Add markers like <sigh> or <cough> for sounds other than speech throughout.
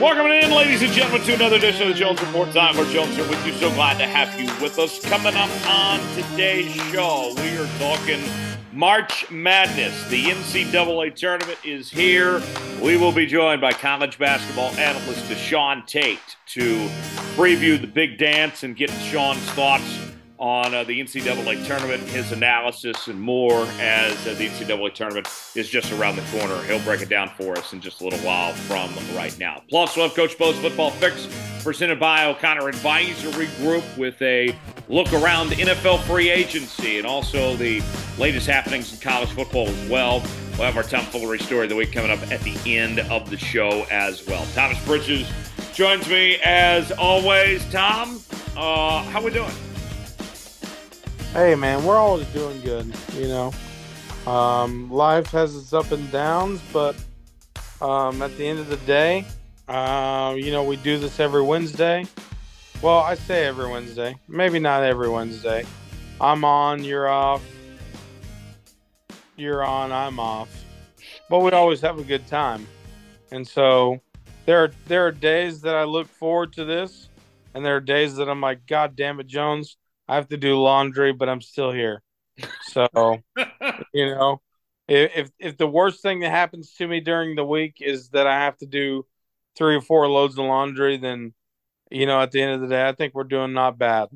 Welcome in, ladies and gentlemen, to another edition of the Jones Report. Tyler Jones here with you. So glad to have you with us. Coming up on today's show, we are talking March Madness. The NCAA tournament is here. We will be joined by college basketball analyst DeShaun Tate to preview the big dance and get Sean's thoughts on uh, the NCAA tournament, his analysis, and more as uh, the NCAA tournament is just around the corner. He'll break it down for us in just a little while from right now. Plus, we'll have Coach Bo's football fix presented by O'Connor Advisory Group with a look around NFL free agency and also the latest happenings in college football as well. We'll have our Tom Foolery story of the week coming up at the end of the show as well. Thomas Bridges joins me as always. Tom, uh, how we doing? Hey man, we're always doing good, you know. Um, life has its up and downs, but um, at the end of the day, uh, you know, we do this every Wednesday. Well, I say every Wednesday, maybe not every Wednesday. I'm on, you're off. You're on, I'm off. But we always have a good time, and so there are there are days that I look forward to this, and there are days that I'm like, God damn it, Jones I have to do laundry, but I'm still here. So, <laughs> you know, if if the worst thing that happens to me during the week is that I have to do three or four loads of laundry, then you know, at the end of the day, I think we're doing not bad.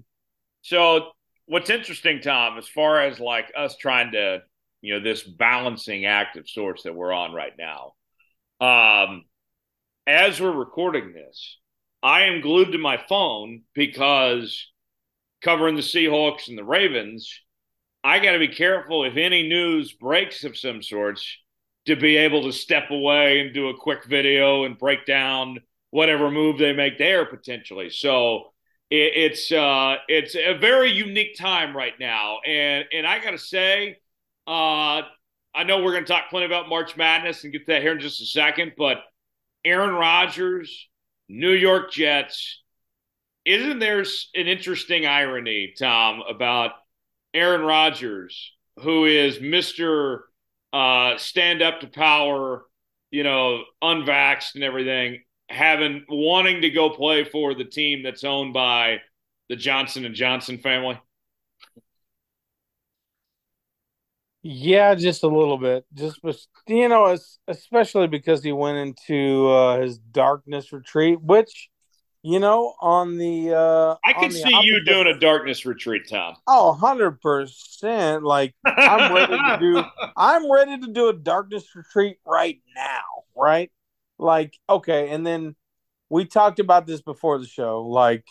So, what's interesting, Tom, as far as like us trying to, you know, this balancing act of sorts that we're on right now, um, as we're recording this, I am glued to my phone because covering the Seahawks and the Ravens, I got to be careful if any news breaks of some sorts to be able to step away and do a quick video and break down whatever move they make there potentially. So it, it's uh, it's a very unique time right now, and and I got to say, uh, I know we're going to talk plenty about March Madness and get that here in just a second, but Aaron Rodgers, New York Jets isn't there an interesting irony, Tom, about Aaron Rodgers, who is Mister uh, Stand Up to Power, you know, unvaxxed and everything, having wanting to go play for the team that's owned by the Johnson and Johnson family? Yeah, just a little bit. Just you know, especially because he went into uh, his darkness retreat, which you know, on the uh I could see you doing a darkness retreat, Tom. Oh, 100%. Like I'm ready to do <laughs> I'm ready to do a darkness retreat right now, right? Like okay, and then we talked about this before the show, like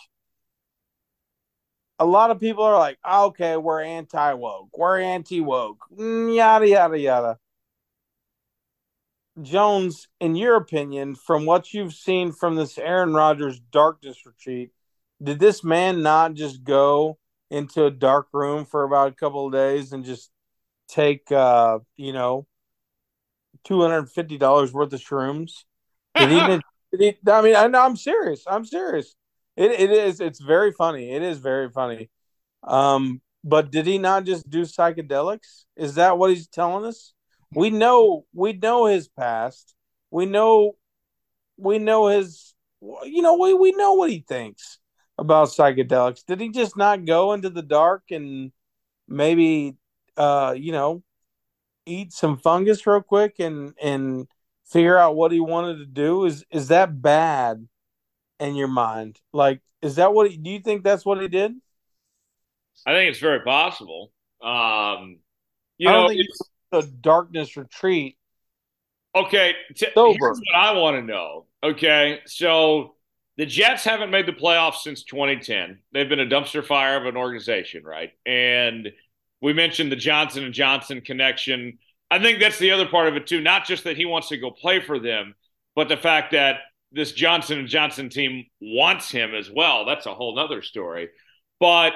a lot of people are like, okay, we're anti woke, we're anti woke, mm, yada yada yada. Jones, in your opinion, from what you've seen from this Aaron Rodgers darkness retreat, did this man not just go into a dark room for about a couple of days and just take, uh, you know, two hundred fifty dollars worth of shrooms? Did he, <laughs> did he, I mean, I, I'm serious. I'm serious. It, it is. It's very funny. It is very funny. Um, but did he not just do psychedelics? Is that what he's telling us? We know we know his past. We know we know his you know we we know what he thinks about psychedelics. Did he just not go into the dark and maybe uh you know eat some fungus real quick and and figure out what he wanted to do is is that bad in your mind like is that what he, do you think that's what he did i think it's very possible um you I know the darkness retreat. Okay, t- here's what I want to know. Okay, so the Jets haven't made the playoffs since 2010. They've been a dumpster fire of an organization, right? And we mentioned the Johnson and Johnson connection. I think that's the other part of it too. Not just that he wants to go play for them, but the fact that this Johnson and Johnson team wants him as well. That's a whole nother story. But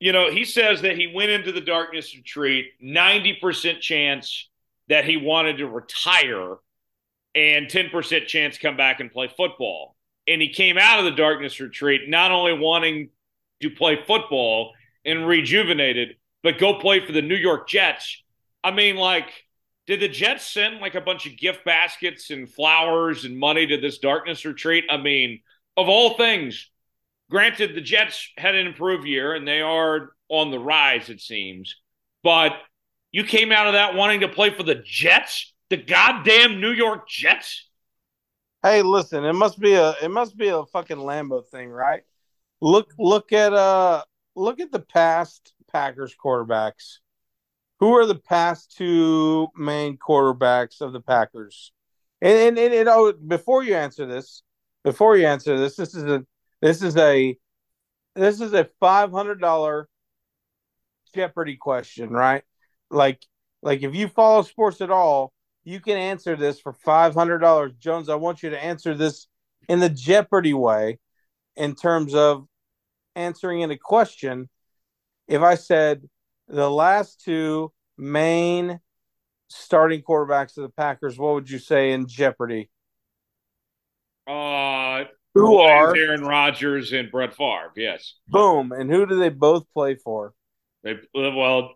you know, he says that he went into the darkness retreat, 90% chance that he wanted to retire and 10% chance come back and play football. And he came out of the darkness retreat not only wanting to play football and rejuvenated, but go play for the New York Jets. I mean, like, did the Jets send like a bunch of gift baskets and flowers and money to this darkness retreat? I mean, of all things, granted, the Jets had an improved year and they are on the rise, it seems, but you came out of that wanting to play for the Jets, the goddamn New York Jets. Hey, listen, it must be a it must be a fucking Lambeau thing, right? Look look at uh look at the past Packers quarterbacks. Who are the past two main quarterbacks of the Packers? And and, and, and oh, before you answer this, before you answer this, this is a this is a this is a five hundred dollar Jeopardy question, right? Like like if you follow sports at all, you can answer this for five hundred dollars. Jones, I want you to answer this in the Jeopardy way, in terms of answering in a question. If I said the last two main starting quarterbacks of the Packers, what would you say in Jeopardy? Uh, who are Aaron Rodgers and Brett Favre? Yes. Boom. And who do they both play for? They well,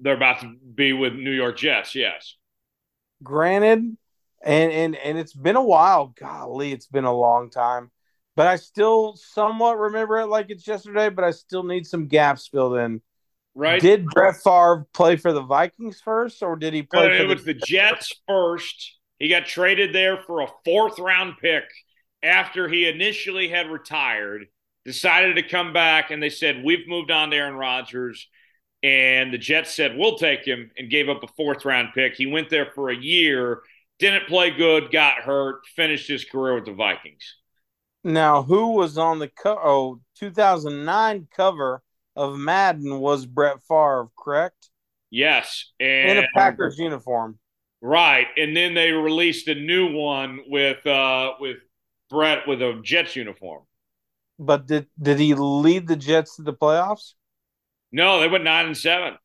they're about to be with New York Jets. Yes. Granted, and and and it's been a while. Golly, it's been a long time. But I still somewhat remember it like it's yesterday. But I still need some gaps filled in. Right? Did Brett Favre play for the Vikings first, or did he play? No, for it was the Jets first. He got traded there for a fourth round pick after he initially had retired. Decided to come back, and they said we've moved on to Aaron Rodgers. And the Jets said, We'll take him and gave up a fourth round pick. He went there for a year, didn't play good, got hurt, finished his career with the Vikings. Now, who was on the co- oh, 2009 cover of Madden was Brett Favre, correct? Yes. And, in a Packers uniform. Right. And then they released a new one with uh with Brett with a Jets uniform. But did did he lead the Jets to the playoffs? No, they went nine and seven.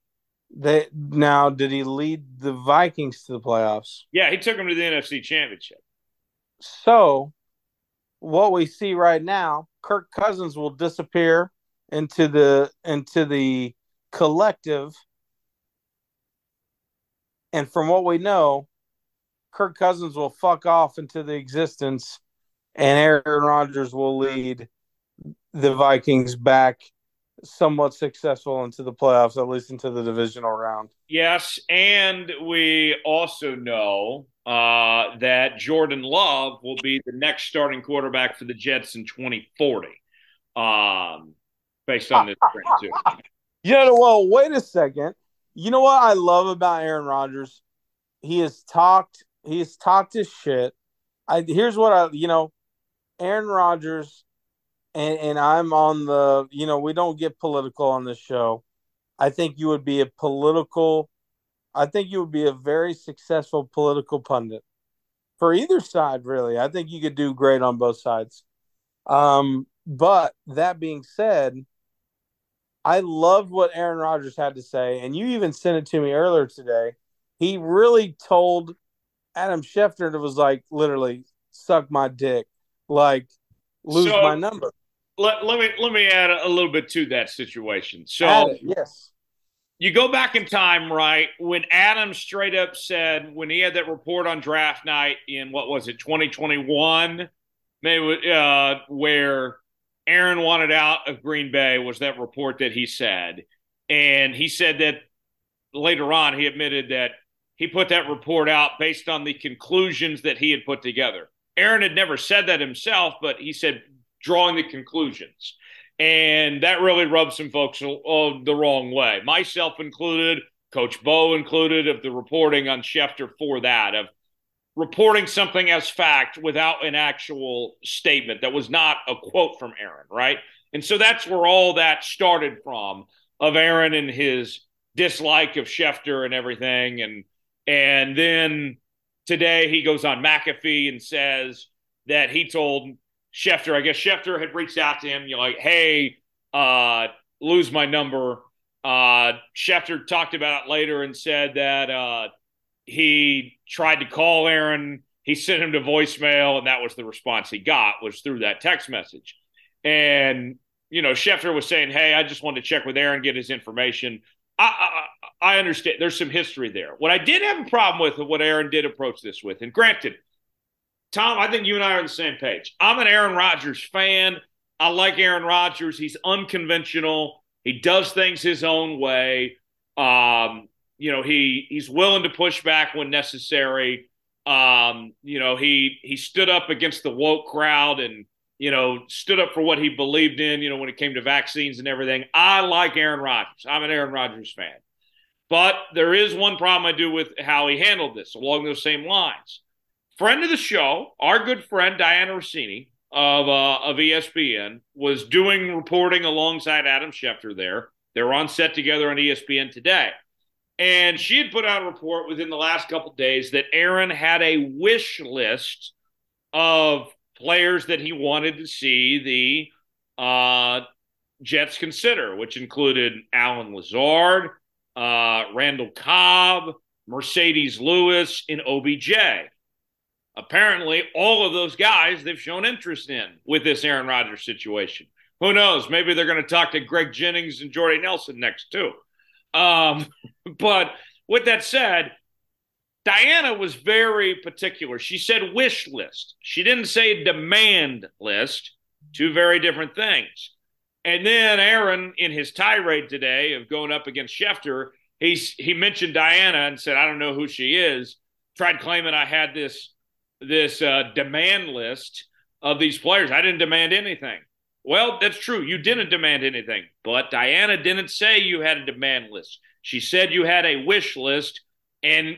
They now did he lead the Vikings to the playoffs? Yeah, he took them to the NFC Championship. So, what we see right now, Kirk Cousins will disappear into the into the collective, and from what we know, Kirk Cousins will fuck off into the existence, and Aaron Rodgers will lead the Vikings back somewhat successful into the playoffs, at least into the divisional round. Yes, and we also know uh, that Jordan Love will be the next starting quarterback for the Jets in 2040, um, based on this trend too. <laughs> You know, well, wait a second. You know what I love about Aaron Rodgers? He has talked. He has talked his shit. I here's what I you know, Aaron Rodgers and and I'm on the you know we don't get political on this show. I think you would be a political. I think you would be a very successful political pundit for either side. Really, I think you could do great on both sides. Um, but that being said, I loved what Aaron Rodgers had to say, and you even sent it to me earlier today. He really told Adam Schefter it was like literally suck my dick, like lose so, my number let, let me let me add a, a little bit to that situation. So it, yes, you go back in time, right? When Adam straight up said when he had that report on draft night in what was it, 2021, maybe uh, where Aaron wanted out of Green Bay was that report that he said, and he said that later on he admitted that he put that report out based on the conclusions that he had put together. Aaron had never said that himself, but he said drawing the conclusions. And that really rubbed some folks uh, the wrong way, myself included, Coach Bo included, of the reporting on Schefter for that, of reporting something as fact without an actual statement that was not a quote from Aaron, right? And so that's where all that started from of Aaron and his dislike of Schefter and everything. And and then today he goes on McAfee and says that he told Schefter, I guess Schefter had reached out to him, you know, like, hey, uh, lose my number. Uh, Schefter talked about it later and said that uh, he tried to call Aaron. He sent him to voicemail, and that was the response he got was through that text message. And you know, Schefter was saying, "Hey, I just wanted to check with Aaron, get his information." I, I, understand. There's some history there. What I did have a problem with, and what Aaron did approach this with, and granted, Tom, I think you and I are on the same page. I'm an Aaron Rodgers fan. I like Aaron Rodgers. He's unconventional. He does things his own way. Um, you know, he he's willing to push back when necessary. Um, you know, he he stood up against the woke crowd and you know stood up for what he believed in. You know, when it came to vaccines and everything. I like Aaron Rodgers. I'm an Aaron Rodgers fan. But there is one problem I do with how he handled this along those same lines. Friend of the show, our good friend Dianna Russini of uh, of ESPN was doing reporting alongside Adam Schefter there. They were on set together on ESPN today. And she had put out a report within the last couple days that Aaron had a wish list of players that he wanted to see the uh, Jets consider, which included Allen Lazard, uh, Randall Cobb, Marcedes Lewis, and OBJ. Apparently, all of those guys they've shown interest in with this Aaron Rodgers situation. Who knows? Maybe they're going to talk to Greg Jennings and Jordy Nelson next, too. Um, <laughs> but with that said, Dianna was very particular. She said wish list. She didn't say demand list. Two very different things. And then Aaron, in his tirade today of going up against Schefter, he's he mentioned Dianna and said, "I don't know who she is." Tried claiming I had this this uh, demand list of these players. I didn't demand anything. Well, that's true. You didn't demand anything, but Dianna didn't say you had a demand list. She said you had a wish list, and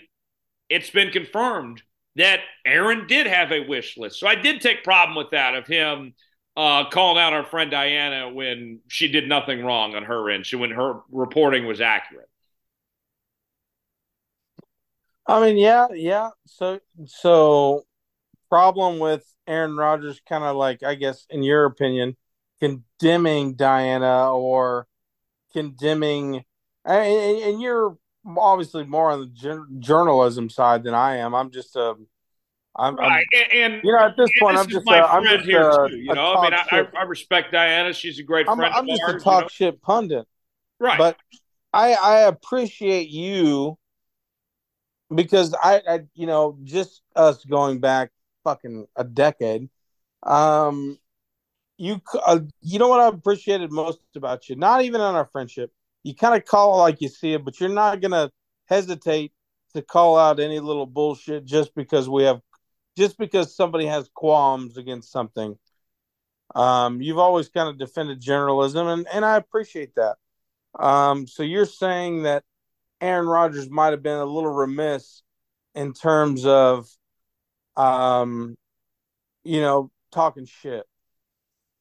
it's been confirmed that Aaron did have a wish list. So I did take problem with that of him uh, calling out our friend Dianna when she did nothing wrong on her end. She when her reporting was accurate. I mean, yeah, yeah. So, so problem with Aaron Rodgers, kind of like, I guess, in your opinion, condemning Dianna or condemning, and, and you're obviously more on the journalism side than I am. I'm just a, I'm, right, I'm, and, you know, at this point, I'm just, my I'm friend just here a, too. You know, I mean, I, I, respect Dianna; she's a great I'm, friend. I'm just ours, a talk you know? shit pundit, right? But I, I appreciate you because I, I, you know, just us going back fucking a decade. Um, you uh, you know what I appreciated most about you? Not even on our friendship. You kind of call like you see it, but you're not gonna hesitate to call out any little bullshit just because we have just because somebody has qualms against something. Um, you've always kind of defended generalism, and, and I appreciate that. Um, so you're saying that Aaron Rodgers might have been a little remiss in terms of, um, you know, talking shit.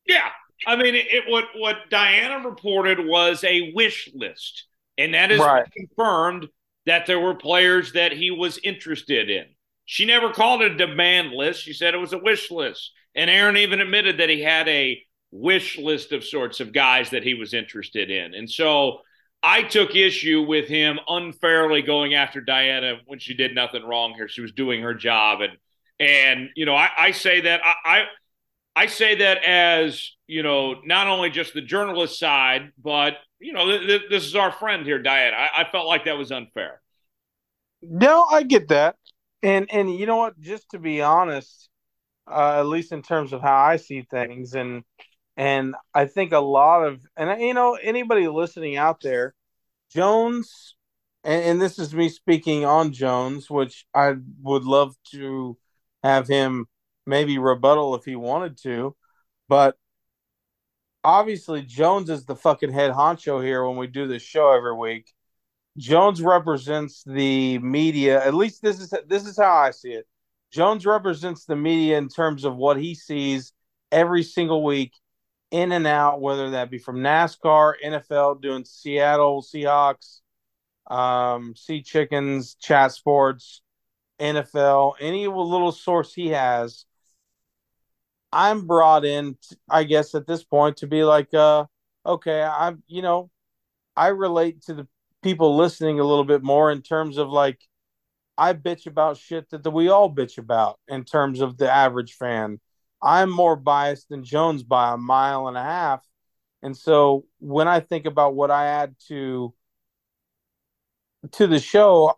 Yeah, I mean, it, it, what what Dianna reported was a wish list, and that is right. confirmed that there were players that he was interested in. She never called it a demand list. She said it was a wish list, and Aaron even admitted that he had a wish list of sorts of guys that he was interested in, and so. I took issue with him unfairly going after Dianna when she did nothing wrong here. She was doing her job, and and you know I, I say that I, I I say that as you know, not only just the journalist side, but you know, th- th- this is our friend here, Dianna. I-, I felt like that was unfair. No, I get that, and and you know what? Just to be honest, uh, at least in terms of how I see things, and and I think a lot of and you know anybody listening out there, Jones, and, and this is me speaking on Jones, which I would love to have him maybe rebuttal if he wanted to, but obviously Jones is the fucking head honcho here when we do this show every week. Jones represents the media. At least this is this is how I see it. Jones represents the media in terms of what he sees every single week, in and out, whether that be from NASCAR, NFL, doing Seattle Seahawks, um, Sea Chickens, Chat Sports, NFL, any little source he has I'm brought in, I guess, at this point to be like, uh, okay, I'm, you know, I relate to the people listening a little bit more in terms of like, I bitch about shit that the, we all bitch about in terms of the average fan. I'm more biased than Jones by a mile and a half. And so when I think about what I add to to the show,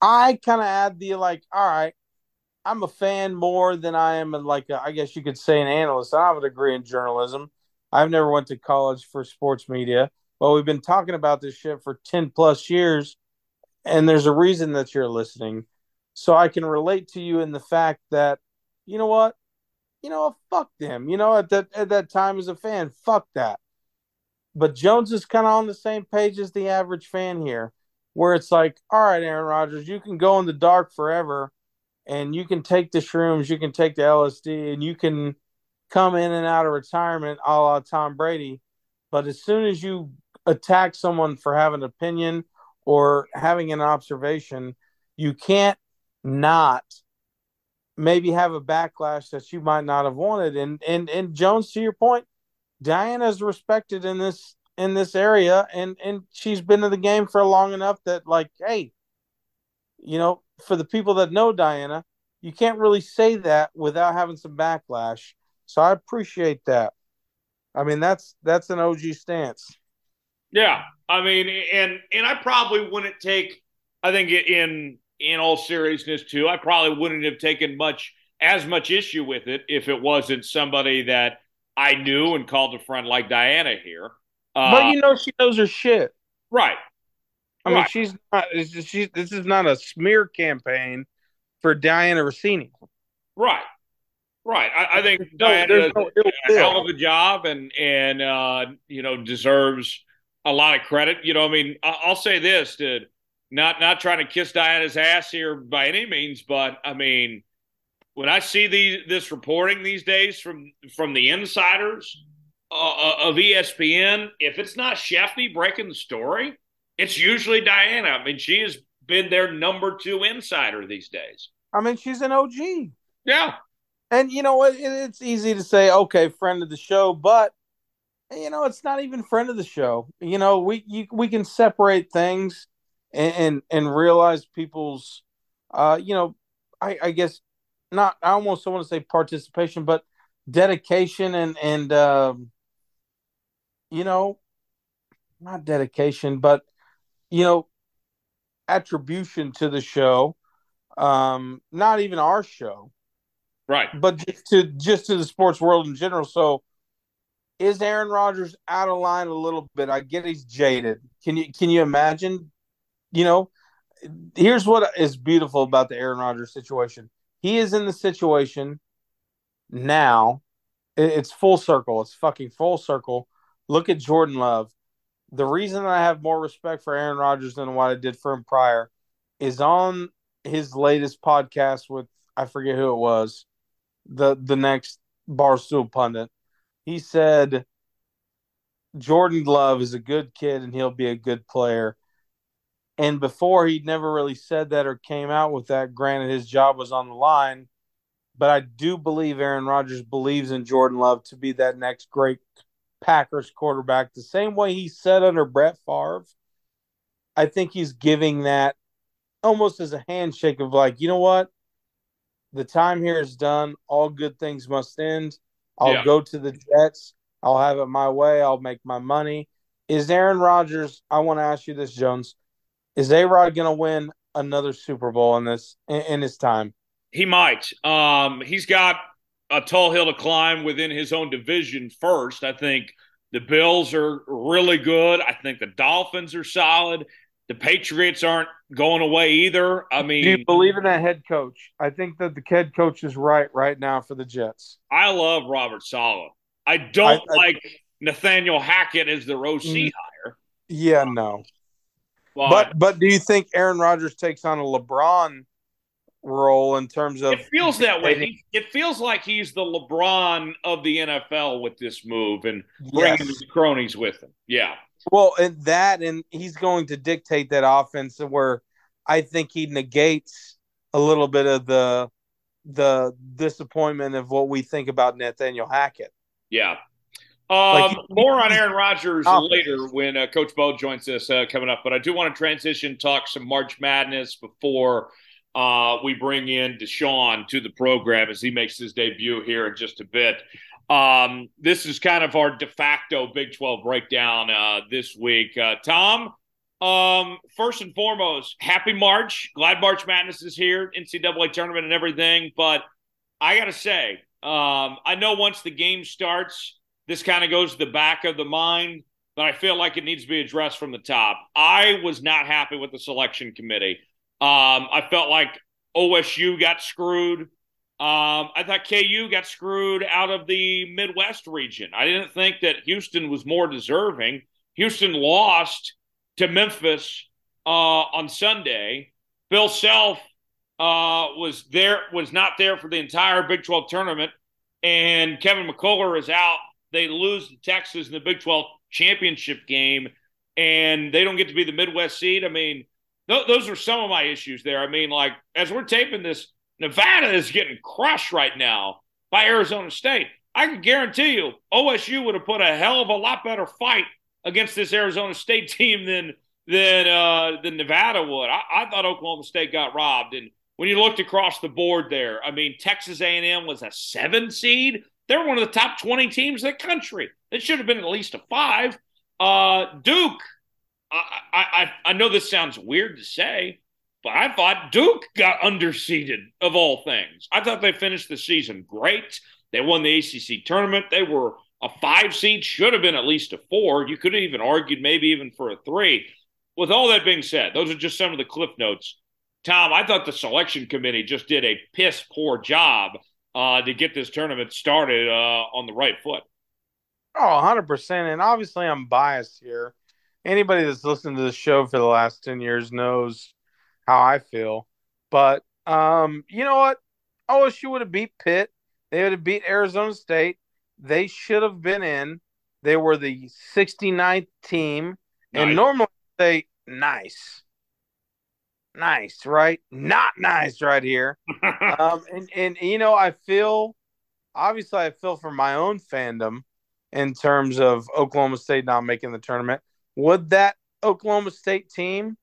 I kind of add the like, all right, I'm a fan more than I am like a, I guess you could say an analyst. I have a degree in journalism. I've never went to college for sports media, but we've been talking about this shit for 10 plus years and there's a reason that you're listening. So I can relate to you in the fact that you know what? You know, fuck them. You know, at that at that time as a fan, fuck that. But Jones is kind of on the same page as the average fan here, where it's like, all right, Aaron Rodgers, you can go in the dark forever and you can take the shrooms, you can take the LSD, and you can come in and out of retirement a la Tom Brady. But as soon as you attack someone for having an opinion or having an observation, you can't not maybe have a backlash that you might not have wanted. And and and Jones, to your point, Dianna's respected in this in this area, and and she's been in the game for long enough that like, hey, you know, for the people that know Dianna, you can't really say that without having some backlash. So I appreciate that. I mean, that's that's an OG stance. Yeah, I mean, and and I probably wouldn't take. I think in in all seriousness, too, I probably wouldn't have taken much as much issue with it if it wasn't somebody that I knew and called a friend like Dianna here. Uh, but you know, she knows her shit, right? I right. mean, she's not. She's this is not a smear campaign for Dianna Russini, right? Right. I, I think no, Dianna no does a hell of a job and and uh, you know deserves a lot of credit. You know, I mean, I'll say this, dude. Not not trying to kiss Dianna's ass here by any means, but I mean, when I see these this reporting these days from from the insiders uh, uh of ESPN, if it's not Schefty breaking the story, it's usually Dianna. I mean, she has been their number two insider these days. I mean, she's an OG. Yeah. And you know what? It's easy to say, okay, friend of the show, but you know, it's not even friend of the show. You know, we you, we can separate things and, and and, realize people's, uh, you know, I, I guess not. I almost don't want to say participation, but dedication and and um, you know, not dedication, but you know, attribution to the show. Um, not even our show, right? But just to just to the sports world in general. So is Aaron Rodgers out of line a little bit? I get he's jaded. Can you can you imagine? You know, here's what is beautiful about the Aaron Rodgers situation. He is in the situation now. It's full circle. It's fucking full circle. Look at Jordan Love. The reason I have more respect for Aaron Rodgers than what I did for him prior is on his latest podcast with I forget who it was, the the next Barstool pundit he said Jordan Love is a good kid and he'll be a good player. And before he'd never really said that or came out with that. Granted, his job was on the line, but I do believe Aaron Rodgers believes in Jordan Love to be that next great Packers quarterback. The same way he said under Brett Favre, I think he's giving that almost as a handshake of like, you know what? The time here is done. All good things must end. I'll yeah. go to the Jets. I'll have it my way. I'll make my money. Is Aaron Rodgers? I want to ask you this, Jones. Is A Rod going to win another Super Bowl in this in, in his time? He might. Um, he's got a tall hill to climb within his own division. First, I think the Bills are really good. I think the Dolphins are solid. The Patriots aren't going away either. I mean, do you believe in that head coach? I think that the head coach is right right now for the Jets. I love Robert Saleh. I don't I, I, like Nathaniel Hackett as the OC mm, hire. Yeah, no. But, but but do you think Aaron Rodgers takes on a LeBron role in terms of? It feels that way. He, it feels like he's the LeBron of the NFL with this move and bringing yes. his cronies with him. Yeah. Well, and that, and he's going to dictate that offense where I think he negates a little bit of the the disappointment of what we think about Nathaniel Hackett. Yeah. Um, like more on Aaron Rodgers later when uh, Coach Bo joins us uh, coming up. But I do want to transition, talk some March Madness before uh, we bring in DeShaun to the program as he makes his debut here in just a bit. Um, this is kind of our de facto Big 12 breakdown uh, this week. Uh, Tom, Um, first and foremost, happy March. Glad March Madness is here, NCAA tournament and everything. But I got to say, um, I know once the game starts, this kind of goes to the back of the mind, but I feel like it needs to be addressed from the top. I was not happy with the selection committee. Um, I felt like OSU got screwed. Um, I thought KU got screwed out of the Midwest region. I didn't think that Houston was more deserving. Houston lost to Memphis uh, on Sunday. Bill Self uh, was there, was not there for the entire Big 12 tournament, and Kevin McCullar is out. They lose to Texas in the Big 12 championship game, and they don't get to be the Midwest seed. I mean, th- those are some of my issues there. I mean, like as we're taping this, Nevada is getting crushed right now by Arizona State. I can guarantee you, OSU would have put a hell of a lot better fight against this Arizona State <laughs> team than than uh, than Nevada would. I, I thought Oklahoma State got robbed, and when you looked across the board there, I mean, Texas A&M was a seven seed. They're one of the top twenty teams in the country. It should have been at least a five. Uh, Duke, I, I I know this sounds weird to say, but I thought Duke got underseeded of all things. I thought they finished the season great. They won the ACC tournament. They were a five seed, should have been at least a four. You could have even argued maybe even for a three. With all that being said, those are just some of the cliff notes. Tom, I thought the selection committee just did a piss poor job uh, to get this tournament started uh, on the right foot. Oh, 100%. And obviously, I'm biased here. Anybody that's listened to the show for the last 10 years knows how I feel. But um, you know what? OSU would have beat Pitt. They would have beat Arizona State. They should have been in. They were the 69th team. Nice. And normally they nice. Nice, right? Not nice right here. <laughs> um, and, and you know, I feel obviously I feel for my own fandom in terms of Oklahoma State not making the tournament. Would that Oklahoma State team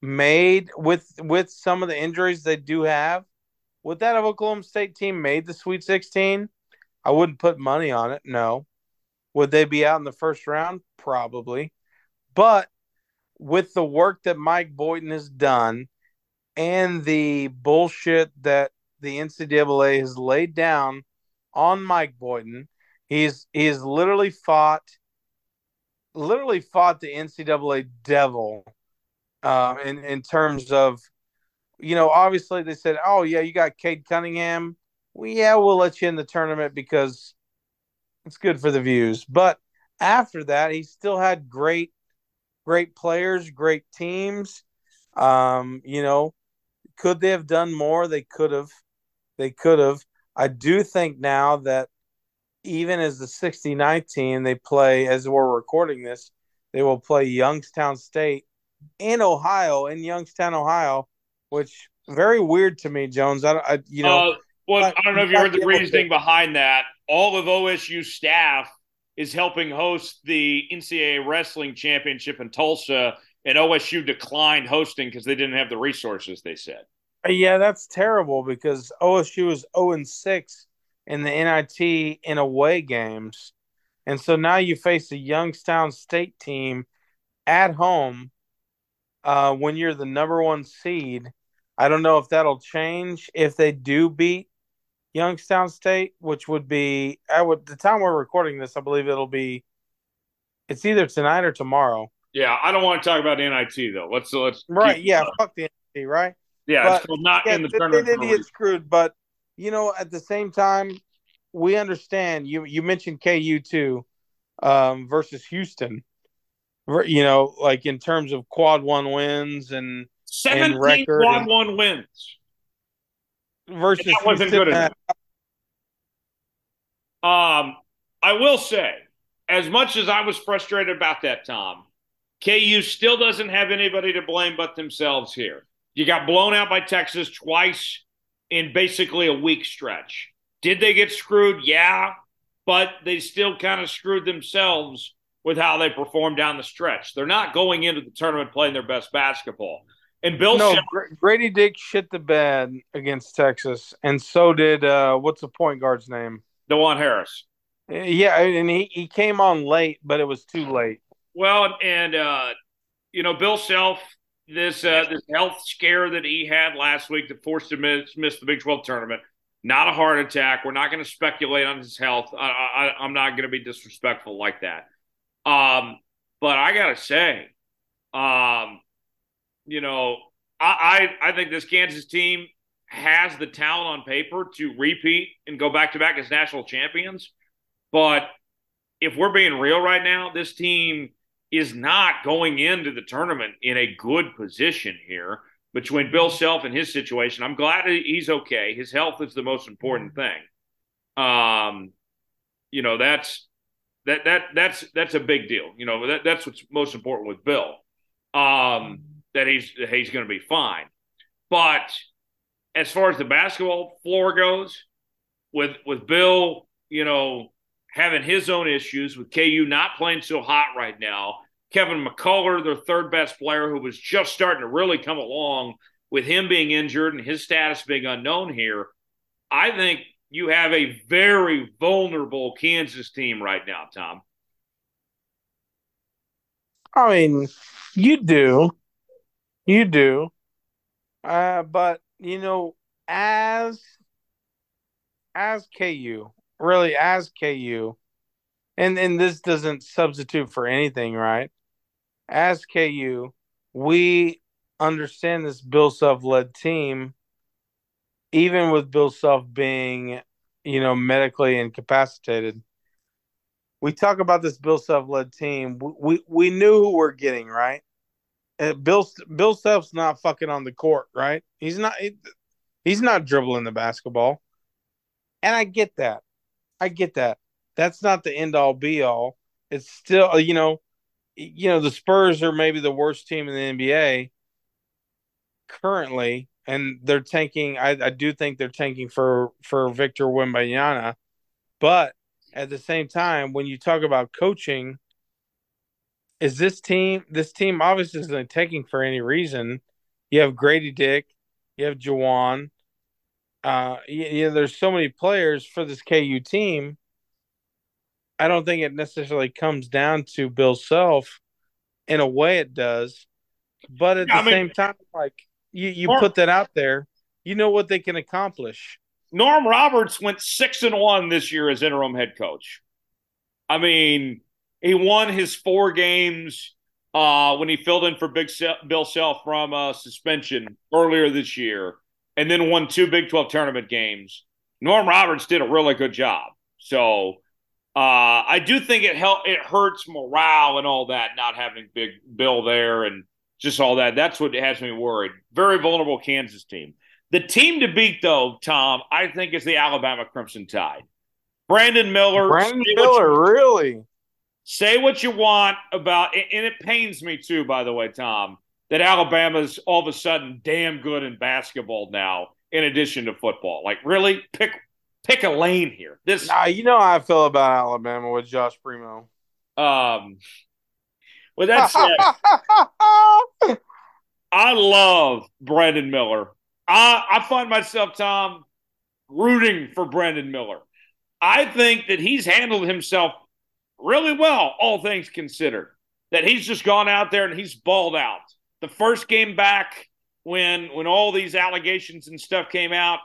made with with some of the injuries they do have, would that Oklahoma State team made the Sweet 16? I wouldn't put money on it. No. Would they be out in the first round? Probably. But with the work that Mike Boynton has done and the bullshit that the NCAA has laid down on Mike Boynton, he's he's literally fought literally fought the NCAA devil uh, in in terms of you know obviously they said oh yeah you got Cade Cunningham well, yeah, we'll let you in the tournament because it's good for the views. But after that, he still had great, great players, great teams. Um, you know, could they have done more? They could have. They could have. I do think now that even as the 69th team, they play, as we're recording this, they will play Youngstown State in Ohio, in Youngstown, Ohio, which very weird to me, Jones. I, I you know, uh, well, I don't know if you heard the reasoning behind that. All of OSU staff is helping host the NCAA Wrestling Championship in Tulsa, and OSU declined hosting because they didn't have the resources. They said. Yeah, that's terrible because OSU is zero oh and six in the NIT in away games, and so now you face a Youngstown State team at home uh, when you're the number one seed. I don't know if that'll change if they do beat Youngstown State, which would be I would the time we're recording this, I believe it'll be it's either tonight or tomorrow. Yeah, I don't want to talk about NIT though. Let's let's right. Yeah, fuck the NIT, right? Yeah, but, it's not yeah, in the tournament. They did get screwed, but you know, at the same time, we understand. You you mentioned KU too, um, versus Houston. You know, like in terms of quad one wins and seventeen and record quad and, one wins versus that wasn't good enough. Um, I will say, as much as I was frustrated about that, Tom, KU still doesn't have anybody to blame but themselves here. You got blown out by Texas twice in basically a week stretch. Did they get screwed? Yeah, but they still kind of screwed themselves with how they perform down the stretch. They're not going into the tournament playing their best basketball. And Bill, no, Grady Dick shit the bed against Texas, and so did uh, what's the point guard's name? Dajuan Harris. Yeah, and he, he came on late, but it was too late. Well, and uh, you know, Bill Self, this uh, this health scare that he had last week that forced him to miss, miss the Big 12 tournament. Not a heart attack. We're not going to speculate on his health. I, I, I'm not going to be disrespectful like that. Um, but I got to say, um, you know, I, I I think this Kansas team has the talent on paper to repeat and go back to back as national champions. But if we're being real right now, this team is not going into the tournament in a good position here between Bill Self and his situation. I'm glad he's okay. His health is the most important thing. Um, you know, that's that that that's that's a big deal. You know, that, that's what's most important with Bill. Um, that he's he's going to be fine. But as far as the basketball floor goes, with with Bill, you know, having his own issues with KU not playing so hot right now. Kevin McCullar, their third best player, who was just starting to really come along with him being injured and his status being unknown here. I think you have a very vulnerable Kansas team right now, Tom. I mean, you do. You do. Uh, but you know, as as KU, really as KU, and and this doesn't substitute for anything, right? As KU, we understand this Bill Self led team, even with Bill Self being, you know, medically incapacitated. We talk about this Bill Self led team. We, we knew who we're getting, right? And Bill Bill Self's not fucking on the court, right? He's not he, he's not dribbling the basketball. And I get that. I get that. That's not the end all be all. It's still, uh, you know, you know, the Spurs are maybe the worst team in the NBA currently, and they're tanking. I, I do think they're tanking for for Victor Wembanyama, but at the same time, when you talk about coaching, is this team this team obviously isn't taking for any reason? You have Grady Dick, you have Juwan, uh, you know, there's so many players for this KU team. I don't think it necessarily comes down to Bill Self. In a way, it does, but at yeah, the I mean, same time, like you, you Norm, put that out there, you know what they can accomplish. Norm Roberts went six and one this year as interim head coach. I mean, he won his four games uh, when he filled in for Big Bill Self from uh, suspension earlier this year and then won two Big 12 tournament games. Norm Roberts did a really good job. So uh, I do think it help it hurts morale and all that not having Big Bill there and just all that. That's what has me worried. Very vulnerable Kansas team. The team to beat, though, Tom, I think is the Alabama Crimson Tide. Brandon Miller. Brandon Miller, you, really? Say what you want about, and it pains me too, by the way, Tom that Alabama's all of a sudden damn good in basketball now, in addition to football. Like, really, pick pick a lane here. This, nah, you know how I feel about Alabama with Josh Primo. Um, with that said, I love Brandon Miller. I I find myself, Tom, rooting for Brandon Miller. I think that he's handled himself really well, all things considered. That he's just gone out there and he's balled out the first game back when when all these allegations and stuff came out,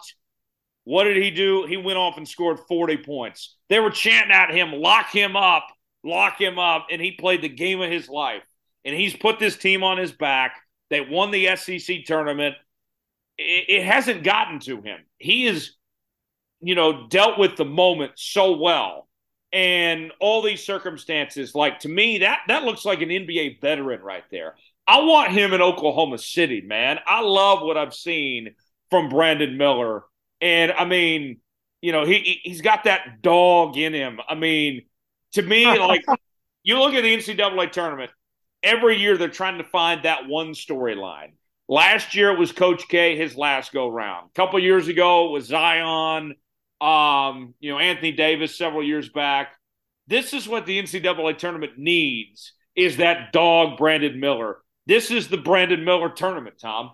what did he do? He went off and scored 40 points. They were chanting at him, lock him up, lock him up, and he played the game of his life. And he's put this team on his back. They won the SEC tournament. It, it hasn't gotten to him. He is, you know, dealt with the moment so well. And all these circumstances, like to me, that that looks like an NBA veteran right there. I want him in Oklahoma City, man. I love what I've seen from Brandon Miller. And I mean, you know, he he's got that dog in him. I mean, to me, <laughs> like you look at the NCAA tournament, every year they're trying to find that one storyline. Last year it was Coach K, his last go round. A couple years ago it was Zion, um, you know, Anthony Davis several years back. This is what the NCAA tournament needs is that dog Brandon Miller. This is the Brandon Miller tournament, Tom.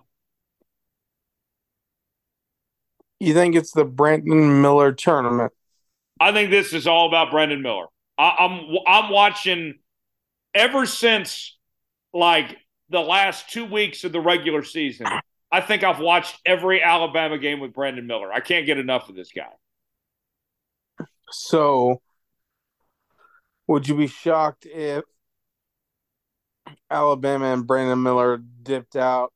You think it's the Brandon Miller tournament? I think this is all about Brandon Miller. I, I'm I'm watching ever since like the last two weeks of the regular season, I think I've watched every Alabama game with Brandon Miller. I can't get enough of this guy. So, would you be shocked if Alabama and Brandon Miller dipped out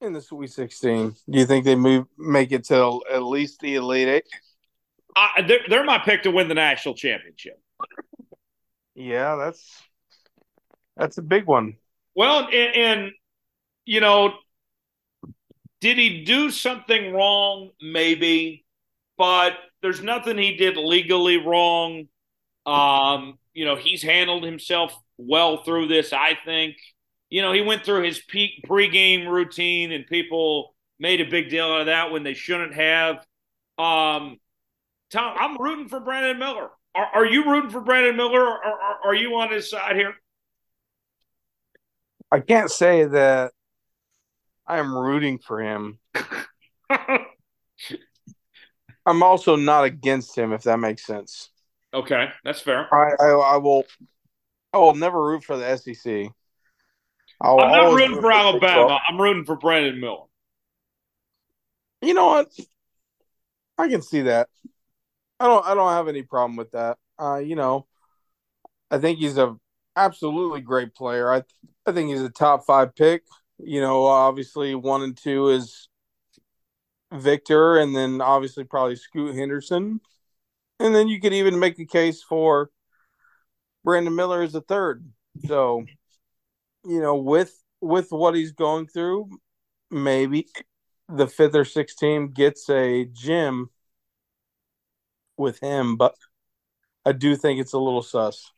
in the Sweet 16? Do you think they move make it to at least the Elite Eight? Uh, they're, they're my pick to win the national championship. Yeah, that's that's a big one. Well, and, and you know, did he do something wrong? Maybe, but there's nothing he did legally wrong. Um, you know, he's handled himself well through this, I think. You know, he went through his peak pregame routine and people made a big deal out of that when they shouldn't have. Um, Tom, I'm rooting for Brandon Miller. Are, are you rooting for Brandon Miller or, or are you on his side here? I can't say that I am rooting for him. <laughs> I'm also not against him, if that makes sense. Okay, that's fair. I, I, I will. I will never root for the SEC. I'll I'm not rooting for Alabama. I'm rooting for Brandon Miller. You know what? I can see that. I don't. I don't have any problem with that. Uh, you know, I think he's a absolutely great player. I I think he's a top five pick. You know, obviously one and two is Victor, and then obviously probably Scoot Henderson, and then you could even make a case for Brandon Miller as a third. So, you know, with with what he's going through, maybe the fifth or sixth team gets a gym with him, but I do think it's a little sus.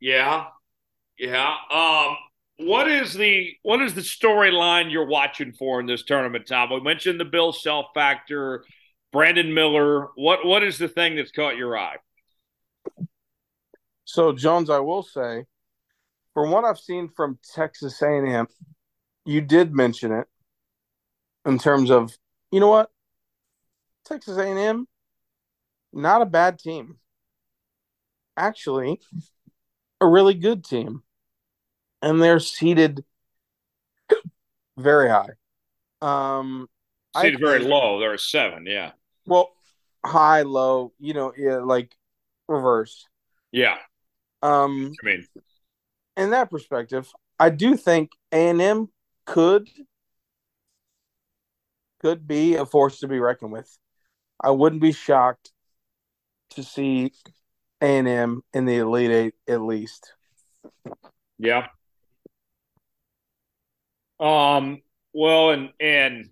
Yeah, yeah. Um, what is the what is the storyline you're watching for in this tournament, Tom? We mentioned the Bill Self factor, Brandon Miller. What what is the thing that's caught your eye? So Jones, I will say, from what I've seen from Texas A&M, you did mention it in terms of you know what Texas A&M, not a bad team. Actually, a really good team, and they're seated very high. Um, seated I, very low. They're a seven. Yeah. Well, high, low. You know, yeah, like reverse. Yeah. Um, I mean, in that perspective, I do think A and M could could be a force to be reckoned with. I wouldn't be shocked to see a and M in the Elite Eight at least. Yeah. Um. Well, and and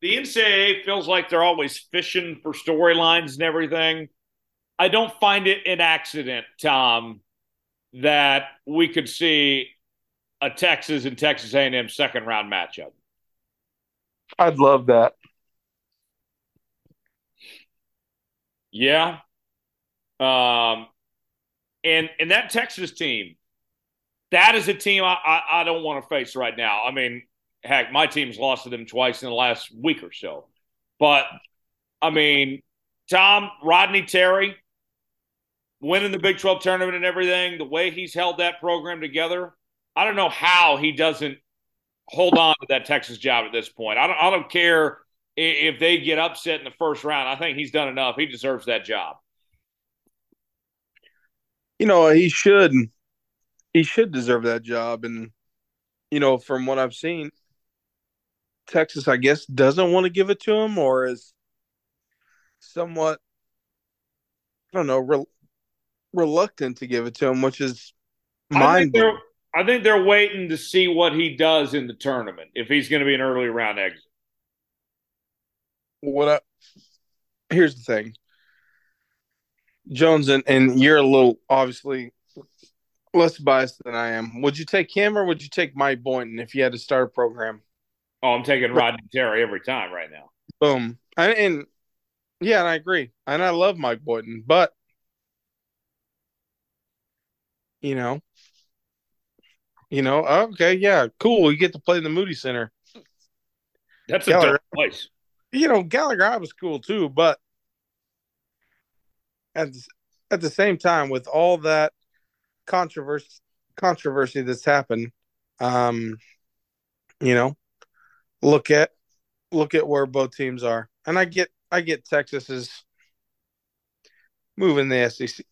the NCAA feels like they're always fishing for storylines and everything. I don't find it an accident, Tom, that we could see a Texas and Texas A&M second round matchup. I'd love that. Yeah, um, and and that Texas team, that is a team I, I, I don't want to face right now. I mean, heck, my team's lost to them twice in the last week or so. But I mean, Tom Rodney Terry winning the Big 12 tournament and everything, the way he's held that program together, I don't know how he doesn't hold on to that Texas job at this point. I don't I don't care if they get upset in the first round. I think he's done enough. He deserves that job you know, he should he should deserve that job. And you know, from what I've seen, Texas, I guess, doesn't want to give it to him, or is somewhat, I don't know, re- reluctant to give it to him, which is mind. I, I think they're waiting to see what he does in the tournament if he's going to be an early round exit. What? I, here's the thing. Jones, and, and you're a little obviously less biased than I am. Would you take him or would you take Mike Boynton if you had to start a program? Oh, I'm taking Rodney Terry every time right now. Boom. And, and yeah, and I agree. And I love Mike Boynton, but you know, you know, okay, yeah, cool. You get to play in the Moody Center. That's a Gallagher, place. You know, Gallagher I was cool too, but at the, at the same time, with all that controversy controversy that's happened. Um, you know, look at look at where both teams are, and I get I get Texas is moving the SEC,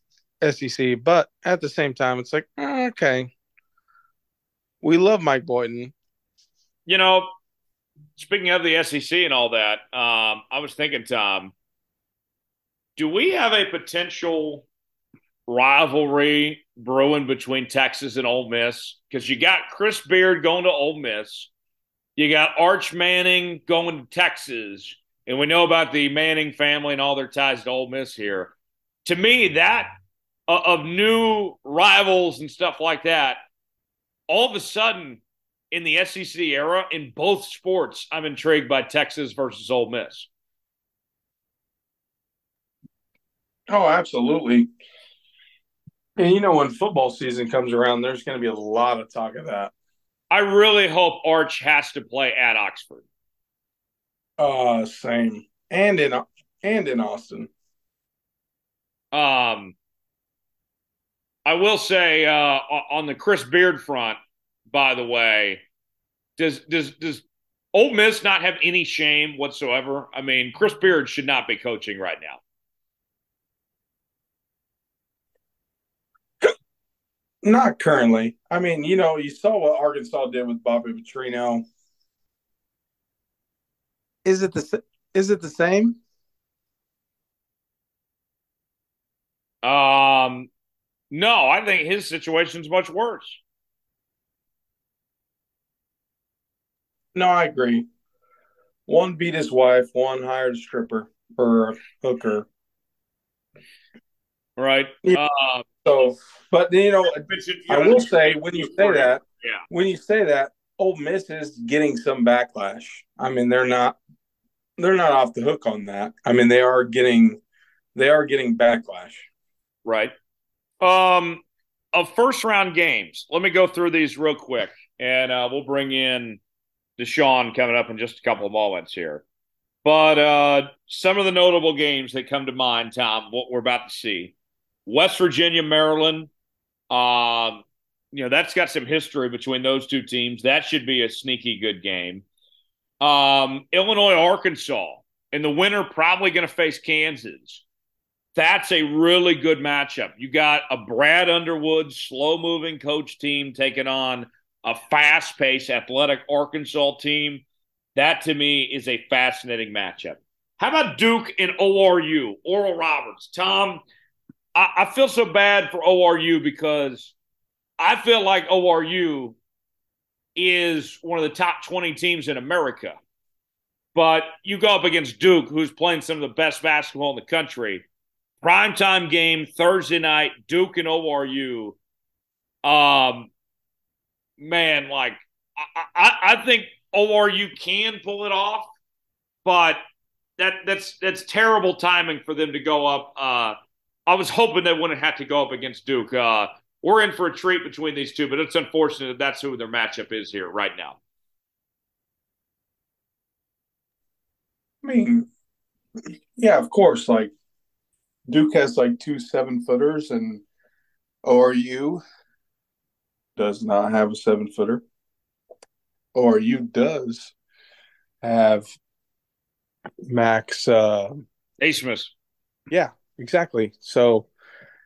SEC, but at the same time, it's like okay, we love Mike Boynton. You know, speaking of the SEC and all that, um, I was thinking, Tom, do we have a potential rivalry brewing between Texas and Ole Miss? Because you got Chris Beard going to Ole Miss, you got Arch Manning going to Texas, and we know about the Manning family and all their ties to Ole Miss here. To me, that uh, of new rivals and stuff like that, all of a sudden in the SEC era in both sports, I'm intrigued by Texas versus Ole Miss. Oh, absolutely. And you know, when football season comes around, there's going to be a lot of talk of that. I really hope Arch has to play at Oxford. Uh, same, and in and in Austin. Um, I will say uh, on the Chris Beard front, by the way, does does does Ole Miss not have any shame whatsoever? I mean, Chris Beard should not be coaching right now. Not currently. I mean, you know, you saw what Arkansas did with Bobby Petrino. Is it the is it the same? Um, no, I think his situation's much worse. No, I agree. One beat his wife, one hired a stripper or a hooker. Right. Yeah. Uh, so, but you know, I will say when you say that, yeah. when you say that, Ole Miss is getting some backlash. I mean, they're not they're not off the hook on that. I mean, they are getting they are getting backlash. Right. Um of first round games. Let me go through these real quick and uh, we'll bring in DeShaun coming up in just a couple of moments here. But uh, some of the notable games that come to mind, Tom, what we're about to see. West Virginia, Maryland. Um, you know, that's got some history between those two teams. That should be a sneaky good game. Um, Illinois, Arkansas. In the winter, probably going to face Kansas. That's a really good matchup. You got a Brad Underwood, slow moving coach team taking on a fast paced, athletic Arkansas team. That to me is a fascinating matchup. How about Duke and ORU, Oral Roberts? Tom, I, I feel so bad for ORU because I feel like ORU is one of the top 20 teams in America. But you go up against Duke, who's playing some of the best basketball in the country. Primetime game Thursday night, Duke and ORU. Um, man, like I, I, I think ORU can pull it off, but that that's that's terrible timing for them to go up. Uh, I was hoping they wouldn't have to go up against Duke. Uh, we're in for a treat between these two, but it's unfortunate that that's who their matchup is here right now. I mean, yeah, of course. Like Duke has like two seven footers, and ORU does not have a seven footer. ORU does have Max uh Abmas. Yeah, exactly. So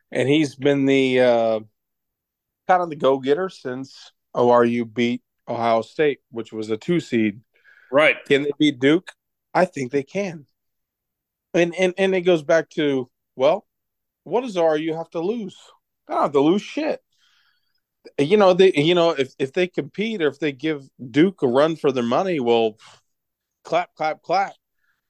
and he's been the uh kind of the go getter since ORU beat Ohio State, which was a two seed. Right. Can they beat Duke? I think they can. And and and it goes back to well, what does ORU have to lose? They don't have to lose shit you know they you know if if they compete or if they give Duke a run for their money, well, clap clap clap,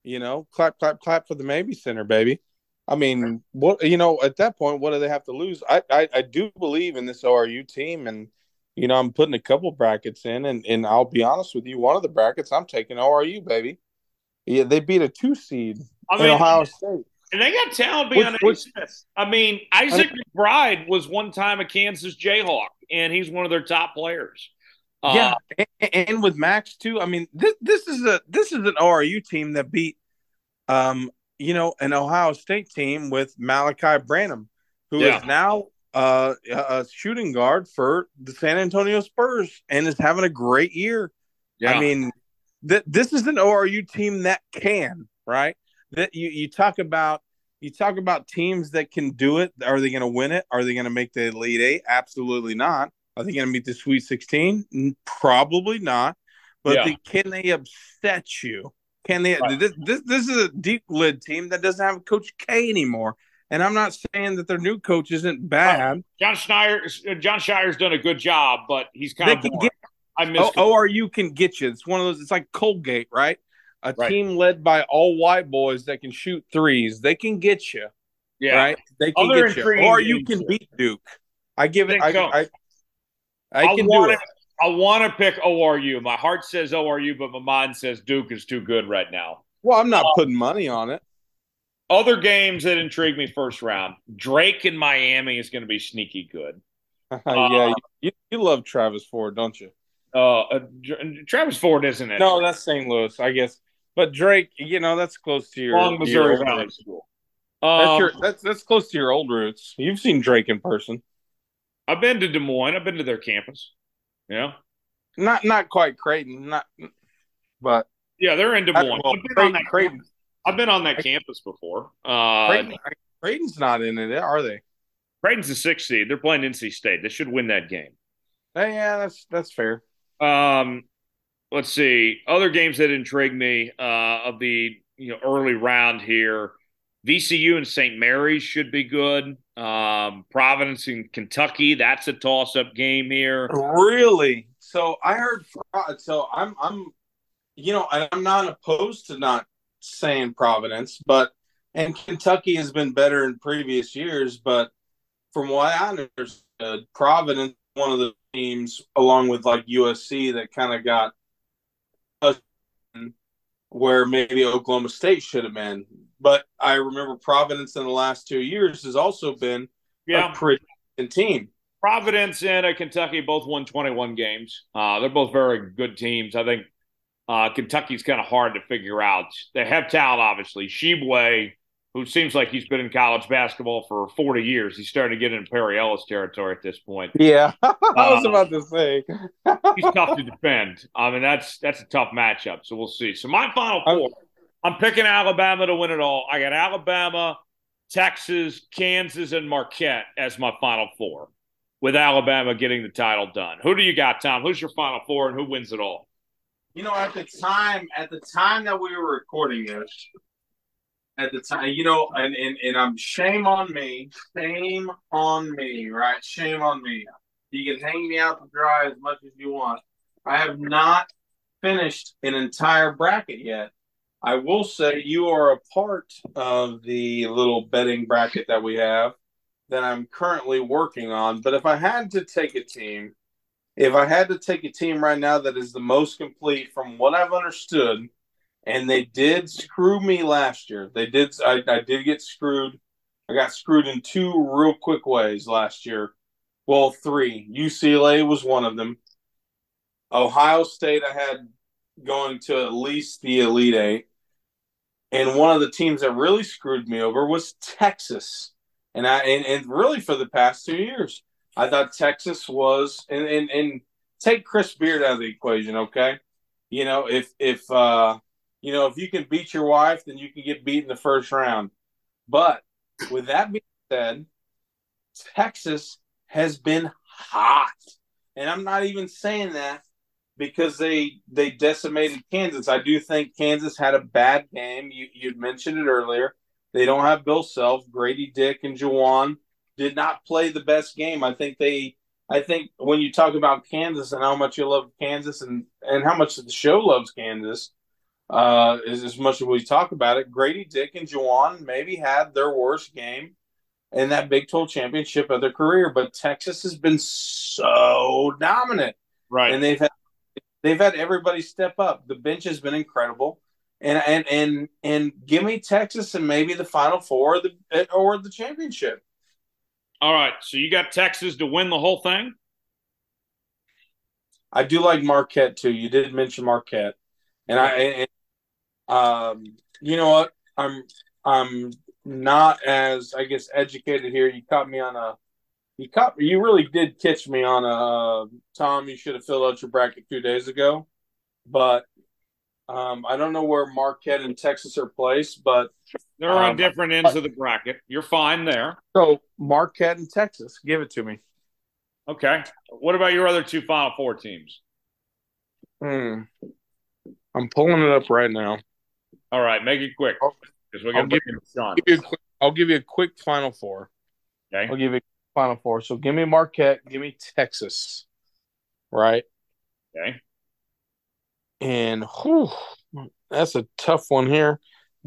you know, clap clap clap for the Mabee Center, baby. I mean, what you know at that point, what do they have to lose? I I, I do believe in this ORU team, and you know I'm putting a couple brackets in, and and I'll be honest with you, one of the brackets I'm taking ORU, baby. Yeah, they beat a two seed I mean, in Ohio State. And they got talent beyond which, which, I mean, Isaac I McBride was one time a Kansas Jayhawk, and he's one of their top players. Yeah, uh, and, and, with Max too. I mean, this this is a this is an ORU team that beat, um, you know, an Ohio State team with Malaki Branham, who yeah. is now uh, a shooting guard for the San Antonio Spurs and is having a great year. Yeah. I mean, th- this is an ORU team that can, right? That you, you talk about you talk about teams that can do it. Are they going to win it? Are they going to make the Elite Eight? Absolutely not. Are they going to meet the Sweet 16? Probably not. But yeah. they, can they upset you? Can they? Right. This, this this is a deep lid team that doesn't have Coach K anymore. And I'm not saying that their new coach isn't oh, bad. John Schneider, John Scheyer's done a good job, but he's kind they of. Get, I miss. Oh, ORU can get you. It's one of those. It's like Colgate, right? A right. team led by all white boys that can shoot threes. They can get you. Yeah. Right. They can Other get you, ORU can beat Duke. I give it. I. I, I, I, can do it. I want to pick ORU. My heart says ORU, but my mind says Duke is too good right now. Well, I'm not um, putting money on it. Other games that intrigue me first round. Drake in Miami is going to be sneaky good. <laughs> yeah, uh, you, you, love Travis Ford, don't you? Uh, uh, Travis Ford isn't it? No, that's St. Louis, I guess. But Drake, you know, that's close to your Long Missouri your Valley School. Um, that's your that's that's close to your old roots. You've seen Drake in person. I've been to Des Moines. I've been to their campus. Yeah. Not not quite Creighton, not but yeah, they're in Des Moines. Well, I've, been Creighton, Creighton. I've been on that campus before. Uh, Creighton, Creighton's not in it, are they? Creighton's the sixth seed. They're playing NC State. They should win that game. Uh, yeah, that's that's fair. Um, let's see other games that intrigue me uh, of the you know early round here. VCU and St. Mary's should be good. Um, Providence and Kentucky, that's a toss-up game here. Really? So I heard. So I'm, I'm, you know, I'm not opposed to not saying Providence, but and Kentucky has been better in previous years. But from what I understood, Providence one of the teams, along with like USC, that kind of got where maybe Oklahoma State should have been. But I remember Providence in the last two years has also been yeah. a pretty good team. Providence and Kentucky both won 21 games. Uh, they're both very good teams. I think uh, Kentucky's kind of hard to figure out. They have talent, obviously. Tshiebwe who seems like he's been in college basketball for 40 years. He's starting to get into Perry Ellis territory at this point. Yeah, <laughs> I was uh, about to say <laughs> he's tough to defend. I mean, that's that's a tough matchup. So we'll see. So my final four, I'm picking Alabama to win it all. I got Alabama, Texas, Kansas, and Marquette as my final four, with Alabama getting the title done. Who do you got, Tom? Who's your final four, and who wins it all? You know, at the time, at the time that we were recording this, at the time, you know, and, and, and I'm shame on me, shame on me, right? Shame on me. You can hang me out to dry as much as you want. I have not finished an entire bracket yet. I will say you are a part of the little betting bracket that we have that I'm currently working on. But if I had to take a team, if I had to take a team right now that is the most complete from what I've understood, and they did screw me last year. They did. I, I did get screwed. I got screwed in two real quick ways last year. Well, three. UCLA was one of them. Ohio State, I had going to at least the Elite Eight. And one of the teams that really screwed me over was Texas. And I and, and really for the past two years, I thought Texas was and, and and take Chris Beard out of the equation, okay? You know, if if uh you know, if you can beat your wife, then you can get beat in the first round. But with that being said, Texas has been hot. And I'm not even saying that because they they decimated Kansas. I do think Kansas had a bad game. You you'd mentioned it earlier. They don't have Bill Self, Grady Dick, and Juwan did not play the best game. I think they I think when you talk about Kansas and how much you love Kansas and, and how much the show loves Kansas, uh, as, as much as we talk about it, Grady Dick and Juwan maybe had their worst game in that Big 12 championship of their career, but Texas has been so dominant. Right. And they've had they've had everybody step up. The bench has been incredible. And and and and give me Texas and maybe the final four or the or the championship. All right. So you got Texas to win the whole thing? I do like Marquette too. You did mention Marquette. And I and, um, you know what? I'm I'm not as I guess educated here. You caught me on a You caught you really did catch me on a uh, Tom. You should have filled out your bracket two days ago, but um, I don't know where Marquette and Texas are placed, but they're um, on different ends but, of the bracket. You're fine there. So Marquette and Texas, give it to me. Okay. What about your other two Final Four teams? Hmm. I'm pulling it up right now. All right, make it quick. Because we're gonna give you, give you quick, I'll give you a quick Final Four. Okay. I'll give you a Final Four. So give me Marquette. Give me Texas. Right. Okay. And whew, that's a tough one here.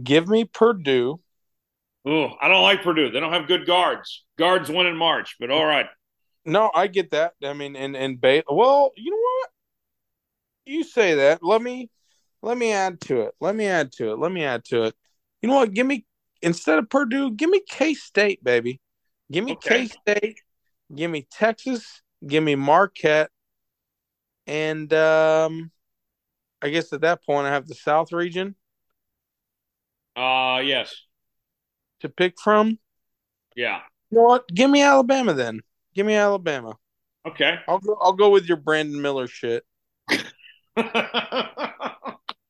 Give me Purdue. Oh, I don't like Purdue. They don't have good guards. Guards win in March, but all right. No, I get that. I mean, and and Bay. Well, you know what? You say that. Let me let me add to it. Let me add to it. Let me add to it. You know what? Give me instead of Purdue, give me K State, baby. Give me okay. K State. Give me Texas. Give me Marquette. And um I guess at that point I have the South region. Uh yes. To pick from. Yeah. You know what? Give me Alabama then. Give me Alabama. Okay. I'll go I'll go with your Brandon Miller shit. <laughs>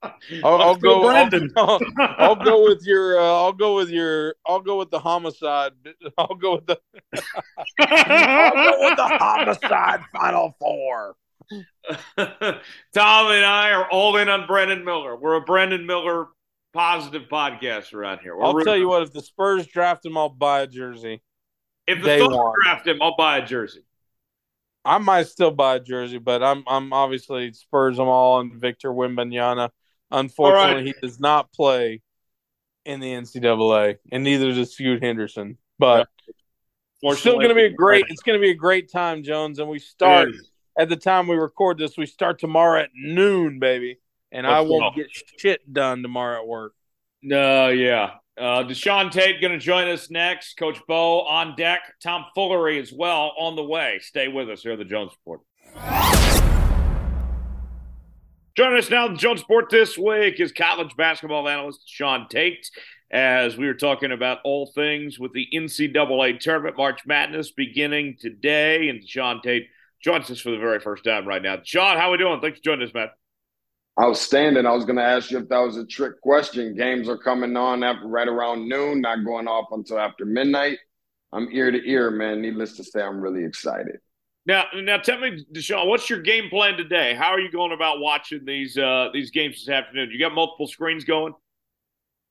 I'll, I'll go. Brandon. I'll, <laughs> I'll, go with your. Uh, I'll go with your. I'll go with the homicide. <laughs> I'll go with the. I'll go with the homicide final four. <laughs> Tom and I are all in on Brandon Miller. We're a Brandon Miller positive podcast around here. We're I'll tell you what. If the Spurs draft him, I'll buy a jersey. If the Spurs draft him, I'll buy a jersey. I might still buy a jersey, but I'm I'm obviously Spurs them all and Victor Wembanyama. Unfortunately, right. he does not play in the NCAA, and neither does Scoot Henderson. But it's still going to be a great. It's going to be a great time, Jones, and we start at the time we record this. We start tomorrow at noon, baby, and Let's I won't get shit done tomorrow at work. No, uh, yeah. Uh, DeShaun Tate going to join us next. Coach Bo on deck. Tom Foolery as well on the way. Stay with us here at the Jones Report. Joining us now, Jones Sport this week is college basketball analyst Sean Tate. As we were talking about all things with the NCAA tournament, March Madness beginning today, and Sean Tate joins us for the very first time right now. Sean, how are we doing? Thanks for joining us, man. Outstanding. I was going to ask you if that was a trick question. Games are coming on after right around noon, not going off until after midnight. I'm ear to ear, man. Needless to say, I'm really excited. Now, now, tell me, DeShaun, what's your game plan today? How are you going about watching these uh, these games this afternoon? You got multiple screens going?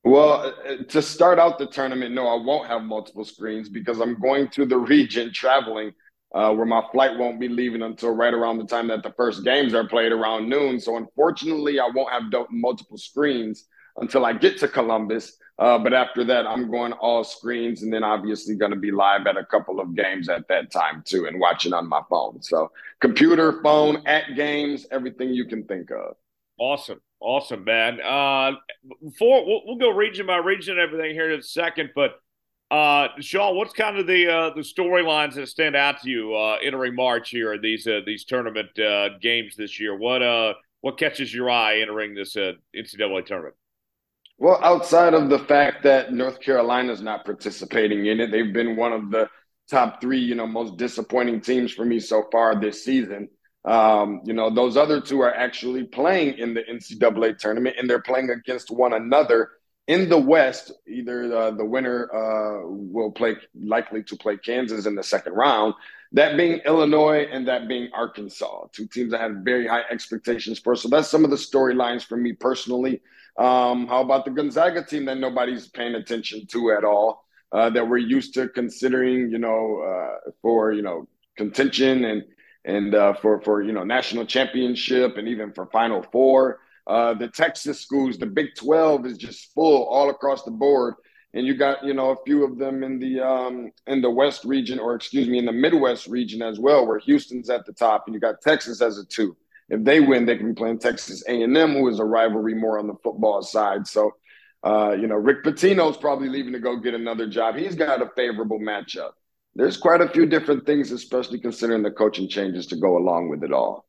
Well, uh, to start out the tournament, no, I won't have multiple screens because I'm going to the <laughs> region traveling, uh, where my flight won't be leaving until right around the time that the first games are played around noon. So, unfortunately, I won't have multiple screens until I get to Columbus. Uh, but after that, I'm going all screens and then obviously going to be live at a couple of games at that time too and watching on my phone. So, computer, phone, at games, everything you can think of. Awesome. Awesome, man. Uh, before we'll, we'll go region by region and everything here in a second, but uh, Sean, what's kind of the uh, the storylines that stand out to you uh, entering March here these uh, these tournament uh, games this year? What uh what catches your eye entering this uh, NCAA tournament? Well, outside of the fact that North Carolina is not participating in it, they've been one of the top three, you know, most disappointing teams for me so far this season. Um, you know, those other two are actually playing in the NCAA tournament, and they're playing against one another in the West. Either uh, the winner uh, will play, likely to play Kansas in the second round. That being Illinois and that being Arkansas, two teams that have very high expectations for. So that's some of the storylines for me personally. Um, how about the Gonzaga team that nobody's paying attention to at all? Uh, that we're used to considering, you know, uh, for you know contention and and uh, for for you know national championship and even for Final Four. Uh, the Texas schools, the Big Twelve is just full all across the board, and you got you know a few of them in the um, in the West region, or excuse me, in the Midwest region as well, where Houston's at the top, and you got Texas as a two. If they win, they can be playing Texas A&M, who is a rivalry more on the football side. So, uh, you know, Rick Pitino's probably leaving to go get another job. He's got a favorable matchup. There's quite a few different things, especially considering the coaching changes to go along with it all.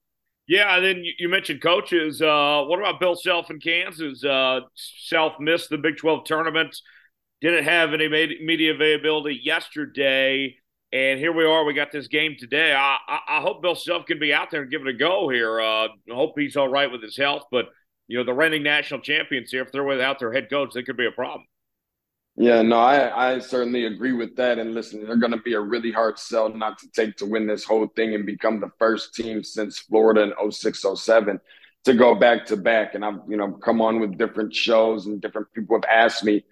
Yeah, and then you mentioned coaches. Uh, what about Bill Self in Kansas? Uh, Self missed the Big 12 tournament. Didn't have any media availability yesterday. And here we are. We got this game today. I, I, I hope Bill Self can be out there and give it a go here. Uh, I hope he's all right with his health. But, you know, the reigning national champions here, if they're without their head coach, they could be a problem. Yeah, no, I, I certainly agree with that. And listen, they're going to be a really hard sell not to take to win this whole thing and become the first team since Florida in 06, 07 to go back to back. And I've, you know, come on with different shows and different people have asked me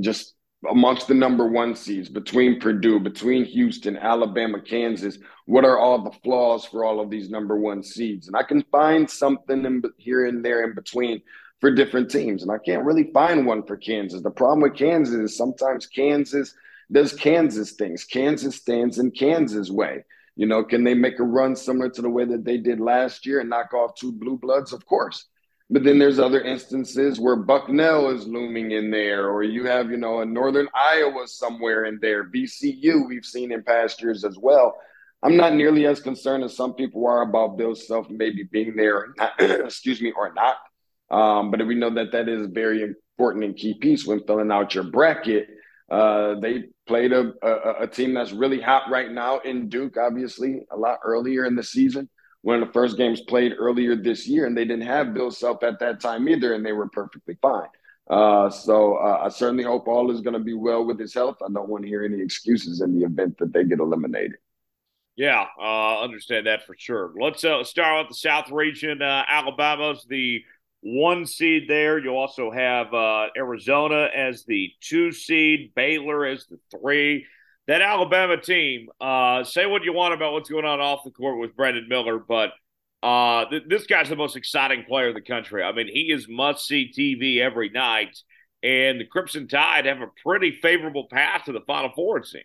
just amongst the number one seeds between Purdue, between Houston, Alabama, Kansas, what are all the flaws for all of these number one seeds? And I can find something in, here and there in between for different teams. And I can't really find one for Kansas. The problem with Kansas is sometimes Kansas does Kansas things. Kansas stands in Kansas way. You know, can they make a run similar to the way that they did last year and knock off two blue bloods? Of course. But then there's other instances where Bucknell is looming in there, or you have, you know, a Northern Iowa somewhere in there. VCU, we've seen in past years as well. I'm not nearly as concerned as some people are about Bill Self maybe being there, not, <clears throat> excuse me, or not. Um, but we know that that is a very important and key piece when filling out your bracket. Uh, they played a, a, a team that's really hot right now in Duke, obviously, a lot earlier in the season one of the first games played earlier this year, and they didn't have Bill Self at that time either, and they were perfectly fine. Uh, so uh, I certainly hope all is going to be well with his health. I don't want to hear any excuses in the event that they get eliminated. Yeah, uh, understand that for sure. Let's uh, start with the South region. Uh, Alabama's the one seed there. You also have uh, Arizona as the two seed, Baylor as the three that Alabama team, uh, say what you want about what's going on off the court with Brandon Miller, but uh, th- this guy's the most exciting player in the country. I mean, he is must see TV every night, and the Crimson Tide have a pretty favorable path to the Final Four, it seems.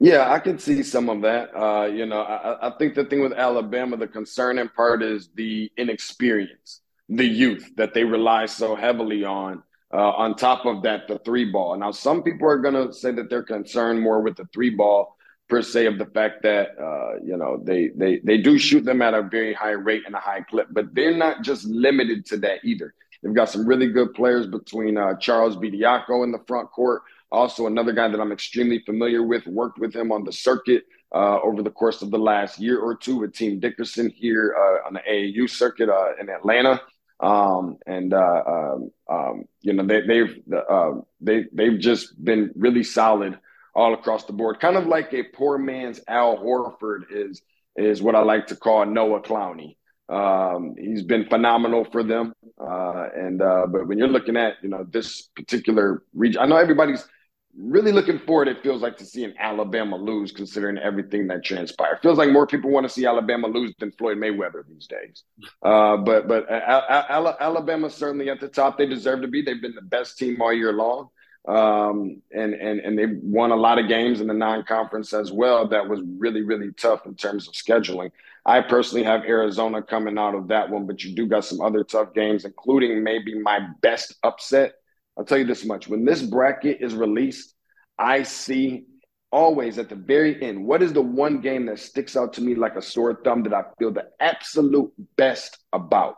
Yeah, I can see some of that. Uh, you know, I, I think the thing with Alabama, the concerning part is the inexperience, the youth that they rely so heavily on. Uh, on top of that, the three ball. Now, some people are going to say that they're concerned more with the three ball per se of the fact that uh, you know they they they do shoot them at a very high rate and a high clip, but they're not just limited to that either. They've got some really good players between uh, Charles Bediako in the front court. Also, another guy that I'm extremely familiar with, worked with him on the circuit uh, over the course of the last year or two with Team Dickerson here uh, on the AAU circuit uh, in Atlanta. Um, and uh, um, um, you know they, they've uh, they they've just been really solid all across the board. Kind of like a poor man's Al Horford is is what I like to call Noah Clowney. Um, he's been phenomenal for them. Uh, and uh, but when you're looking at you know this particular region, I know everybody's really looking forward, it feels like, to seeing Alabama lose, considering everything that transpired. Feels like more people want to see Alabama lose than Floyd Mayweather these days. Uh, but but uh, Alabama certainly at the top. They deserve to be. They've been the best team all year long. Um, and and and they won a lot of games in the non-conference as well. That was really really tough in terms of scheduling. I personally have Arizona coming out of that one, but you do got some other tough games, including maybe my best upset I'll tell you this much when this bracket is released, I see always at the very end what is the one game that sticks out to me like a sore thumb that I feel the absolute best about.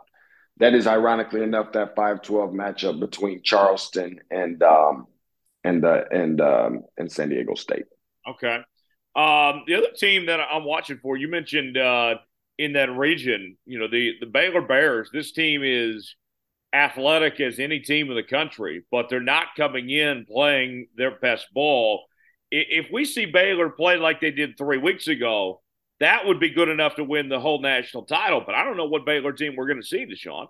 That is ironically enough that 5-12 matchup between Charleston and um and uh, and um and San Diego State. Okay. Um, the other team that I'm watching for, you mentioned uh, in that region, you know, the the Baylor Bears. This team is athletic as any team in the country, but they're not coming in playing their best ball. If we see Baylor play like they did three weeks ago, that would be good enough to win the whole national title. But I don't know what Baylor team we're going to see, DeShaun.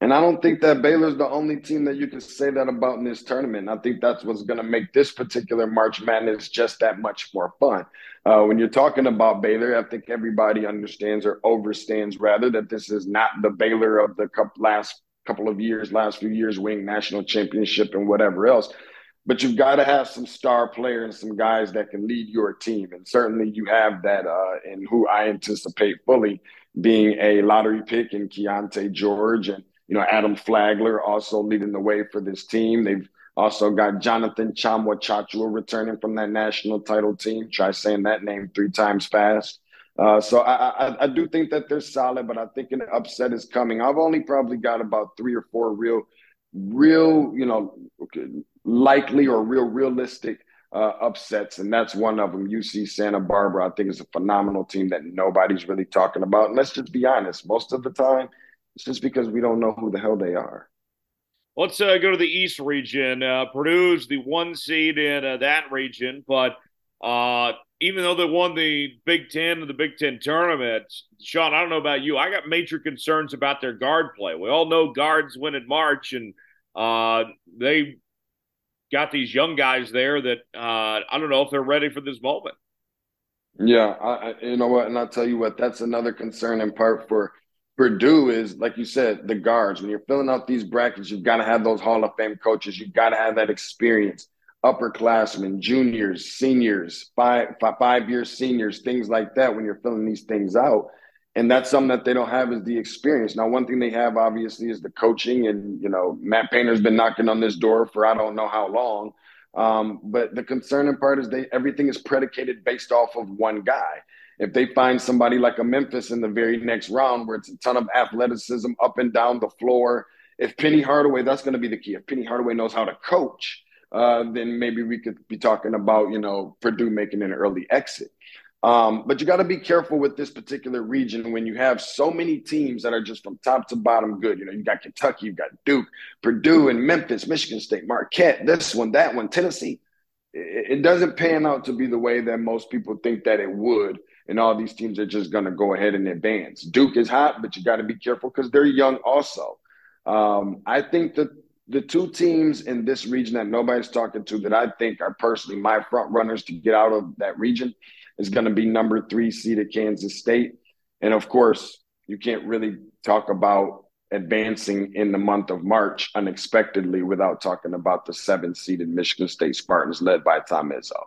And I don't think that Baylor's the only team that you can say that about in this tournament. I think that's what's going to make this particular March Madness just that much more fun. Uh, when you're talking about Baylor, I think everybody understands or overstands rather that this is not the Baylor of the last couple of years, last few years, winning national championship and whatever else. But you've got to have some star players and some guys that can lead your team. And certainly you have that uh, in who I anticipate fully being a lottery pick in Keyonte George and, you know, Adam Flagler also leading the way for this team. They've also got Jonathan Tchamwa Tchatchoua returning from that national title team. Try saying that name three times fast. Uh, so I, I, I do think that they're solid, but I think an upset is coming. I've only probably got about three or four real, real, you know, likely or real realistic uh, upsets, and that's one of them. UC Santa Barbara, I think, is a phenomenal team that nobody's really talking about. And let's just be honest, most of the time, it's just because we don't know who the hell they are. Let's uh, go to the East region. Uh, Purdue's the one seed in uh, that region, but even though they won the Big Ten and the Big Ten tournament, Sean, I don't know about you. I got major concerns about their guard play. We all know guards win in March, and uh, they got these young guys there that uh, I don't know if they're ready for this moment. Yeah, I, you know what, and I'll tell you what, that's another concern in part for Purdue is like you said, the guards. When you're filling out these brackets, you've got to have those Hall of Fame coaches. You've got to have that experience, upperclassmen, juniors, seniors, five five, five year seniors, things like that. When you're filling these things out, and that's something that they don't have is the experience. Now, one thing they have obviously is the coaching, and you know Matt Painter's been knocking on this door for I don't know how long. Um, but the concerning part is they everything is predicated based off of one guy. If they find somebody like a Memphis in the very next round, where it's a ton of athleticism up and down the floor, if Penny Hardaway, that's going to be the key. If Penny Hardaway knows how to coach, uh, then maybe we could be talking about you know Purdue making an early exit. Um, but you got to be careful with this particular region when you have so many teams that are just from top to bottom good. You know, you got Kentucky, you've got Duke, Purdue, and Memphis, Michigan State, Marquette, this one, that one, Tennessee. It, it doesn't pan out to be the way that most people think that it would. And all these teams are just going to go ahead and advance. Duke is hot, but you got to be careful because they're young also. Um, I think that the two teams in this region that nobody's talking to that I think are personally my front runners to get out of that region – is going to be number three seeded Kansas State. And of course, you can't really talk about advancing in the month of March unexpectedly without talking about the seven seeded Michigan State Spartans led by Tom Izzo.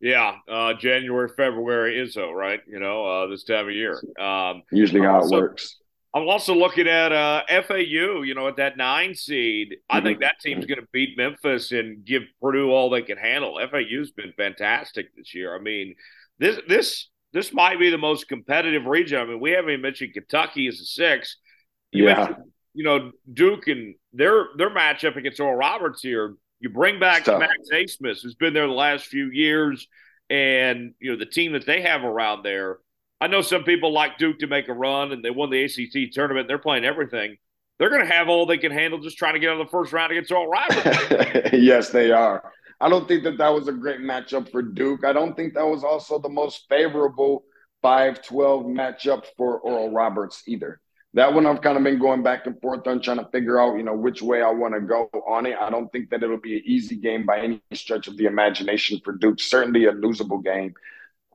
Yeah, uh, January, February, Izzo, right? You know, uh, this time of year. Um, Usually how also, it works. I'm also looking at uh, FAU, you know, at that nine seed. Mm-hmm. I think that team's going to beat Memphis and give Purdue all they can handle. FAU's been fantastic this year. I mean, this this this might be the most competitive region. I mean, we haven't even mentioned Kentucky as a six. You yeah. you know, Duke and their their matchup against Oral Roberts here. You bring back Max Abmas, who's been there the last few years, and you know the team that they have around there. I know some people like Duke to make a run, and they won the ACC tournament. They're playing everything. They're going to have all they can handle, just trying to get out of the first round against Oral Roberts. <laughs> yes, they are. I don't think that that was a great matchup for Duke. I don't think that was also the most favorable 5 12 matchup for Oral Roberts either. That one I've kind of been going back and forth on trying to figure out, you know, which way I want to go on it. I don't think that it'll be an easy game by any stretch of the imagination for Duke. Certainly a losable game.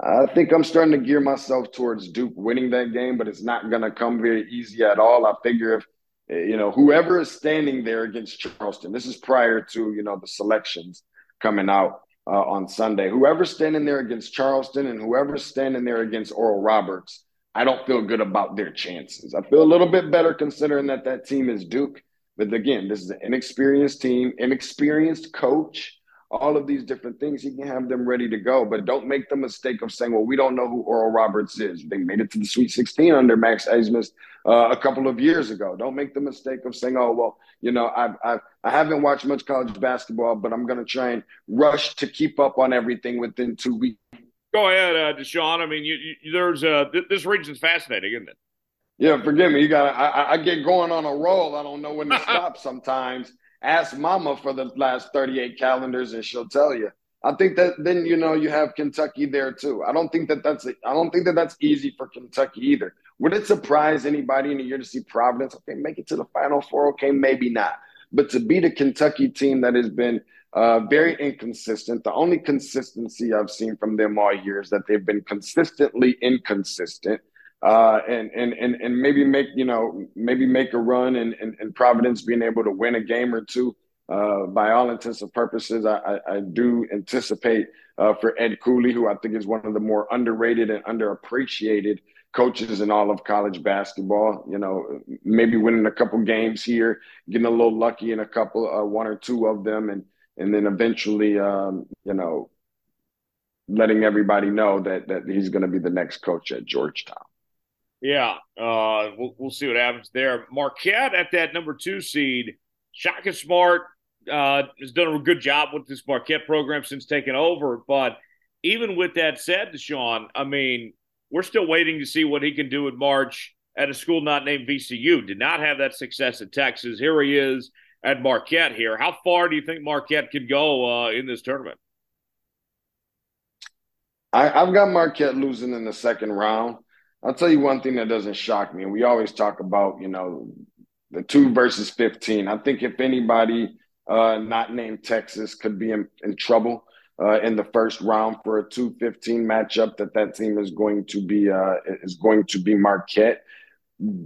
I think I'm starting to gear myself towards Duke winning that game, but it's not going to come very easy at all. I figure if you know whoever is standing there against Charleston, this is prior to you know the selections coming out uh, on Sunday. Whoever's standing there against Charleston and whoever's standing there against Oral Roberts, I don't feel good about their chances. I feel a little bit better considering that that team is Duke. But again, this is an inexperienced team, inexperienced coach all of these different things, he can have them ready to go. But don't make the mistake of saying, well, we don't know who Oral Roberts is. They made it to the Sweet 16 under Max Abmas uh, a couple of years ago. Don't make the mistake of saying, oh, well, you know, I've, I've, I haven't watched much college basketball, but I'm going to try and rush to keep up on everything within two weeks. Go ahead, uh, DeShaun. I mean, you, you, there's uh, th- this region's fascinating, isn't it? Yeah, forgive me. You got. I, I get going on a roll. I don't know when to <laughs> stop sometimes. Ask Mama for the last 38 calendars, and she'll tell you. I think that then you know you have Kentucky there too. I don't think that that's I don't think that that's easy for Kentucky either. Would it surprise anybody in a year to see Providence? Okay, make it to the Final Four. Okay, maybe not. But to beat a Kentucky team that has been uh, very inconsistent, the only consistency I've seen from them all year is that they've been consistently inconsistent uh, and and and and maybe make you know maybe make a run and and, and Providence being able to win a game or two. Uh, by all intents and purposes, I, I, I do anticipate uh, for Ed Cooley, who I think is one of the more underrated and underappreciated coaches in all of college basketball. You know, maybe winning a couple games here, getting a little lucky in a couple, uh, one or two of them, and and then eventually, um, you know, letting everybody know that that he's going to be the next coach at Georgetown. Yeah, uh, we'll, we'll see what happens there. Marquette at that number two seed. Shaka Smart, uh, has done a good job with this Marquette program since taking over. But even with that said, DeShaun, I mean, we're still waiting to see what he can do in March at a school not named VCU. Did not have that success at Texas. Here he is at Marquette. Here, how far do you think Marquette could go uh, in this tournament? I, I've got Marquette losing in the second round. I'll tell you one thing that doesn't shock me. We always talk about, you know, the two versus 15. I think if anybody uh, not named Texas could be in, in trouble uh, in the first round for a 2-15 matchup, that that team is going to be uh, is going to be Marquette.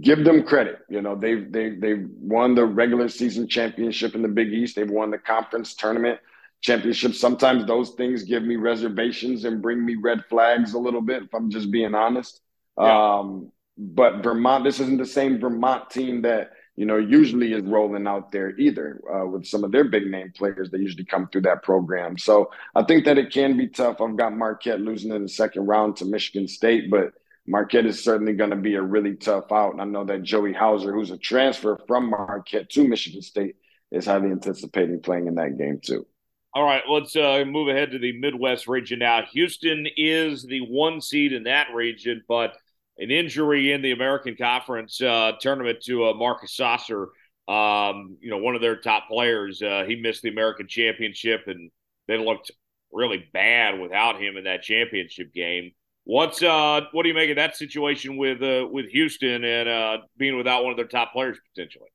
Give them credit. You know, they've they they've won the regular season championship in the Big East. They've won the conference tournament championship. Sometimes those things give me reservations and bring me red flags a little bit, if I'm just being honest. Yeah. Um, but Vermont, this isn't the same Vermont team that you know usually is rolling out there either. Uh, with some of their big name players, that usually come through that program. So I think that it can be tough. I've got Marquette losing in the second round to Michigan State, but Marquette is certainly going to be a really tough out. And I know that Joey Hauser, who's a transfer from Marquette to Michigan State, is highly anticipating playing in that game too. All right, let's uh, move ahead to the Midwest region now. Houston is the one seed in that region, but an injury in the American Conference uh, tournament to uh, Marcus Sasser, um, you know, one of their top players. Uh, he missed the American Championship, and they looked really bad without him in that championship game. What's uh, what do you make of that situation with uh, with Houston and uh, being without one of their top players potentially?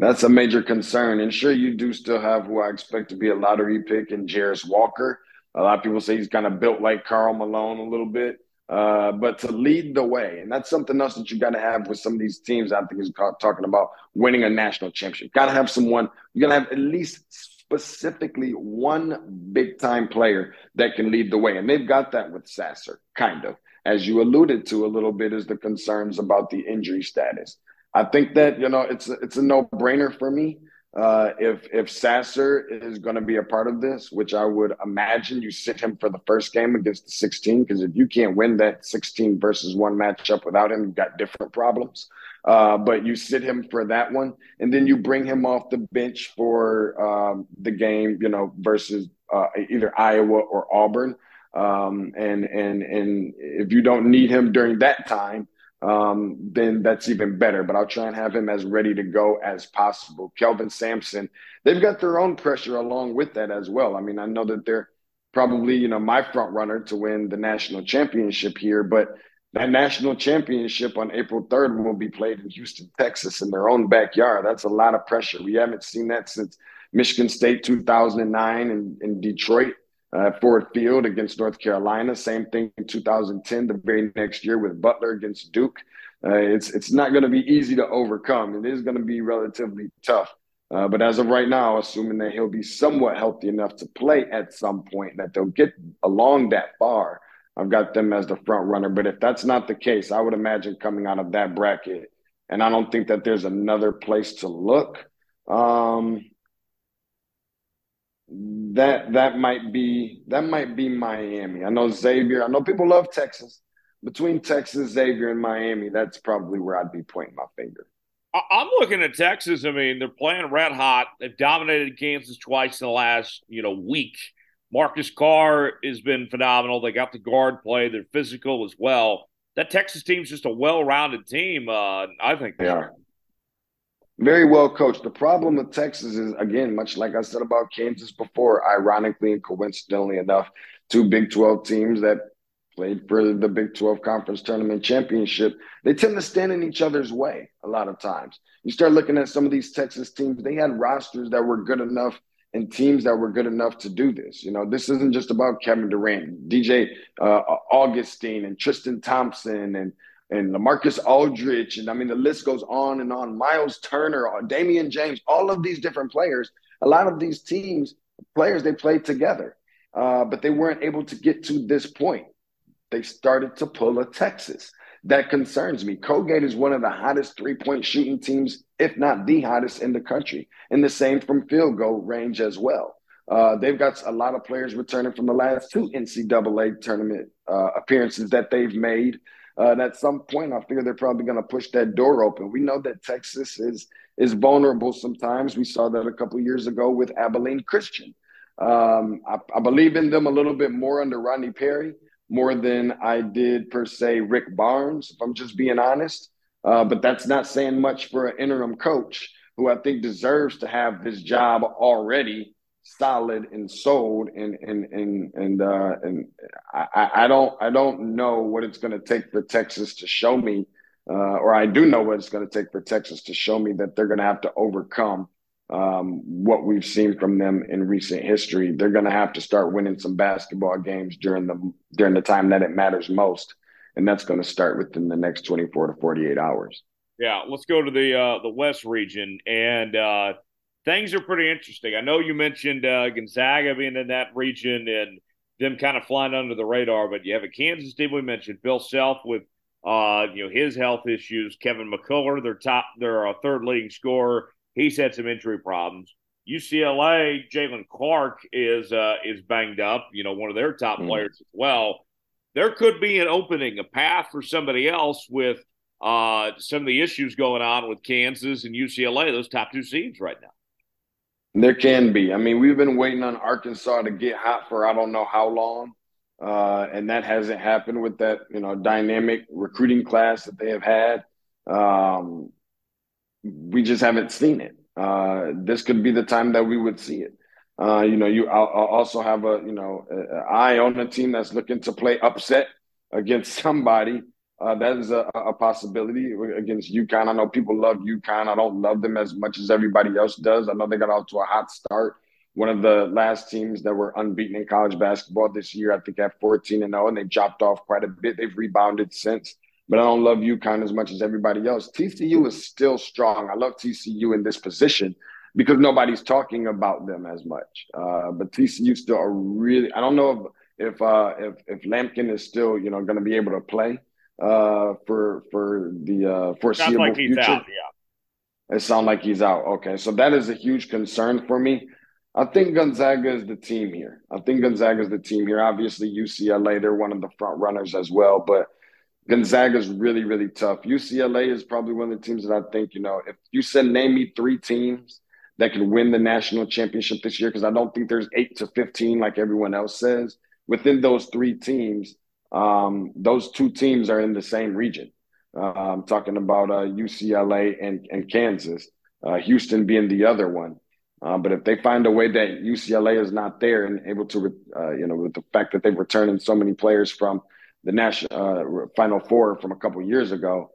That's a major concern. And sure, you do still have who I expect to be a lottery pick in Jarace Walker. A lot of people say he's kind of built like Karl Malone a little bit. Uh, but to lead the way, and that's something else that you got to have with some of these teams. I think is talking about winning a national championship. Got to have someone. You got to have at least specifically one big time player that can lead the way, and they've got that with Sasser, kind of. As you alluded to a little bit, is the concerns about the injury status. I think that you know it's a, it's a no brainer for me. Uh, if if Sasser is going to be a part of this, which I would imagine, you sit him for the first game against the 16, because if you can't win that 16 versus one matchup without him, you've got different problems. Uh, but you sit him for that one, and then you bring him off the bench for um, the game, you know, versus uh, either Iowa or Auburn. Um, and and and if you don't need him during that time, um, then that's even better. But I'll try and have him as ready to go as possible. Kelvin Sampson, they've got their own pressure along with that as well. I mean, I know that they're probably, you know, my front runner to win the national championship here, but that national championship on April 3rd will be played in Houston, Texas, in their own backyard. That's a lot of pressure. We haven't seen that since Michigan State 2009 in, in Detroit uh, Ford Field against North Carolina. Same thing in 2010, the very next year with Butler against Duke. Uh, it's it's not going to be easy to overcome. It is going to be relatively tough. Uh, but as of right now, assuming that he'll be somewhat healthy enough to play at some point, that they'll get along that far, I've got them as the front runner. But if that's not the case, I would imagine coming out of that bracket, and I don't think that there's another place to look. Um, that that might be that might be Miami. I know Xavier. I know people love Texas. Between Texas, Xavier, and Miami, that's probably where I'd be pointing my finger. I'm looking at Texas. I mean, they're playing red hot. They've dominated Kansas twice in the last you know week. Marcus Carr has been phenomenal. They got the guard play. They're physical as well. That Texas team's just a well-rounded team. Uh, I think they are. Very well coached. The problem with Texas is, again, much like I said about Kansas before, ironically and coincidentally enough, two Big 12 teams that played for the Big 12 Conference Tournament Championship, they tend to stand in each other's way a lot of times. You start looking at some of these Texas teams, they had rosters that were good enough and teams that were good enough to do this. You know, this isn't just about Kevin Durant, DJ uh, Augustin, and Tristan Thompson, and and Lamarcus Aldridge, and I mean the list goes on and on. Myles Turner, uh, Damion James, all of these different players. A lot of these teams, players, they played together, uh, but they weren't able to get to this point. They started to pull a Texas. That concerns me. Colgate is one of the hottest three point shooting teams, if not the hottest in the country, and the same from field goal range as well. Uh, they've got a lot of players returning from the last two NCAA tournament uh, appearances that they've made. Uh, and at some point, I figure they're probably going to push that door open. We know that Texas is is vulnerable sometimes. We saw that a couple years ago with Abilene Christian. Um, I, I, believe in them a little bit more under Rodney Terry, more than I did per se Rick Barnes, if I'm just being honest. Uh, but that's not saying much for an interim coach who I think deserves to have this job already solid and sold. And and and and uh, and I, I don't I don't know what it's going to take for Texas to show me, uh, or I do know what it's going to take for Texas to show me that they're going to have to overcome um, what we've seen from them in recent history. They're going to have to start winning some basketball games during the during the time that it matters most, and that's going to start within the next 24 to 48 hours. Yeah, let's go to the uh, the West region, and uh, things are pretty interesting. I know you mentioned uh, Gonzaga being in that region and them kind of flying under the radar, but you have a Kansas team. We mentioned Bill Self with uh, you know his health issues. Kevin McCullar, their top, their uh, third leading scorer He's had some injury problems. UCLA, Jaylen Clark is uh, is banged up. You know, one of their top mm. players as well. There could be an opening, a path for somebody else with uh, some of the issues going on with Kansas and UCLA, those top two seeds right now. There can be. I mean, we've been waiting on Arkansas to get hot for I don't know how long, uh, and that hasn't happened with that you know dynamic recruiting class that they have had. Um, we just haven't seen it. Uh, this could be the time that we would see it. Uh, you know, you I'll, I'll also have a you know eye on a team that's looking to play upset against <laughs> somebody. Uh, that is a, a, possibility against UConn. I know people love UConn. I don't love them as much as everybody else does. I know they got off to a hot start. One of the last teams that were unbeaten in college basketball this year, I think, at 14 and 0, and they dropped off quite a bit. They've rebounded since but I don't love UConn as much as everybody else. TCU is still strong. I love TCU in this position because nobody's talking about them as much. Uh, but TCU still are really. I don't know if if uh, if, if Lampkin is still you know going to be able to play uh, for for the uh, foreseeable like future. Out, yeah. It sounds like he's out. Okay, so that is a huge concern for me. I think Gonzaga is the team here. I think Gonzaga is the team here. Obviously, UCLA, they're one of the front runners as well. But Gonzaga is really, really tough. UCLA is probably one of the teams that I think, you know, if you said name me three teams that could win the national championship this year, because I don't think there's eight to 15 like everyone else says. Within those three teams, um, those two teams are in the same region. Uh, I'm talking about uh, UCLA and, and Kansas, uh, Houston being the other one. Uh, but if they find a way that UCLA is not there and able to, uh, you know, with the fact that they've returned so many players from – the national uh, Final Four from a couple years ago.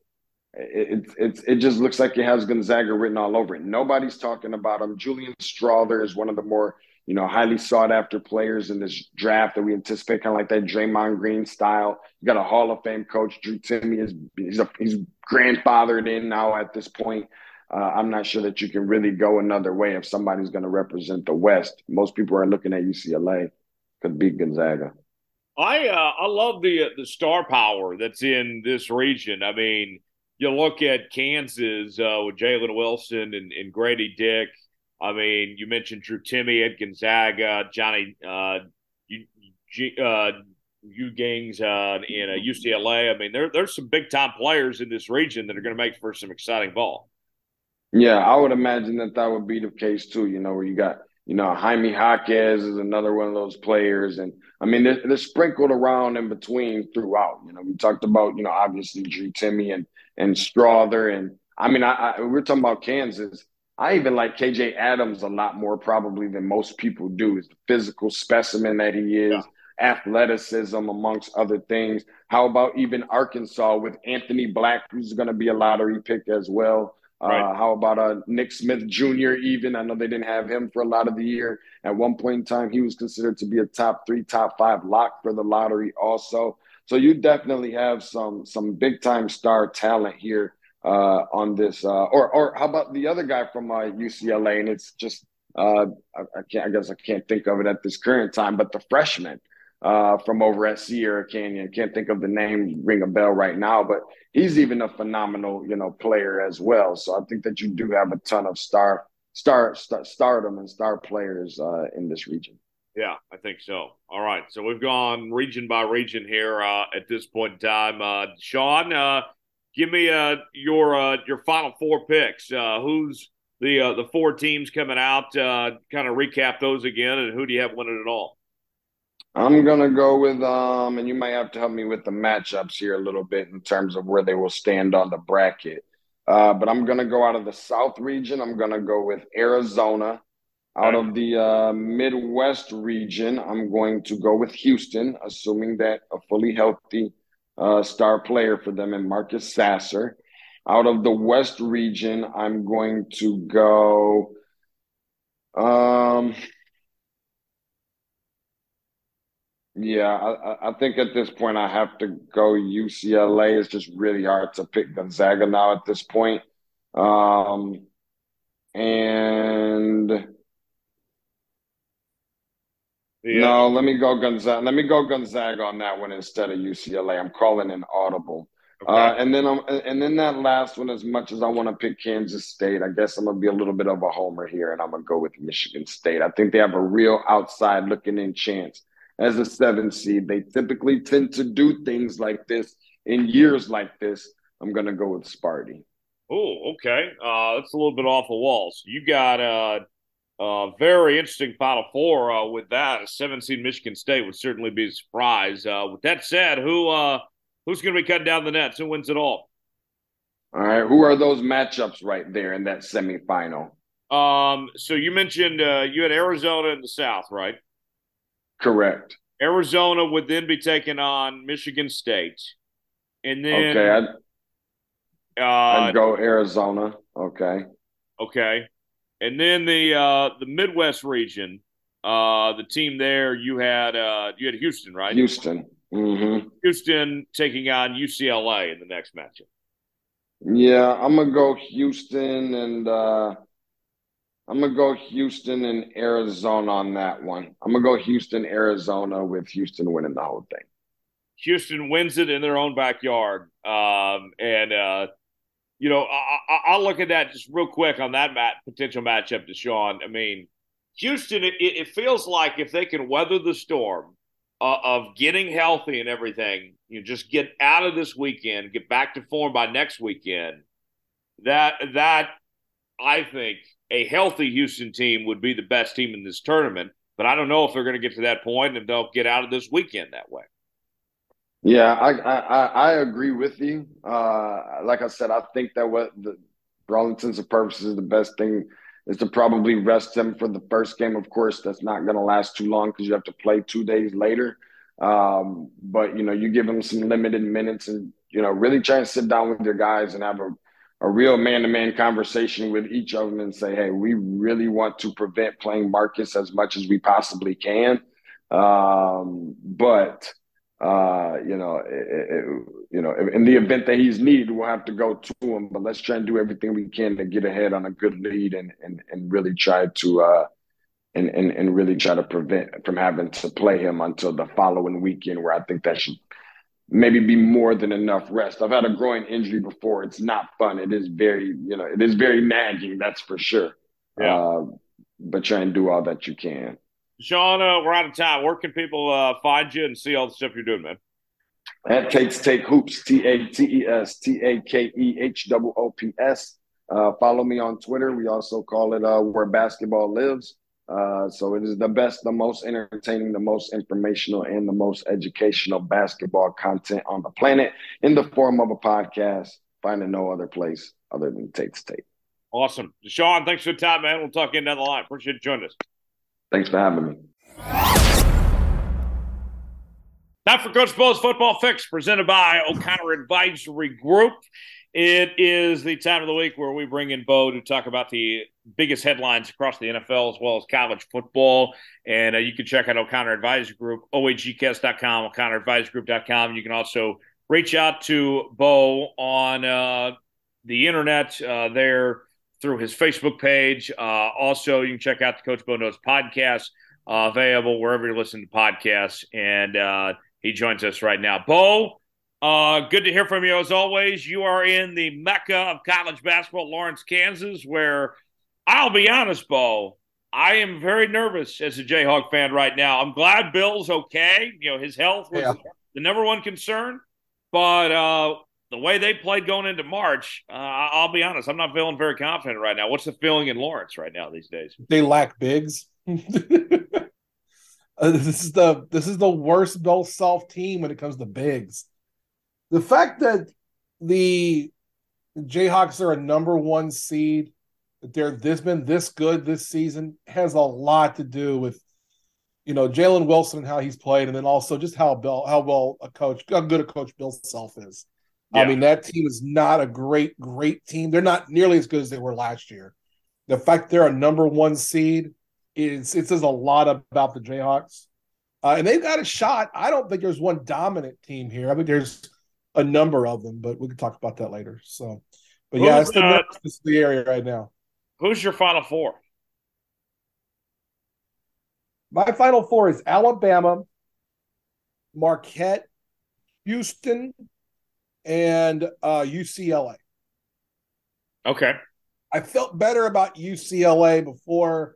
It, it, it, just looks like it has Gonzaga written all over it. Nobody's talking about him. Julian Strawther is one of the more you know highly sought after players in this draft that we anticipate, kind of like that Draymond Green style. You got a Hall of Fame coach, Drew Timme is he's a, he's grandfathered in now at this point. Uh, I'm not sure that you can really go another way if somebody's going to represent the West. Most people are looking at UCLA could beat Gonzaga. I uh, I love the uh, the star power that's in this region. I mean, you look at Kansas uh, with Jalen Wilson and, and, Grady Dick. I mean, you mentioned Drew Timme at Gonzaga, Johnny uh, uh, Juzang uh, in uh, UCLA. I mean, there there's some big time players in this region that are going to make for some exciting ball. Yeah, I would imagine that that would be the case too. You know, where you got you know, Jaime Jaquez is another one of those players. And I mean, they're, they're, sprinkled around in between throughout. You know, we talked about, you know, obviously Drew Timme and, and Strawther. And I mean, I, I, we're talking about Kansas. I even like KJ Adams a lot more probably than most people do. Is the physical specimen that he is, yeah. athleticism amongst other things. How about even Arkansas with Anthony Black, who's going to be a lottery pick as well? Right. Uh, how about uh, Nick Smith Jr. Even I know they didn't have him for a lot of the year. At one point in time, he was considered to be a top three, top five lock for the lottery. Also, so you definitely have some some big time star talent here uh, on this. Uh, or or how about the other guy from UCLA? Uh, and it's just uh, I, I, can't. I guess I can't think of it at this current time. But the freshman uh, from over at Sierra Canyon. Can't think of the name, ring a bell right now, but he's even a phenomenal, you know, player as well. So I think that you do have a ton of star, star, star stardom and star players uh, in this region. Yeah, I think so. All right, so we've gone region by region here at this point in time. Sean, give me uh, your uh, your final four picks. Uh, who's the uh, the four teams coming out? Uh, kind of recap those again, and who do you have winning it all? I'm gonna go with um, and you might have to help me with the matchups here a little bit in terms of where they will stand on the bracket. Uh, but I'm gonna go out of the South region. I'm gonna go with Arizona. Out of the uh, Midwest region, I'm going to go with Houston, assuming that a fully healthy uh, star player for them and Marcus Sasser. Out of the West region, I'm going to go. Um, yeah, I, I think at this point I have to go UCLA. It's just really hard to pick Gonzaga now at this point. Um, and yeah. No, let me go Gonzaga. Let me go Gonzaga on that one instead of UCLA. I'm calling an audible. Okay. Uh, and then I'm, and then that last one, as much as I want to pick Kansas State, I guess I'm gonna be a little bit of a homer here, and I'm gonna go with Michigan State. I think they have a real outside looking in chance as a seven seed. They typically tend to do things like this in years like this. I'm gonna go with Sparty. Oh, okay. Uh, that's a little bit off the walls. You got uh, uh, very interesting Final Four uh, with that. A seven seed Michigan State would certainly be a surprise. Uh, with that said, who uh, who's going to be cutting down the nets? Who wins it all? All right. Who are those matchups right there in that semifinal? Um, so you mentioned uh, you had Arizona in the South, right? Correct. Arizona would then be taking on Michigan State, and then okay, I'd, uh, I'd go Arizona. Okay. Okay. And then the uh, the Midwest region, uh, the team there you had uh, you had Houston, right? Houston. Mm-hmm. Houston taking on UCLA in the next matchup. Yeah, I'm gonna go Houston and uh, I'm gonna go Houston and Arizona on that one. I'm gonna go Houston, Arizona with Houston winning the whole thing. Houston wins it in their own backyard, um, and uh, you know, I, will look at that just real quick on that mat, potential matchup to Sean. I mean, Houston, it, it feels like if they can weather the storm uh, of getting healthy and everything, you know, just get out of this weekend, get back to form by next weekend. That that I think a healthy Houston team would be the best team in this tournament. But I don't know if they're going to get to that point and they'll get out of this weekend that way. Yeah, I, I I agree with you. Uh, like I said, I think that what the for all intents and purposes, the best thing is to probably rest them for the first game. Of course, that's not going to last too long because you have to play two days later. Um, but you know, you give them some limited minutes and you know really try and sit down with your guys and have a a real man-to-man conversation with each of them and say, hey, we really want to prevent playing Marcus as much as we possibly can. Um, but uh, you know, it, it, you know, in the event that he's needed, we'll have to go to him. But let's try and do everything we can to get ahead on a good lead and and and really try to uh, and and and really try to prevent from having to play him until the following weekend, where I think that should maybe be more than enough rest. I've had a groin injury before. It's not fun. It is very, you know, it is very nagging. That's for sure. Yeah. Uh, but try and do all that you can. Sean, uh, we're out of time. Where can people uh, find you and see all the stuff you're doing, man? At Tates Take Hoops, T A T E S T A K E H O O P S. Uh, follow me on Twitter. We also call it uh, Where Basketball Lives. Uh, so it is the best, the most entertaining, the most informational, and the most educational basketball content on the planet in the form of a podcast. Finding no other place other than Tates Take. Awesome. Sean, thanks for the time, man. We'll talk again down the line. Appreciate you joining us. Thanks for having me. Time for Coach Bo's Football Fix, presented by O'Connor Advisory Group. It is the time of the week where we bring in Bo to talk about the biggest headlines across the NFL as well as college football. And uh, you can check out O'Connor Advisory Group, ohgcast.com, o'connoradvisorygroup.com. You can also reach out to Bo on uh, the internet uh, there through his Facebook page. Uh, also, you can check out the Coach Bo Knows podcast, uh, available wherever you listen to podcasts. And uh, he joins us right now. Bo, uh, good to hear from you as always. You are in the mecca of college basketball, Lawrence, Kansas, where I'll be honest, Bo, I am very nervous as a Jayhawk fan right now. I'm glad Bill's okay. You know, his health was yeah. the number one concern, but uh, the way they played going into March, uh, I'll be honest, I'm not feeling very confident right now. What's the feeling in Lawrence right now these days? They lack bigs. <laughs> uh, this is the this is the worst Bill Self team when it comes to bigs. The fact that the Jayhawks are a number one seed, that they're this been this good this season has a lot to do with you know Jalen Wilson and how he's played, and then also just how Bill how well a coach how good a coach Bill Self is. Yeah. I mean, that team is not a great, great team. They're not nearly as good as they were last year. The fact they're a number one seed is it says a lot about the Jayhawks. Uh, and they've got a shot. I don't think there's one dominant team here. I think there's a number of them, but we can talk about that later. So, but yeah, it's the, uh, it's the area right now. Who's your final four? My final four is Alabama, Marquette, Houston, and uh, UCLA. Okay. I felt better about UCLA before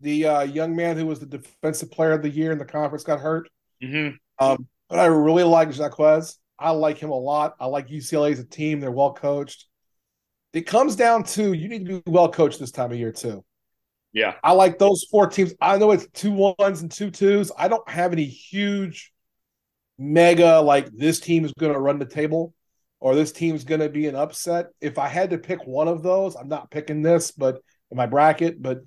the uh, young man who was the defensive player of the year in the conference got hurt. Mm-hmm. Um, but I really like Jaquez. I like him a lot. I like UCLA as a team. They're well coached. It comes down to you need to be well coached this time of year too. Yeah. I like those four teams. I know it's two ones and two twos. I don't have any huge mega like this team is going to run the table or this team's going to be an upset. If I had to pick one of those, I'm not picking this, but in my bracket, but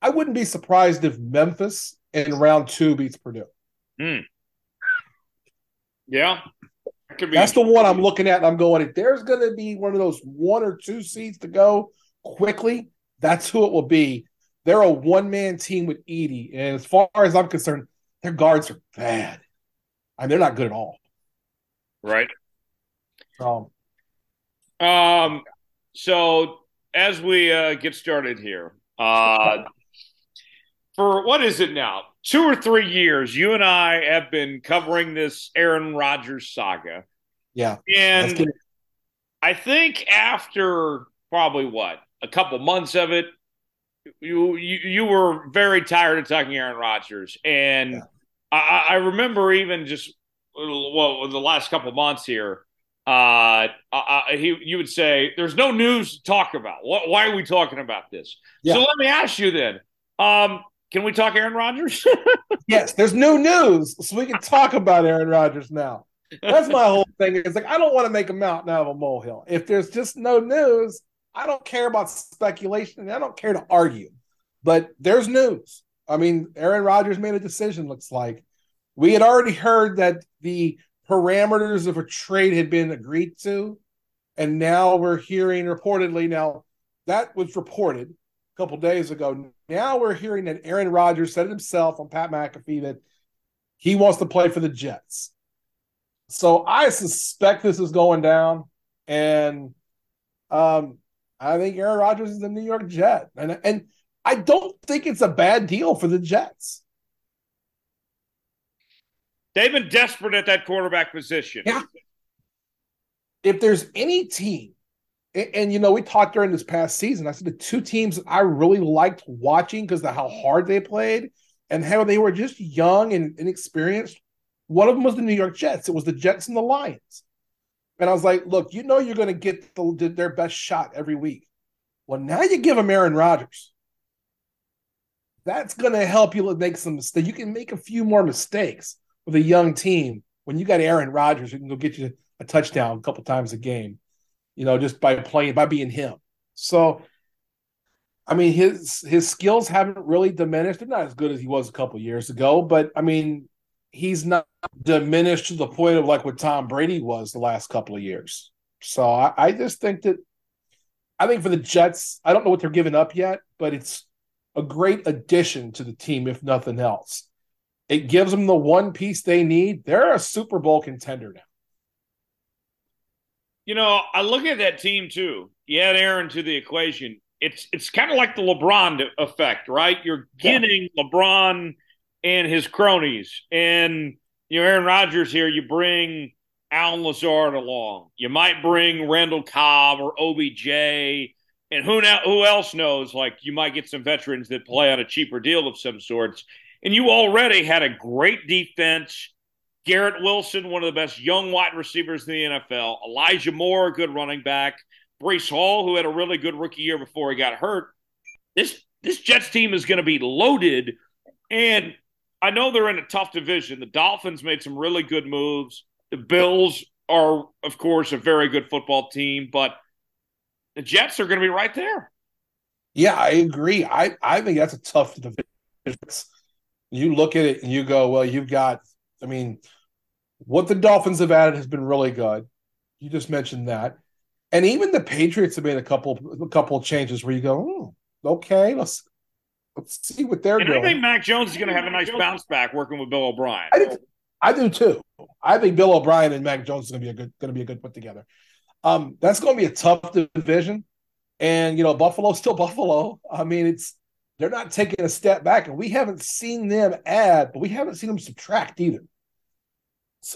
I wouldn't be surprised if Memphis in round two beats Purdue. Hmm. Yeah. That That's the one I'm looking at. And I'm going, if there's going to be one of those one or two seeds to go quickly, that's who it will be. They're a one man team with Edey. And as far as I'm concerned, their guards are bad. I mean, they're not good at all. Right. Um, um, so as we uh, get started here, uh, for what is it now? Two or three years, you and I have been covering this Aaron Rodgers saga. Yeah. And I think after probably what, a couple months of it, you you, you were very tired of talking Aaron Rodgers. And yeah. I, I remember even just well the last couple months here uh, uh, he, you would say, "There's no news to talk about. What, why are we talking about this?" Yeah. So let me ask you then: um, Can we talk Aaron Rodgers? <laughs> yes, there's new news, so we can talk about Aaron Rodgers now. That's my whole thing. It's like I don't want to make a mountain out of a molehill. If there's just no news, I don't care about speculation. I don't care to argue. But there's news. I mean, Aaron Rodgers made a decision. Looks like we had already heard that the parameters of a trade had been agreed to. And now we're hearing reportedly, now that was reported a couple days ago. Now we're hearing that Aaron Rodgers said it himself on Pat McAfee that he wants to play for the Jets. So I suspect this is going down. And um, I think Aaron Rodgers is the New York Jet. And, and I don't think it's a bad deal for the Jets. They've been desperate at that quarterback position. Yeah. If there's any team, and, and, you know, we talked during this past season, I said the two teams I really liked watching because of how hard they played and how they were just young and inexperienced. One of them was the New York Jets. It was the Jets and the Lions. And I was like, look, you know, you're going to get the, their best shot every week. Well, now you give them Aaron Rodgers. That's going to help you make some mistakes. You can make a few more mistakes with a young team, when you got Aaron Rodgers who can go get you a touchdown a couple times a game, you know, just by playing by being him. So, I mean, his his skills haven't really diminished. They're not as good as he was a couple years ago, but I mean, he's not diminished to the point of like what Tom Brady was the last couple of years. So I, I just think that I think for the Jets, I don't know what they're giving up yet, but it's a great addition to the team, if nothing else. It gives them the one piece they need. They're a Super Bowl contender now. You know, I look at that team too. You add Aaron to the equation. It's it's kind of like the LeBron effect, right? You're getting yeah. LeBron and his cronies, and you know Aaron Rodgers here. You bring Allen Lazard along. You might bring Randall Cobb or OBJ. and who now who else knows? Like you might get some veterans that play on a cheaper deal of some sorts. And you already had a great defense. Garrett Wilson, one of the best young wide receivers in the NFL. Elijah Moore, good running back. Breece Hall, who had a really good rookie year before he got hurt. This this Jets team is going to be loaded. And I know they're in a tough division. The Dolphins made some really good moves. The Bills are, of course, a very good football team, but the Jets are going to be right there. Yeah, I agree. I, I think that's a tough division. You look at it and you go, well, you've got, I mean, what the Dolphins have added has been really good. You just mentioned that. And even the Patriots have made a couple a couple of changes where you go, oh, okay, let's let's see what they're and doing. I think Mac Jones is going to have a nice bounce back working with Bill O'Brien. I, think, I do too. I think Bill O'Brien and Mac Jones is going to be a good going to be a good put together. Um, that's going to be a tough division, and you know Buffalo's still Buffalo. I mean, it's they're not taking a step back, and we haven't seen them add, but we haven't seen them subtract either.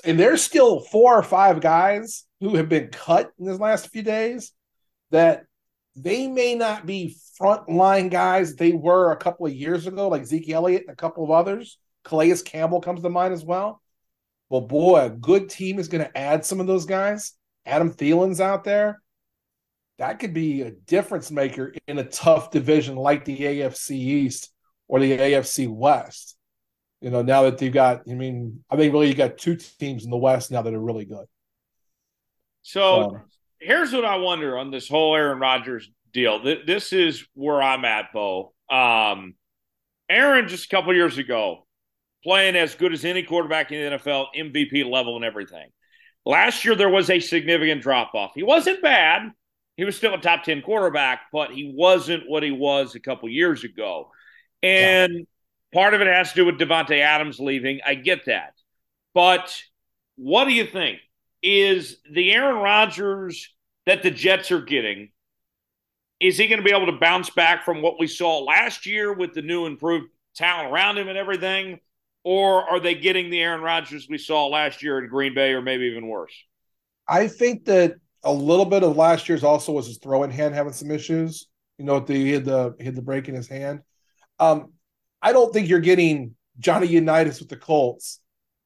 And there's still four or five guys who have been cut in this last few days that they may not be frontline guys they were a couple of years ago, like Zeke Elliott and a couple of others. Calais Campbell comes to mind as well. Well, boy, a good team is going to add some of those guys. Adam Thielen's out there. That could be a difference maker in a tough division like the AFC East or the AFC West. You know, now that you've got, I mean, I think really you got two teams in the West now that are really good. So, so here's what I wonder on this whole Aaron Rodgers deal. This is where I'm at, Bo. Um, Aaron just a couple years ago playing as good as any quarterback in the NFL, MVP level and everything. Last year there was a significant drop off. He wasn't bad. He was still a top 10 quarterback, but he wasn't what he was a couple years ago. And yeah. part of it has to do with Davante Adams leaving. I get that. But what do you think? Is the Aaron Rodgers that the Jets are getting, is he going to be able to bounce back from what we saw last year with the new improved talent around him and everything? Or are they getting the Aaron Rodgers we saw last year in Green Bay or maybe even worse? I think that a little bit of last year's also was his throwing hand having some issues. You know, the, he had the he had the break in his hand. Um, I don't think you're getting Johnny Unitas with the Colts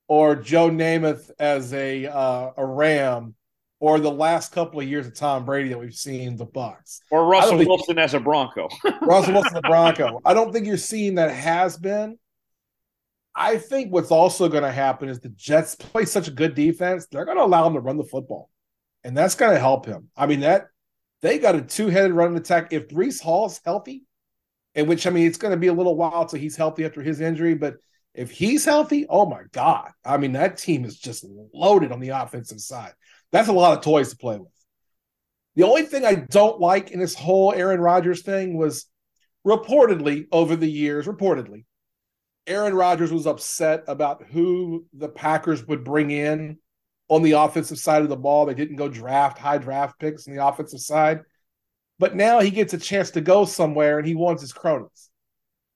or Joe Namath as a uh, a Ram or the last couple of years of Tom Brady that we've seen the Bucs or Russell Wilson as a Bronco. <laughs> Russell Wilson a Bronco. I don't think you're seeing that has been. I think what's also going to happen is the Jets play such a good defense; they're going to allow him to run the football, and that's going to help him. I mean that they got a two-headed running attack. If Breece Hall's healthy, in which I mean it's going to be a little while till he's healthy after his injury, but if he's healthy, oh my god! I mean that team is just loaded on the offensive side. That's a lot of toys to play with. The only thing I don't like in this whole Aaron Rodgers thing was reportedly over the years, reportedly, Aaron Rodgers was upset about who the Packers would bring in on the offensive side of the ball. They didn't go draft high draft picks on the offensive side. But now he gets a chance to go somewhere and he wants his cronies.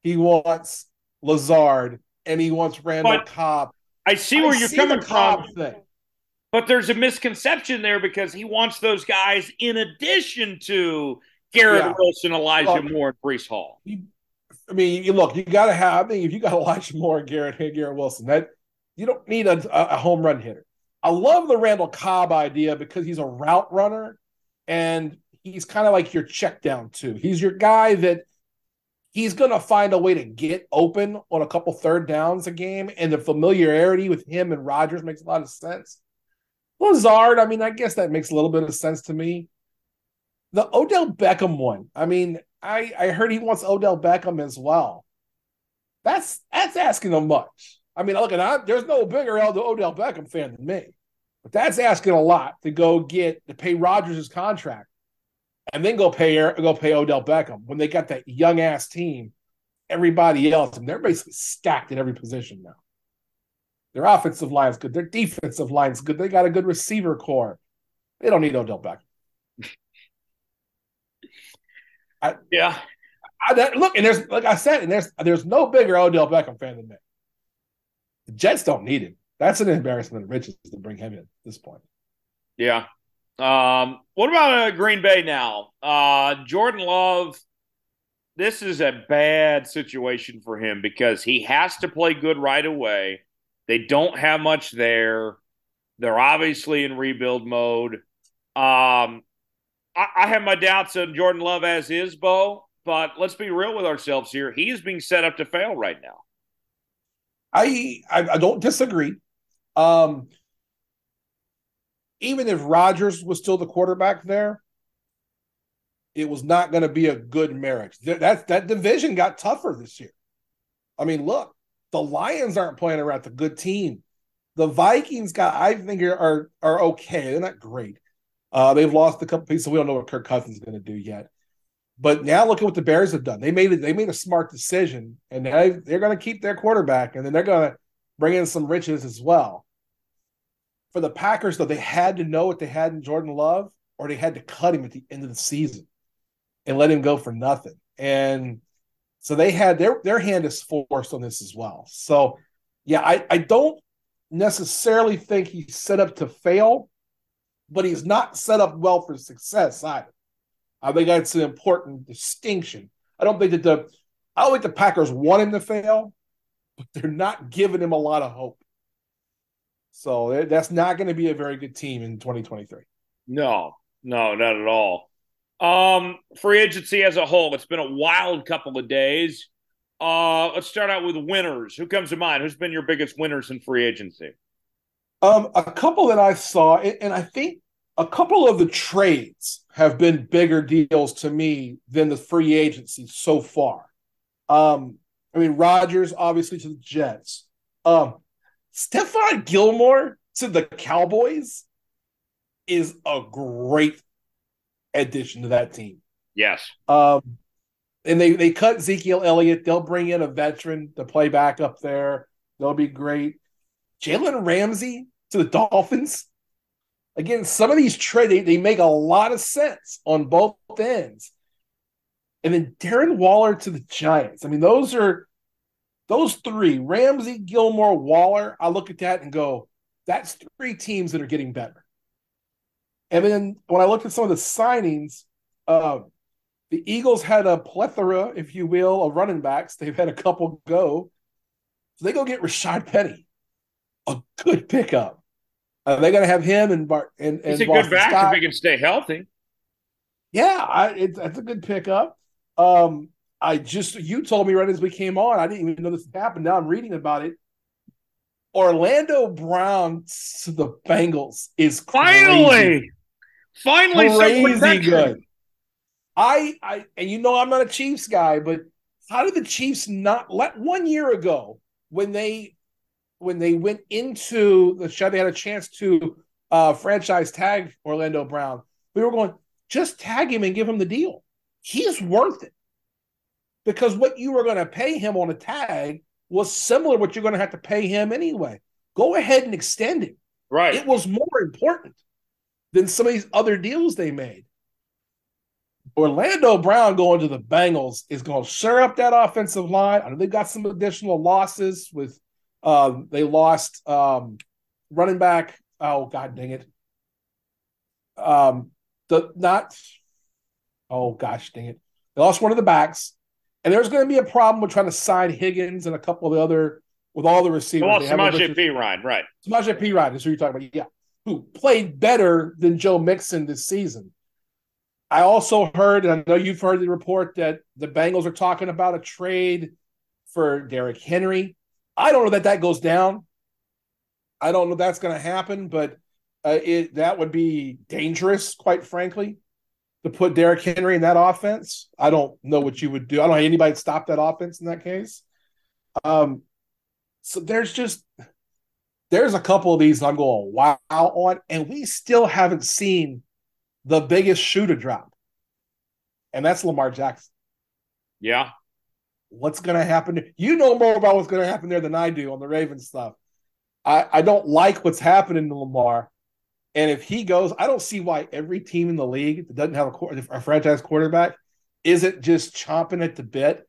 He wants Lazard and he wants Randall but Cobb. I see where I you're see coming from. Thing. But there's a misconception there because he wants those guys in addition to Garrett yeah. Wilson, Elijah well, Moore, and Breece Hall. I mean, you look, you got to have. I mean, if you got <laughs> Elijah Moore, and Garrett, Garrett Wilson, that you don't need a, a home run hitter. I love the Randall Cobb idea because he's a route runner and he's kind of like your check down too. He's your guy that he's going to find a way to get open on a couple third downs a game, and the familiarity with him and Rodgers makes a lot of sense. Lazard, I mean, I guess that makes a little bit of sense to me. The Odell Beckham one, I mean, I, I heard he wants Odell Beckham as well. That's that's asking him much. I mean, look, at I, there's no bigger Odell Beckham fan than me, but that's asking a lot to go get to pay Rodgers' contract and then go pay go pay Odell Beckham when they got that young ass team. Everybody else, and they're basically stacked at every position now. Their offensive line's good. Their defensive line's good. They got a good receiver core. They don't need Odell Beckham. I, yeah. I, that, look, and there's like I said, and there's there's no bigger Odell Beckham fan than me. The Jets don't need him. That's an embarrassment of riches to bring him in at this point. Yeah. Um, what about uh, Green Bay now? Uh, Jordan Love. This is a bad situation for him because he has to play good right away. They don't have much there. They're obviously in rebuild mode. Um, I, I have my doubts on Jordan Love as is, Bo. But let's be real with ourselves here. He is being set up to fail right now. I I, I don't disagree. Um, even if Rodgers was still the quarterback there, it was not going to be a good marriage. That that division got tougher this year. I mean, look, the Lions aren't playing around the good team. The Vikings got, I think, are are okay. They're not great. Uh, they've lost a couple pieces. We don't know what Kirk Cousins is going to do yet. But now look at what the Bears have done. They made it. They made a smart decision, and they, they're going to keep their quarterback, and then they're going to bring in some riches as well. For the Packers, though, they had to know what they had in Jordan Love, or they had to cut him at the end of the season and let him go for nothing. And so they had their their hand is forced on this as well. So yeah, I, I don't necessarily think he's set up to fail, but he's not set up well for success either. I think that's an important distinction. I don't think that the I don't think the Packers want him to fail, but they're not giving him a lot of hope. So that's not going to be a very good team in 2023. No, no, not at all. Um, free agency as a whole, it's been a wild couple of days. Uh, let's start out with winners. Who comes to mind? Who's been your biggest winners in free agency? Um, a couple that I saw, and I think a couple of the trades have been bigger deals to me than the free agency so far. Um, I mean, Rodgers obviously to the Jets. Um, Stephon Gilmore to the Cowboys is a great addition to that team. Yes. Um, and they they cut Ezekiel Elliott. They'll bring in a veteran to play back up there. They'll be great. Jalen Ramsey to the Dolphins. Again, some of these trades they, they make a lot of sense on both ends. And then Darren Waller to the Giants. I mean, those are those three, Ramsey, Gilmore, Waller, I look at that and go, that's three teams that are getting better. And then when I looked at some of the signings, uh, the Eagles had a plethora, if you will, of running backs. They've had a couple go. So they go get Rashad Penny, a good pickup. Uh, they're going to have him and Bart and, and He's a Boston good back Scott. if he can stay healthy. Yeah, I, it, that's a good pickup. Um, I just you told me right as we came on. I didn't even know this happened. Now I'm reading about it. Orlando Brown to the Bengals is finally, finally crazy good. I I and you know I'm not a Chiefs guy, but how did the Chiefs not let one year ago when they when they went into the show they had a chance to uh franchise tag Orlando Brown. We were going just tag him and give him the deal. He's worth it because what you were going to pay him on a tag was similar what you're going to have to pay him anyway. Go ahead and extend it. Right. It was more important than some of these other deals they made. Orlando Brown going to the Bengals is going to shore up that offensive line. I know they've got some additional losses with um, they lost um, running back. Oh God dang it. Um the not oh gosh dang it. They lost one of the backs. And there's going to be a problem with trying to sign Higgins and a couple of the other with all the receivers. Well, Samaje Perine, right? Samaje Perine is who you're talking about. Yeah, who played better than Joe Mixon this season. I also heard, and I know you've heard the report that the Bengals are talking about a trade for Derrick Henry. I don't know that that goes down. I don't know that's going to happen, but uh, it that would be dangerous, quite frankly to put Derrick Henry in that offense. I don't know what you would do. I don't know anybody stop that offense in that case. Um, so there's just there's a couple of these I'm going wow on, and we still haven't seen the biggest shooter drop, and that's Lamar Jackson. Yeah. What's going to happen? You know more about what's going to happen there than I do on the Ravens stuff. I, I don't like what's happening to Lamar. And if he goes, I don't see why every team in the league that doesn't have a, a franchise quarterback isn't just chomping at the bit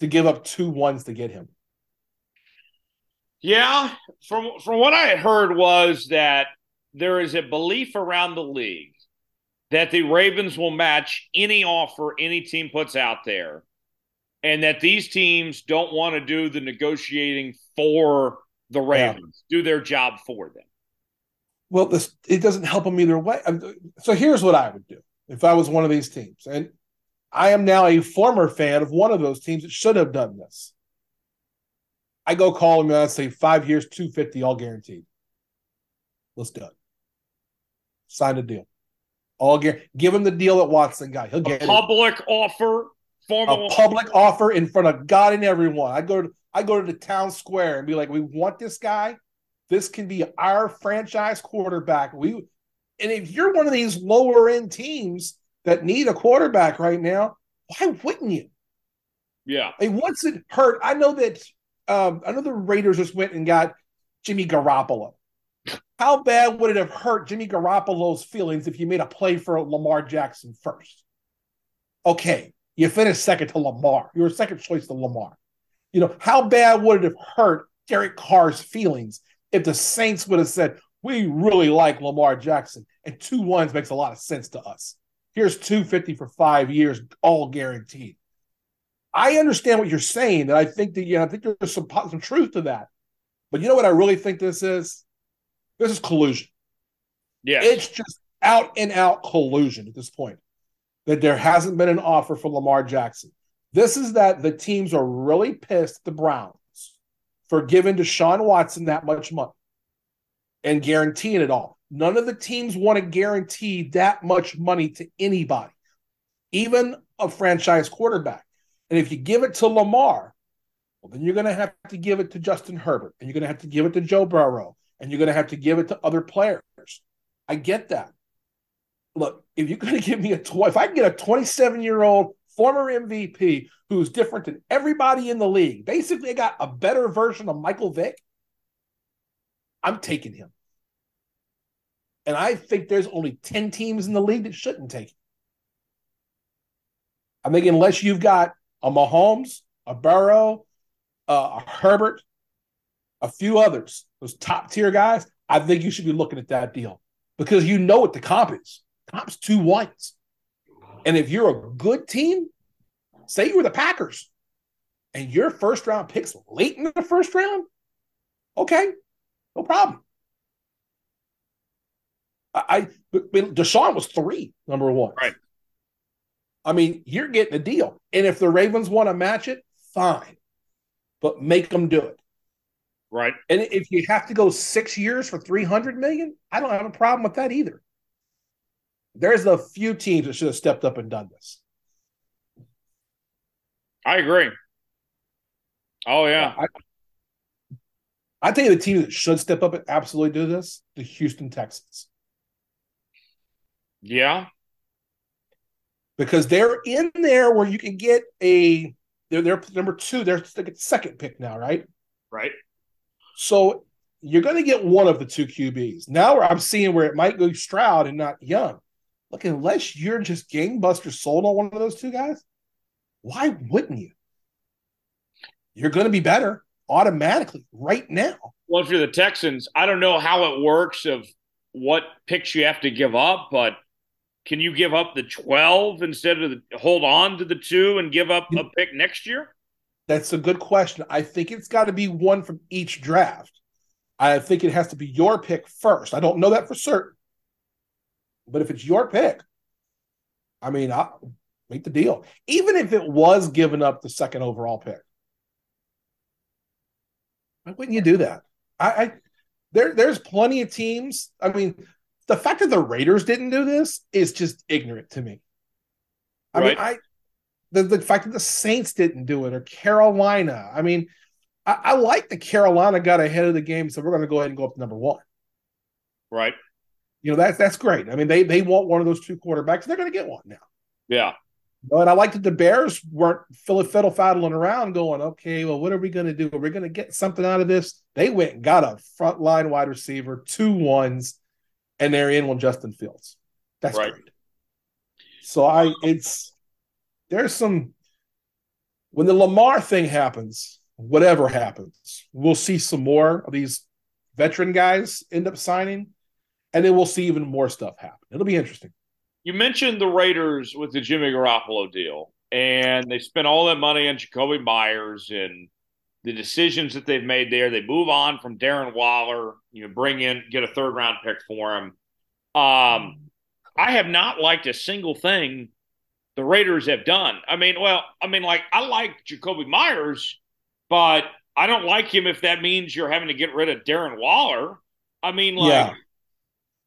to give up two ones to get him. Yeah, from from what I had heard was that there is a belief around the league that the Ravens will match any offer any team puts out there, and that these teams don't want to do the negotiating for the Ravens, yeah. do their job for them. Well, this it doesn't help them either way. So here's what I would do if I was one of these teams, and I am now a former fan of one of those teams that should have done this. I go call him and I say five years, two fifty, all guaranteed. Let's do it. Sign a deal. All. Give him the deal that Watson got. He'll get a public it. offer. Formal a public offer in front of God and everyone. I go to I go to the town square and be like, we want this guy. This can be our franchise quarterback. We and if you're one of these lower end teams that need a quarterback right now, why wouldn't you? Yeah. Mean, what's it hurt? I know that um, I know the Raiders just went and got Jimmy Garoppolo. How bad would it have hurt Jimmy Garoppolo's feelings if you made a play for Lamar Jackson first? Okay, you finished second to Lamar. You were second choice to Lamar. You know, how bad would it have hurt Derek Carr's feelings if the Saints would have said, we really like Lamar Jackson, and two ones makes a lot of sense to us. Here's 250 for five years, all guaranteed. I understand what you're saying, and I think that you know, I think there's some some truth to that. But you know what I really think this is? This is collusion. Yeah, it's just out and out collusion at this point. That there hasn't been an offer for Lamar Jackson. This is that the teams are really pissed the Browns for giving Deshaun Watson that much money and guaranteeing it all. None of the teams want to guarantee that much money to anybody, even a franchise quarterback. And if you give it to Lamar, well, then you're going to have to give it to Justin Herbert, and you're going to have to give it to Joe Burrow, and you're going to have to give it to other players. I get that. Look, if you're going <laughs> to give me a 20, if I can get a 27 year old former MVP who's different than everybody in the league, basically, I got a better version of Michael Vick. I'm taking him. And I think there's only 10 teams in the league that shouldn't take him. I think unless you've got a Mahomes, a Burrow, uh, a Herbert, a few others, those top tier guys, I think you should be looking at that deal because you know what the comp is. Comp's two ones. And if you're a good team, say you were the Packers and your first round picks late in the first round, okay, no problem. I, I Deshaun was three, number one. Right. I mean, you're getting a deal. And if the Ravens want to match it, fine. But make them do it. Right. And if you have to go six years for 300 million, I don't have a problem with that either. There's a few teams that should have stepped up and done this. I agree. Oh, yeah. I, I tell you the team that should step up and absolutely do this, the Houston Texans. Yeah. Because they're in there where you can get a they're they're number two, they're the second pick now, right? Right. So you're going to get one of the two QBs. Now I'm seeing where it might go Stroud and not Young. Look, unless you're just gangbuster sold on one of those two guys, why wouldn't you? You're going to be better automatically right now. Well, if you're the Texans, I don't know how it works of what picks you have to give up, but can you give up the 12 instead of the, hold on to the two and give up a pick next year? That's a good question. I think it's got to be one from each draft. I think it has to be your pick first. I don't know that for certain. But if it's your pick, I mean, I'll make the deal. Even if it was giving up the second overall pick. Why wouldn't you do that? I, I there there's plenty of teams. I mean, the fact that the Raiders didn't do this is just ignorant to me. I right. mean, I the, the fact that the Saints didn't do it or Carolina. I mean, I, I like that Carolina got ahead of the game, so we're going to go ahead and go up to number one. Right. You know that's that's great. I mean, they they want one of those two quarterbacks. They're going to get one now. Yeah. But I like that the Bears weren't fiddle faddling around, going, okay, well, what are we going to do? Are we going to get something out of this? They went and got a front line wide receiver, two ones, and they're in on Justin Fields. That's right. great. So I it's there's some when the Lamar thing happens, whatever happens, we'll see some more of these veteran guys end up signing, and then we'll see even more stuff happen. It'll be interesting. you mentioned the Raiders with the Jimmy Garoppolo deal, and they spent all that money on Jakobi Meyers and the decisions that they've made there. They move on from Darren Waller, you know, bring in, get a third round pick for him. Um, I have not liked a single thing the Raiders have done. I mean, well, I mean, like I like Jakobi Meyers, but I don't like him if that means you're having to get rid of Darren Waller. I mean, like yeah.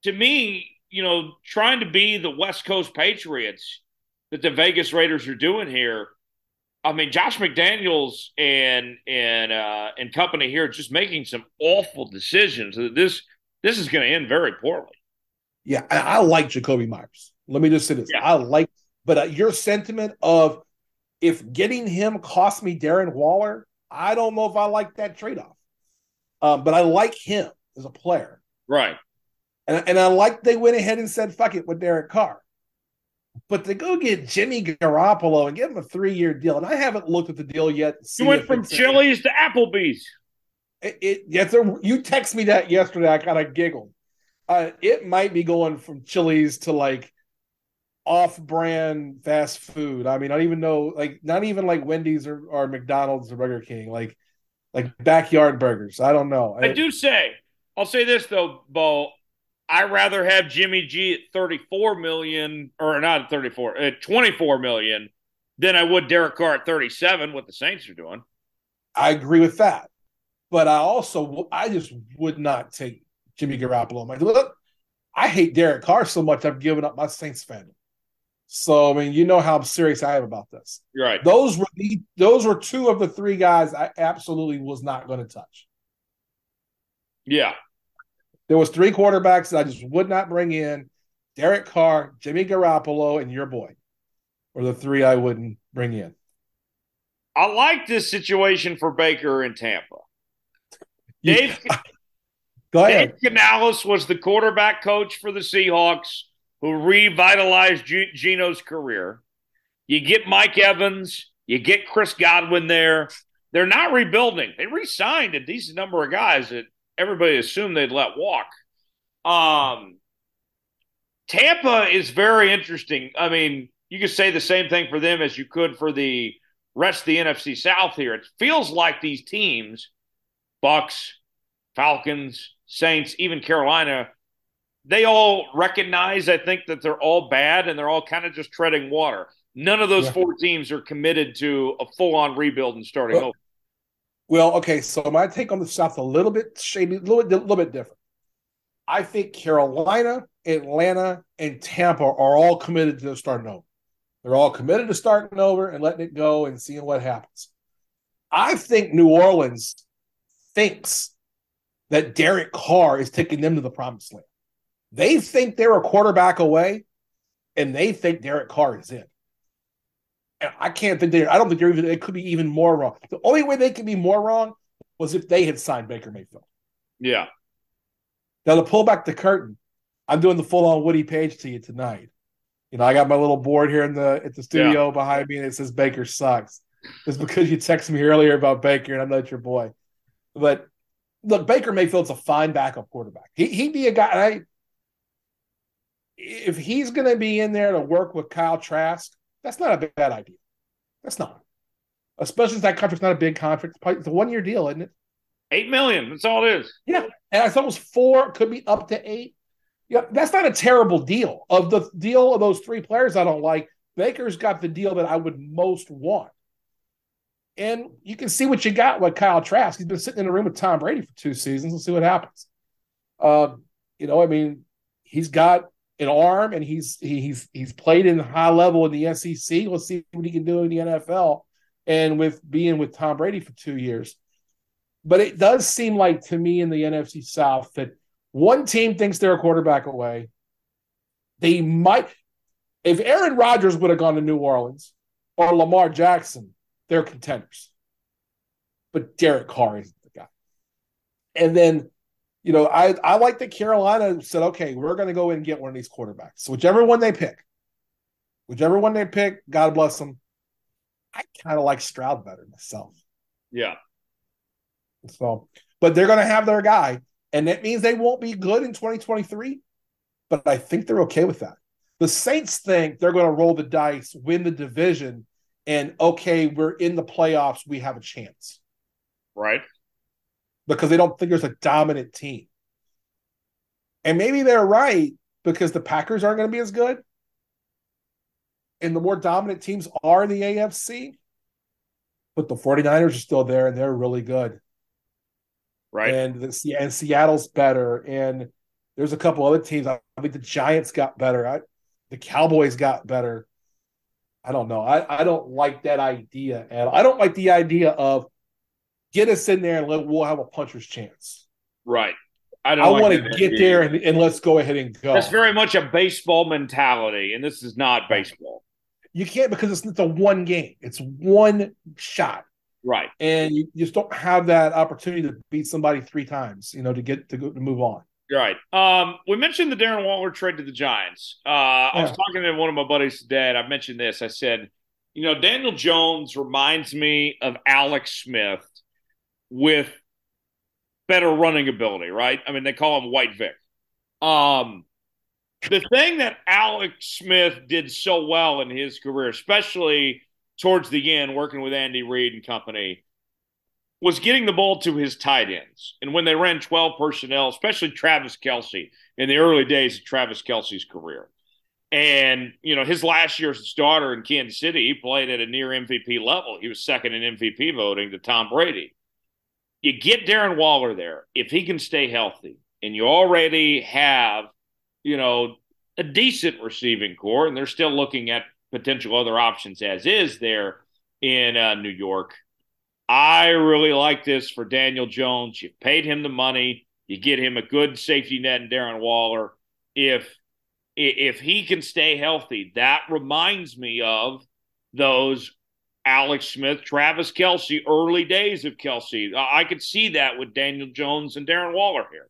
To me, you know, trying to be the West Coast Patriots that the Vegas Raiders are doing here. I mean, Josh McDaniels and and uh, and company here just making some awful decisions. This this is going to end very poorly. Yeah, I, I like Jakobi Meyers. Let me just say this: yeah. I like but uh, your sentiment of if getting him cost me Darren Waller, I don't know if I like that trade off. Um, but I like him as a player. Right. And, and I like they went ahead and said, fuck it with Derek Carr. But to go get Jimmy Garoppolo and give him a three year deal, and I haven't looked at the deal yet. You went from Chili's to Applebee's. It, it yes, you text me that yesterday. I kind of giggled. Uh, it might be going from Chili's to like off-brand fast food. I mean, I don't even know, like, not even like Wendy's or, or McDonald's or Burger King, like, like backyard burgers. I don't know. I, I do say, I'll say this though, Bo. I rather have Jimmy G at 34 million, or not at 34, at 24 million, than I would Derek Carr at 37. What the Saints are doing. I agree with that, but I also, I just would not take Jimmy Garoppolo. I'm like, look, I hate Derek Carr so much. I've given up my Saints fandom. So I mean, you know how serious I am about this. You're right. Those were the those were two of the three guys I absolutely was not going to touch. Yeah. There was three quarterbacks that I just would not bring in. Derek Carr, Jimmy Garoppolo, and your boy were the three I wouldn't bring in. I like this situation for Baker in Tampa. Dave, <laughs> Go ahead. Dave Canales was the quarterback coach for the Seahawks who revitalized G- Geno's career. You get Mike Evans, you get Chris Godwin there. They're not rebuilding. They re-signed a decent number of guys that everybody assumed they'd let walk. Um, Tampa is very interesting. I mean, you could say the same thing for them as you could for the rest of the NFC South here. It feels like these teams, Bucs, Falcons, Saints, even Carolina, they all recognize, I think, that they're all bad and they're all kind of just treading water. None of those yeah. four teams are committed to a full on rebuild and starting well, over. Well, okay, so my take on the South a little bit shady, a little, little bit different. I think Carolina, Atlanta, and Tampa are all committed to starting over. They're all committed to starting over and letting it go and seeing what happens. I think New Orleans thinks that Derek Carr is taking them to the promised land. They think they're a quarterback away, and they think Derek Carr is in. I can't think they're. I don't think they're even. They could be even more wrong. The only way they could be more wrong was if they had signed Baker Mayfield. Yeah. Now to pull back the curtain, I'm doing the full on Woody Paige to you tonight. You know, I got my little board here in the at the studio yeah. behind me, and it says Baker sucks. It's because you texted me earlier about Baker, and I'm not your boy. But look, Baker Mayfield's a fine backup quarterback. He he'd be a guy. I if he's going to be in there to work with Kyle Trask, that's not a bad idea. That's not, especially since that contract's not a big contract. It's a one year deal, isn't it? Eight million. That's all it is. Yeah, and I thought it was four. Could be up to eight. Yeah, that's not a terrible deal. Of the deal of those three players, I don't like. Baker's got the deal that I would most want. And you can see what you got with Kyle Trask. He's been sitting in a room with Tom Brady for two seasons. Let's see what happens. Uh, you know, I mean, he's got an arm, and he's he's he's played in high level in the SEC. We'll see what he can do in the NFL, and with being with Tom Brady for two years. But it does seem like to me in the NFC South that one team thinks they're a quarterback away. They might, if Aaron Rodgers would have gone to New Orleans or Lamar Jackson, they're contenders. But Derek Carr isn't the guy. And then you know, I I like that Carolina said, okay, we're going to go in and get one of these quarterbacks. So whichever one they pick, whichever one they pick, God bless them. I kind of like Stroud better myself. Yeah. So, but they're going to have their guy, and that means they won't be good in 2023. But I think they're okay with that. The Saints think they're going to roll the dice, win the division, and okay, we're in the playoffs. We have a chance. Right. Because they don't think there's a dominant team. And maybe they're right because the Packers aren't going to be as good. And the more dominant teams are in the AFC, but the 49ers are still there and they're really good. Right. And the, and Seattle's better. And there's a couple other teams. I think the Giants got better. I, the Cowboys got better. I don't know. I, I don't like that idea. And I don't like the idea of get us in there and let, we'll have a puncher's chance. Right. I, I like want to get there and, and, let's go ahead and go. That's very much a baseball mentality, and this is not baseball. You can't because it's, it's a one game. It's one shot. Right. And you, you just don't have that opportunity to beat somebody three times, you know, to get to go to move on. Right. Um, we mentioned the Darren Waller trade to the Giants. Uh, yeah. I was talking to one of my buddies today, and I mentioned this. I said, you know, Daniel Jones reminds me of Alex Smith with better running ability, right? I mean, they call him White Vic. Um, the thing that Alex Smith did so well in his career, especially towards the end, working with Andy Reid and company, was getting the ball to his tight ends. And when they ran 12 personnel, especially Travis Kelce in the early days of Travis Kelce's career. And, you know, his last year as a starter in Kansas City, he played at a near MVP level. He was second in MVP voting to Tom Brady. You get Darren Waller there if he can stay healthy, and you already have, you know, a decent receiving core, and they're still looking at potential other options as is there in uh, New York I really like this for Daniel Jones. You paid him the money. You get him a good safety net in Darren Waller. If if he can stay healthy, that reminds me of those Alex Smith, Travis Kelce, early days of Kelce. I could see that with Daniel Jones and Darren Waller here.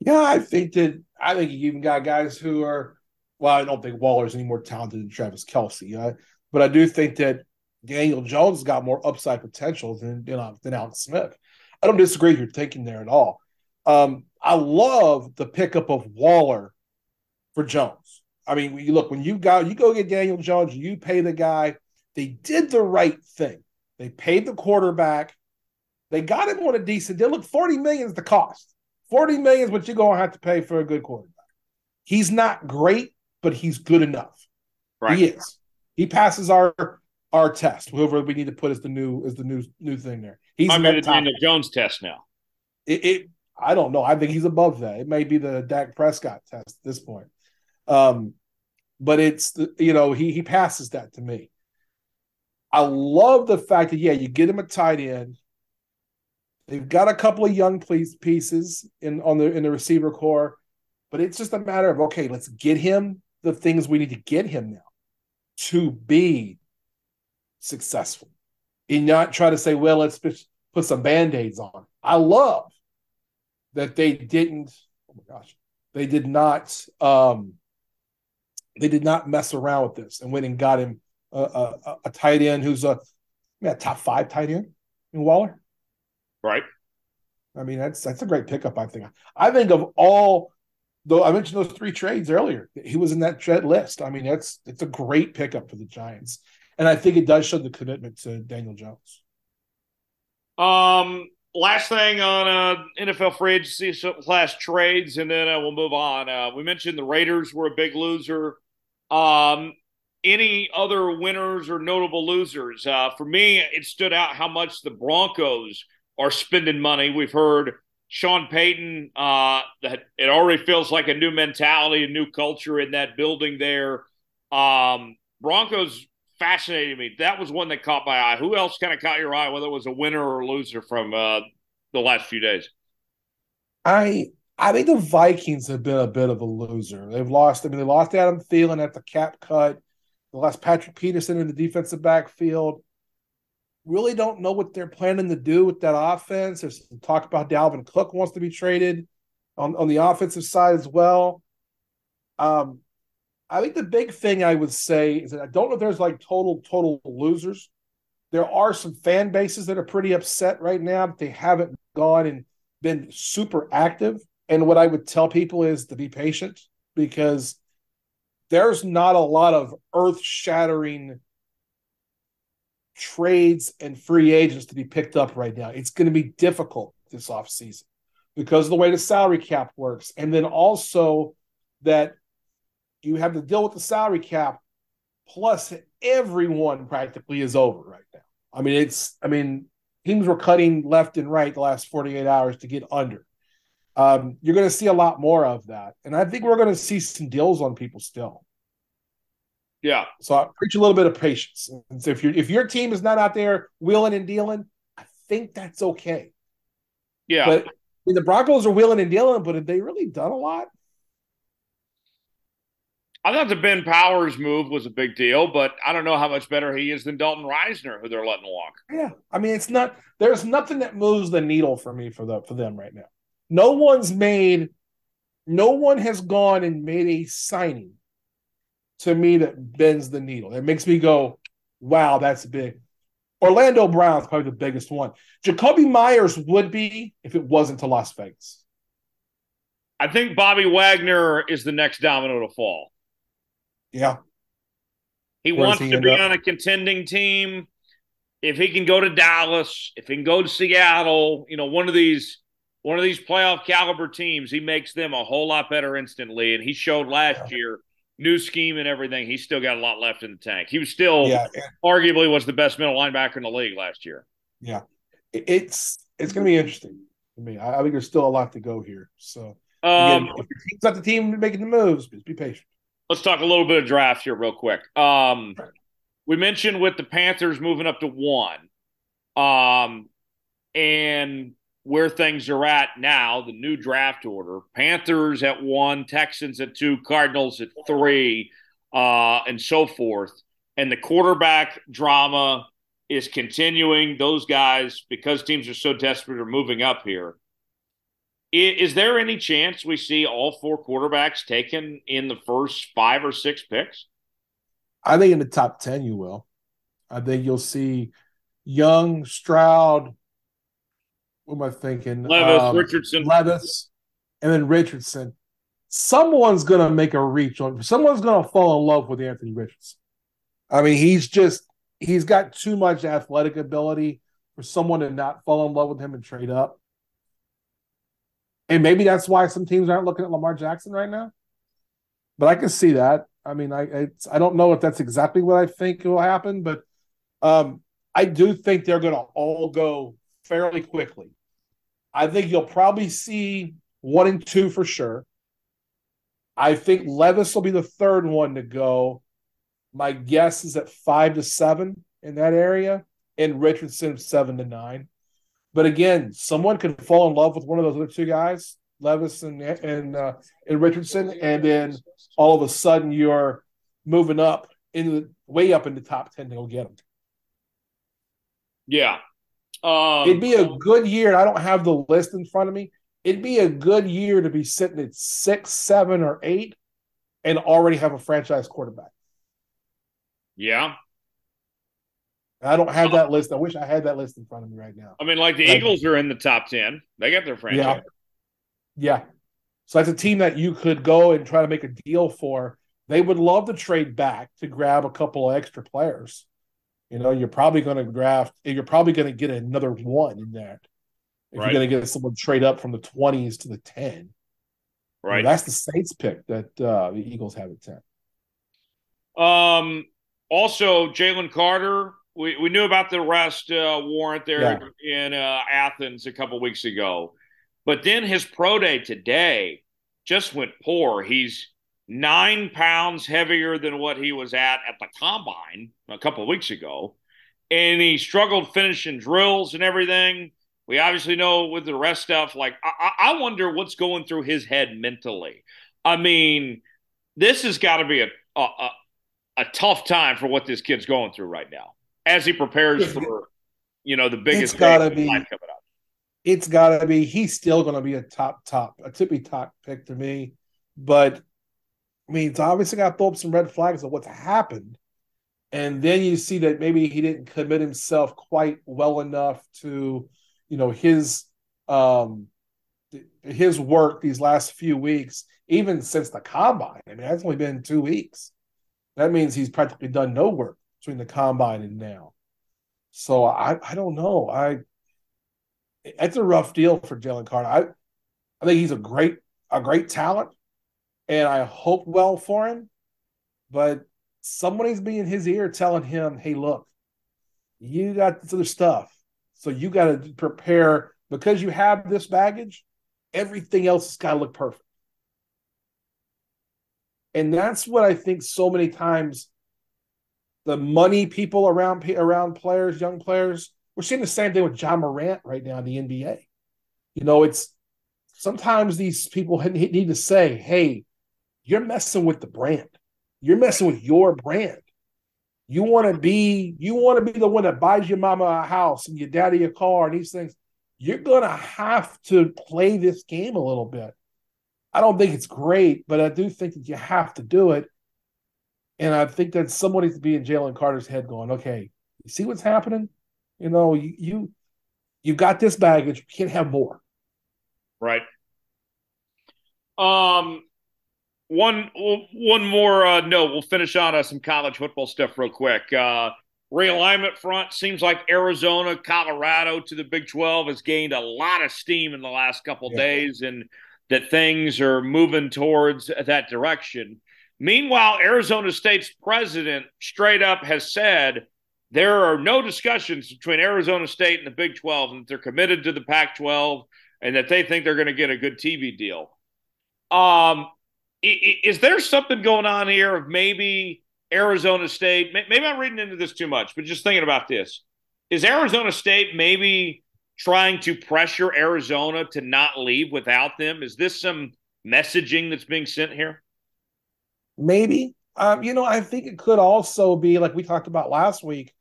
Yeah, I think that I think you even got guys who are well, I don't think Waller's any more talented than Travis Kelce, uh, but I do think that Daniel Jones got more upside potential than you know, than Alex Smith. I don't disagree with your thinking there at all. Um, I love the pickup of Waller for Jones. I mean, you look when you got you go get Daniel Jones, you pay the guy. They did the right thing. They paid the quarterback. They got him on a decent deal. Look, 40 million is the cost. 40 million is what you're gonna have to pay for a good quarterback. He's not great, but he's good enough. Right. He is. He passes our our test, whoever we need to put as the new as the new new thing there. He's I'm going to the Jones test now. It, it, I don't know. I think he's above that. It may be the Dak Prescott test at this point. Um, but it's the, you know he he passes that to me. I love the fact that yeah, you get him a tight end. They've got a couple of young pieces in on the in the receiver core, but it's just a matter of okay, let's get him the things we need to get him now to be successful and not try to say, well, let's put some band-aids on. I love that they didn't, oh my gosh, they did not um they did not mess around with this and went and got him a, a, a tight end who's a yeah, top five tight end in Waller. Right. I mean, that's that's a great pickup, I think. I think of all though I mentioned those three trades earlier. He was in that trade list. I mean, that's it's a great pickup for the Giants and I think it does show the commitment to Daniel Jones. Um, last thing on uh, NFL free agency slash trades, and then uh, we'll move on. Uh, we mentioned the Raiders were a big loser. Um, any other winners or notable losers? Uh, for me, it stood out how much the Broncos are spending money. We've heard Sean Payton uh, that it already feels like a new mentality, a new culture in that building there. Um, Broncos fascinated me. That was one that caught my eye. Who else kind of caught your eye, whether it was a winner or a loser from uh, the last few days? I I think the Vikings have been a bit of a loser. They've lost. I mean, they lost Adam Thielen at the cap cut. They lost Patrick Peterson in the defensive backfield. Really don't know what they're planning to do with that offense. There's talk about Dalvin Cook wants to be traded on, on the offensive side as well. Um, I think the big thing I would say is that I don't know if there's like total, total losers. There are some fan bases that are pretty upset right now they haven't gone and been super active. And what I would tell people is to be patient because there's not a lot of earth shattering trades and free agents to be picked up right now. It's going to be difficult this offseason because of the way the salary cap works. And then also that you have to deal with the salary cap, plus everyone practically is over right now. I mean, it's, I mean, teams were cutting left and right the last 48 hours to get under. Um, you're going to see a lot more of that. And I think we're going to see some deals on people still. Yeah. So I preach a little bit of patience. And so if you if your team is not out there wheeling and dealing, I think that's okay. Yeah. But I mean, the Broncos are wheeling and dealing, but have they really done a lot? I thought the Ben Powers move was a big deal, but I don't know how much better he is than Dalton Risner, who they're letting walk. Yeah, I mean, it's not. There's nothing that moves the needle for me for the for them right now. No one's made. No one has gone and made a signing to me that bends the needle. It makes me go, "Wow, that's big." Orlando Brown's probably the biggest one. Jakobi Meyers would be if it wasn't to Las Vegas. I think Bobby Wagner is the next domino to fall. Yeah. He Where wants he to be up? on a contending team. If he can go to Dallas, if he can go to Seattle, you know, one of these one of these playoff caliber teams, he makes them a whole lot better instantly. And he showed last year, new scheme and everything. He's still got a lot left in the tank. He was still Yeah, arguably was the best middle linebacker in the league last year. yeah. It's it's going to be interesting. I mean, I, I think there's still a lot to go here. So again, Um, if your team's not the team making the moves, just be patient. let's talk a little bit of draft here real quick. Um, we mentioned with the Panthers moving up to one, um, and where things are at now, the new draft order: Panthers at one, Texans at two, Cardinals at three, uh, and so forth. And the quarterback drama is continuing. Those guys, because teams are so desperate, are moving up here. Is, Is there any chance we see all four quarterbacks taken in the first five or six picks? I think in the top 10, you will. I think you'll see Young, Stroud. What am I thinking? Levis, Um, Richardson. Levis, and then Richardson. Someone's going to make a reach on, someone's going to fall in love with Anthony Richardson. I mean, he's just, he's got too much athletic ability for someone to not fall in love with him and trade up. And maybe that's why some teams aren't looking at Lamar Jackson right now. But I can see that. I mean, I it's, I don't know if that's exactly what I think will happen, but um, I do think they're going to all go fairly quickly. I think you'll probably see one and two for sure. I think Levis will be the third one to go. My guess is at five to seven in that area, and Richardson seven to nine. But again, someone could fall in love with one of those other two guys, Levis and and uh, and Richardson, and then all of a sudden you're moving up in the way up in the top ten to go get them. Yeah. Um, It'd be a good year. I don't have the list in front of me. It'd be a good year to be sitting at six, seven, or eight, and already have a franchise quarterback. yeah. I don't have that list. I wish I had that list in front of me right now. I mean, like the Like- Eagles are in the top 10. They got their franchise. Yeah. So that's a team that you could go and try to make a deal for. They would love to trade back to grab a couple of extra players. You know, you're probably going to draft, you're probably going to get another one in that. If Right. you're going to get someone trade up from the 20s to the 10. You know, Right. that's the Saints pick that uh, the Eagles have at 10. Um, also, Jalen Carter, we, we knew about the arrest uh, warrant there in uh, Athens a couple weeks ago. But then his pro day today just went poor. He's nine pounds heavier than what he was at at the combine a couple weeks ago. And he struggled finishing drills and everything. We obviously know with the rest stuff, like, I, I wonder what's going through his head mentally. I mean, this has got to be a, a, a a tough time for what this kid's going through right now as he prepares for you know the biggest it's gotta day of his be- coming up. It's got to be, he's still going to be a top, top, a tippy top pick to me. But I mean, it's obviously got to throw up some red flags of what's happened. And then you see that maybe he didn't commit himself quite well enough to, you know, his um his work these last few weeks, even since the combine. I mean, it's only been two weeks. That means he's practically done no work between the combine and now. So I, I don't know. I it's a rough deal for Jalen Carter. I I think he's a great a great talent, and I hope well for him. But somebody's being in his ear telling him, "Hey, look, you got this other stuff, so you got to prepare because you have this baggage. Everything else has got to look perfect." And that's what I think so many times the money people around around players, young players, we're seeing the same thing with Ja Morant right now in the NBA. You know, it's sometimes these people need to say, "Hey, you're messing with the brand. You're messing with your brand. You want to be you want to be the one that buys your mama a house and your daddy a car and these things. You're gonna have to play this game a little bit. I don't think it's great, but I do think that you have to do it. And I think that somebody to be in Jalen Carter's head going, okay, you see what's happening? You know, you you you got this baggage, you can't have more. Right. Um one one more uh, note. We'll finish on uh, some college football stuff real quick. Uh, realignment front seems like Arizona, Colorado to the Big Twelve has gained a lot of steam in the last couple yeah. days, and that things are moving towards that direction. Meanwhile, Arizona State's president straight up has said there are no discussions between Arizona State and the Big 12, and that they're committed to the Pac 12 and that they think they're going to get a good TV deal. Um, is there something going on here of maybe Arizona State? Maybe I'm reading into this too much, but just thinking about this. Is Arizona State maybe trying to pressure Arizona to not leave without them? Is this some messaging that's being sent here? Maybe. Um, you know, I think it could also be like we talked about last week.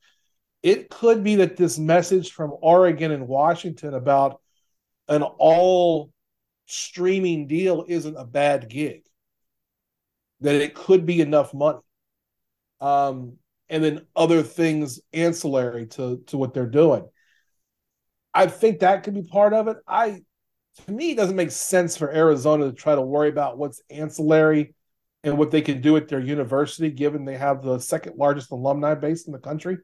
It could be that this message from Oregon and Washington about an all streaming deal isn't a bad gig. That it could be enough money. Um, and then other things ancillary to to what they're doing. I think that could be part of it. I to me, it doesn't make sense for Arizona to try to worry about what's ancillary and what they can do at their university, given they have the second largest alumni base in the country.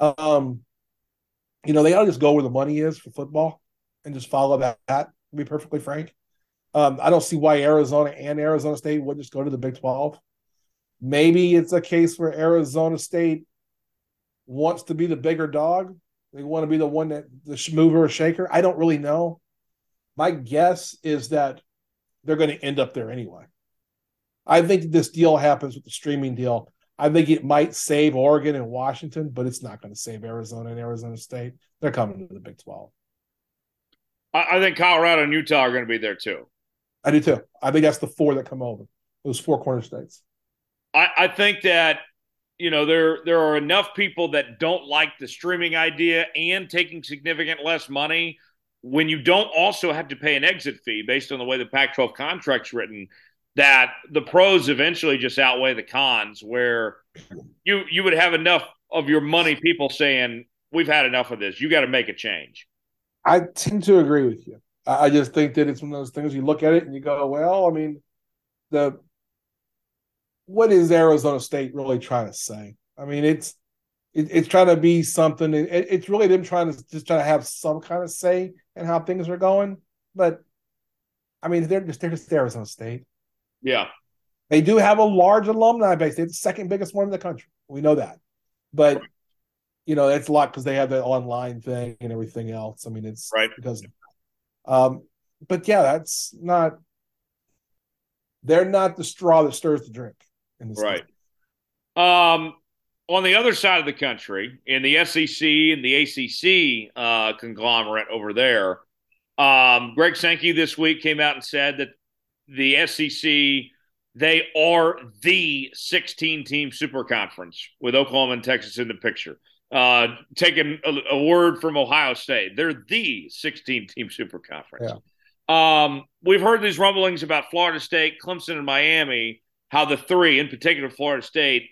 Um, you know, they ought to just go where the money is for football and just follow that. that to be perfectly frank, um, I don't see why Arizona and Arizona State would just go to the Big Twelve. Maybe it's a case where Arizona State wants to be the bigger dog. They want to be the one that the mover or shaker. I don't really know. My guess is that they're going to end up there anyway. I think this deal happens with the streaming deal. I think it might save Oregon and Washington, but it's not going to save Arizona and Arizona State. They're coming to the Big 12. I, think Colorado and Utah are going to be there too. I do too. I think that's the four that come over, those four corner states. I, I think that you know there there are enough people that don't like the streaming idea and taking significant less money when you don't also have to pay an exit fee based on the way the Pac-12 contract's written that the pros eventually just outweigh the cons where you you would have enough of your money people saying we've had enough of this you got to make a change i tend to agree with you i just think that it's one of those things you look at it and you go well i mean the what is arizona state really trying to say i mean it's it, it's trying to be something it, it's really them trying to just try to have some kind of say in how things are going but i mean they're just they're just arizona state yeah. They do have a large alumni base. They're the second biggest one in the country. We know that. But you know, it's a lot because they have the online thing and everything else. I mean, it's right because um, but yeah, that's not they're not the straw that stirs the drink in this right. Um on the other side of the country, in the SEC and the ACC uh, conglomerate over there, um, Greg Sankey this week came out and said that the SEC, they are the 16 team super conference with Oklahoma and Texas in the picture. Uh, taking a, a, word from Ohio State, they're the 16 team super conference. Yeah. Um, we've heard these rumblings about Florida State, Clemson, and Miami, how the three, in particular Florida State,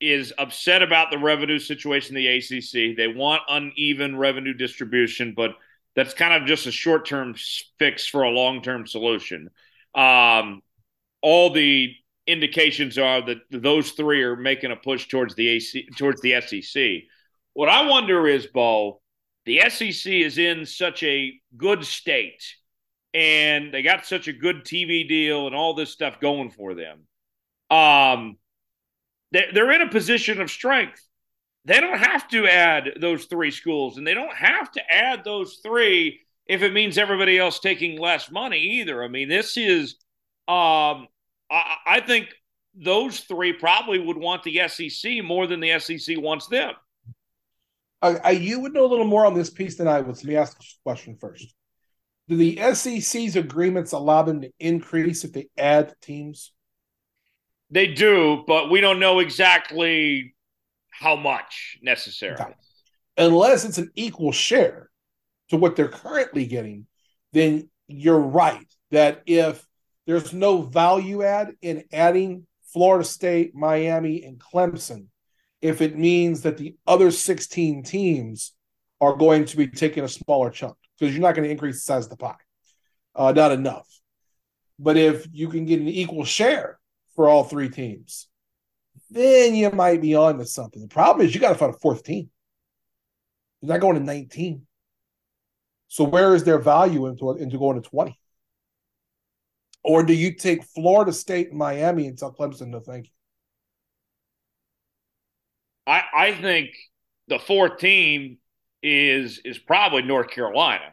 is upset about the revenue situation in the ACC. They want uneven revenue distribution, but that's kind of just a short term fix for a long term solution. Um, all the indications are that those three are making a push towards the AC towards the SEC. What I wonder is, Bo, the SEC is in such a good state and they got such a good TV deal and all this stuff going for them. Um, they're in a position of strength. They don't have to add those three schools, and they don't have to add those three if it means everybody else taking less money either. I mean, this is, um, I, I think those three probably would want the SEC more than the SEC wants them. Uh, you would know a little more on this piece than I would. So let me ask a question first. Do the SEC's agreements allow them to increase if they add teams? They do, but we don't know exactly how much necessarily. Okay. Unless it's an equal share to what they're currently getting, then you're right that if there's no value add in adding Florida State, Miami, and Clemson, if it means that the other 16 teams are going to be taking a smaller chunk because you're not going to increase the size of the pie. Uh, not enough. But if you can get an equal share for all three teams, then you might be on to something. The problem is you got to find a fourth team. You're not going to 19. So where is their value into, into going to 20? Or do you take Florida State and Miami and tell Clemson no thank you? I, I think the fourth team is is probably North Carolina.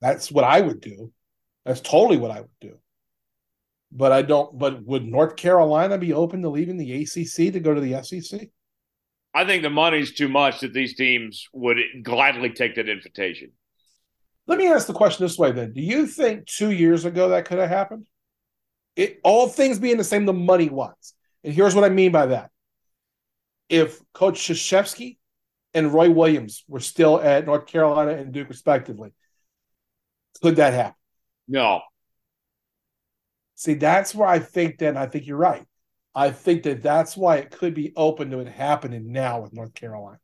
That's what I would do. That's totally what I would do. But I don't. But would North Carolina be open to leaving the ACC to go to the SEC? I think the money's too much that these teams would gladly take that invitation. Let me ask the question this way then: Do you think two years ago that could have happened? It, all things being the same, the money was, and here's what I mean by that: If Coach Krzyzewski and Roy Williams were still at North Carolina and Duke, respectively. Could that happen? No. See, that's where I think then I think you're right. I think that that's why it could be open to it happening now with North Carolina.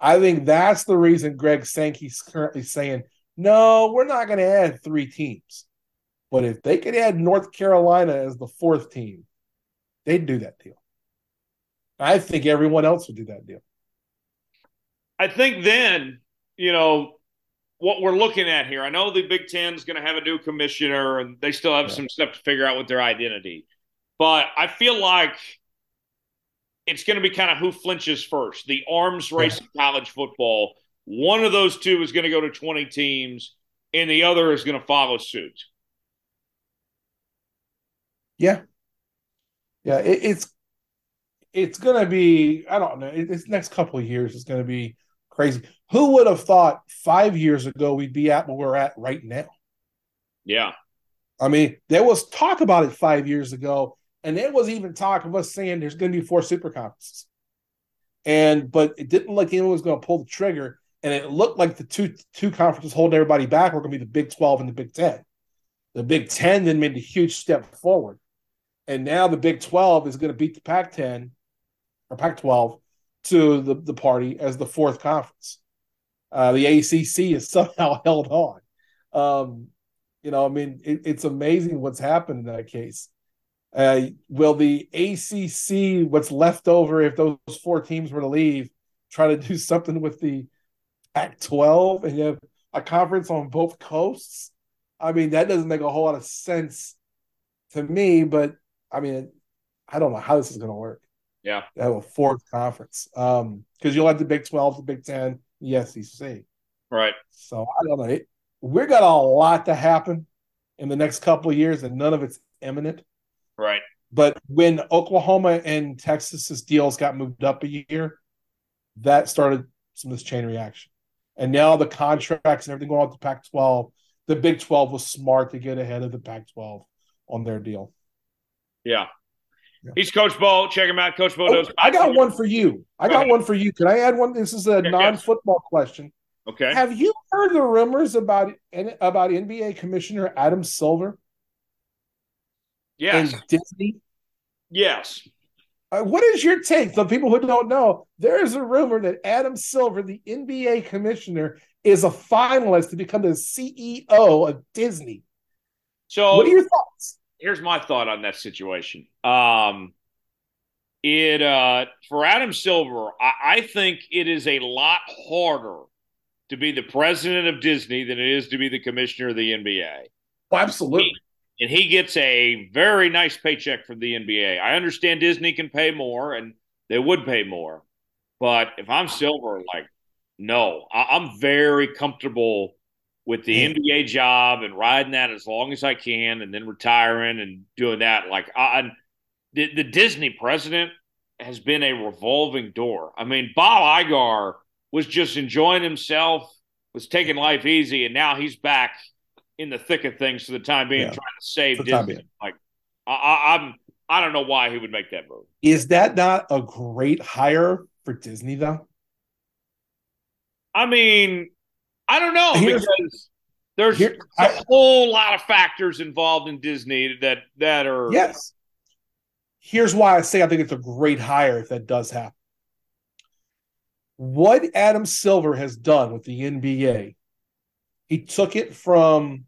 I think that's the reason Greg Sankey's currently saying, no, we're not going to add three teams. But if they could add North Carolina as the fourth team, they'd do that deal. I think everyone else would do that deal. I think then, you know, what we're looking at here, I know the Big Ten is going to have a new commissioner and they still have yeah. some stuff to figure out with their identity. But I feel like it's going to be kind of who flinches first the arms race yeah. in college football. One of those two is going to go to 20 teams, and the other is going to follow suit. Yeah. Yeah. It, it's, it's going to be, I don't know, this next couple of years is going to be crazy. Who would have thought five years ago we'd be at where we're at right now? Yeah. I mean, there was talk about it five years ago, and there was even talk of us saying there's going to be four super conferences. And but it didn't look like anyone was going to pull the trigger, and it looked like the two two conferences holding everybody back were going to be the Big Twelve and the Big Ten. The Big Ten then made a huge step forward, and now the Big Twelve is going to beat the Pac Ten or Pac twelve to the, the party as the fourth conference. Uh, the ACC is <laughs> somehow held on. Um, you know, I mean, it, it's amazing what's happened in that case. Uh, will the ACC, what's left over if those four teams were to leave, try to do <laughs> something with the Pac 12 and have a conference on both coasts? I mean, that doesn't make a whole lot of sense to me, but I mean, I don't know how this is going to work. Yeah. Have a fourth conference. Um, because you'll have the Big 12, the Big 10, the SEC. Right. So I don't know. We're got a lot to happen in the next couple of years, and none of it's imminent. Right. But when Oklahoma and Texas's deals got moved up a year, that started some of this chain reaction. And now the contracts and everything going on with the Pac 12, the Big 12 was smart to get ahead of the Pac 12 on their deal. Yeah. Yeah. He's Coach Bo. Check him out. Coach Bo oh, I got one for you. I got one for you. Can I add one? This is a non-football question. Okay. Have you heard the rumors about about NBA Commissioner Adam Silver? Yes. Disney. Yes. Uh, what is your take? The people who don't know, there is a rumor that Adam Silver, the NBA commissioner, is a finalist to become the CEO of Disney. So, what are your thoughts? Here's my thought on that situation. Um, it uh, for Adam Silver, I, I think it is a lot harder to be the president of Disney than it is to be the commissioner of the NBA. Oh, absolutely. He, and he gets a very nice paycheck from the NBA. I understand Disney can pay more, and they would pay more. But if I'm Silver, like, no, I, am very comfortable with the. NBA job and riding that as long as I can, and then retiring and doing that. Like, I, the, the Disney president has been a revolving door. I mean, Bob Iger was just enjoying himself, was taking life easy, and now he's back in the thick of things for the time being, yeah. trying to save Disney. Like, I, I'm, I don't know why he would make that move. Is that not a great hire for Disney, though? I mean, I don't know Here's, because there's here, a whole lot of factors involved in Disney that that are yes. Here's why I say I think it's a great hire if that does happen. What Adam Silver has done with the NBA, he took it from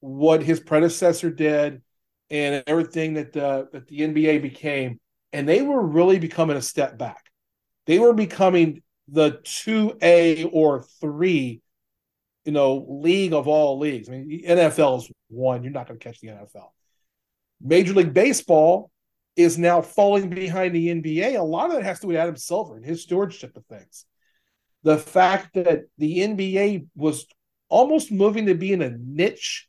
what his predecessor did and everything that the that the NBA became, and they were really becoming a step back. They were becoming the two A or three, you know, league of all leagues. I mean, NFL is one. You're not going to catch the NFL. Major League Baseball is now falling behind the NBA. A lot of it has to do with Adam Silver and his stewardship of things. The fact that the NBA was almost moving to being a niche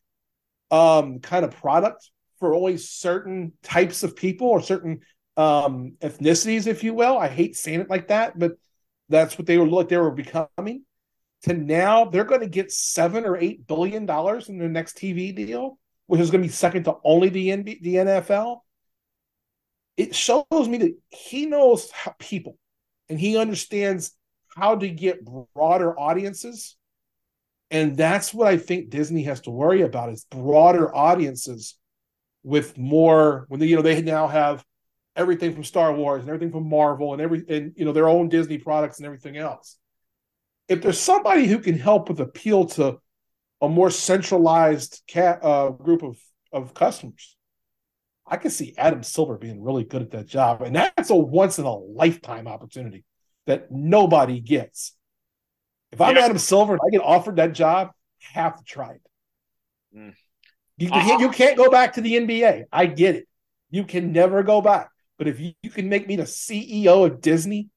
um, kind of product for only certain types of people or certain um, ethnicities, if you will. I hate saying it like that, but that's what they were like they were becoming. To now, they're going to get seven or eight billion dollars in their next TV deal, which is going to be second to only the NBA, the NFL. It shows me that he knows people, and he understands how to get broader audiences. And that's what I think Disney has to worry about is broader audiences with more when they, you know they now have everything from Star Wars and everything from Marvel and every and you know their own Disney products and everything else. If there's somebody who can help with appeal to a more centralized cat, uh, group of of customers, I can see Adam Silver being really good at that job, and that's a once in a lifetime opportunity that nobody gets. If I'm yeah. Adam Silver and I get offered that job, I have to try it. Mm. You, uh-huh. you can't go back to the NBA. I get it. You can never go back. But if you, you can make me the CEO of Disney,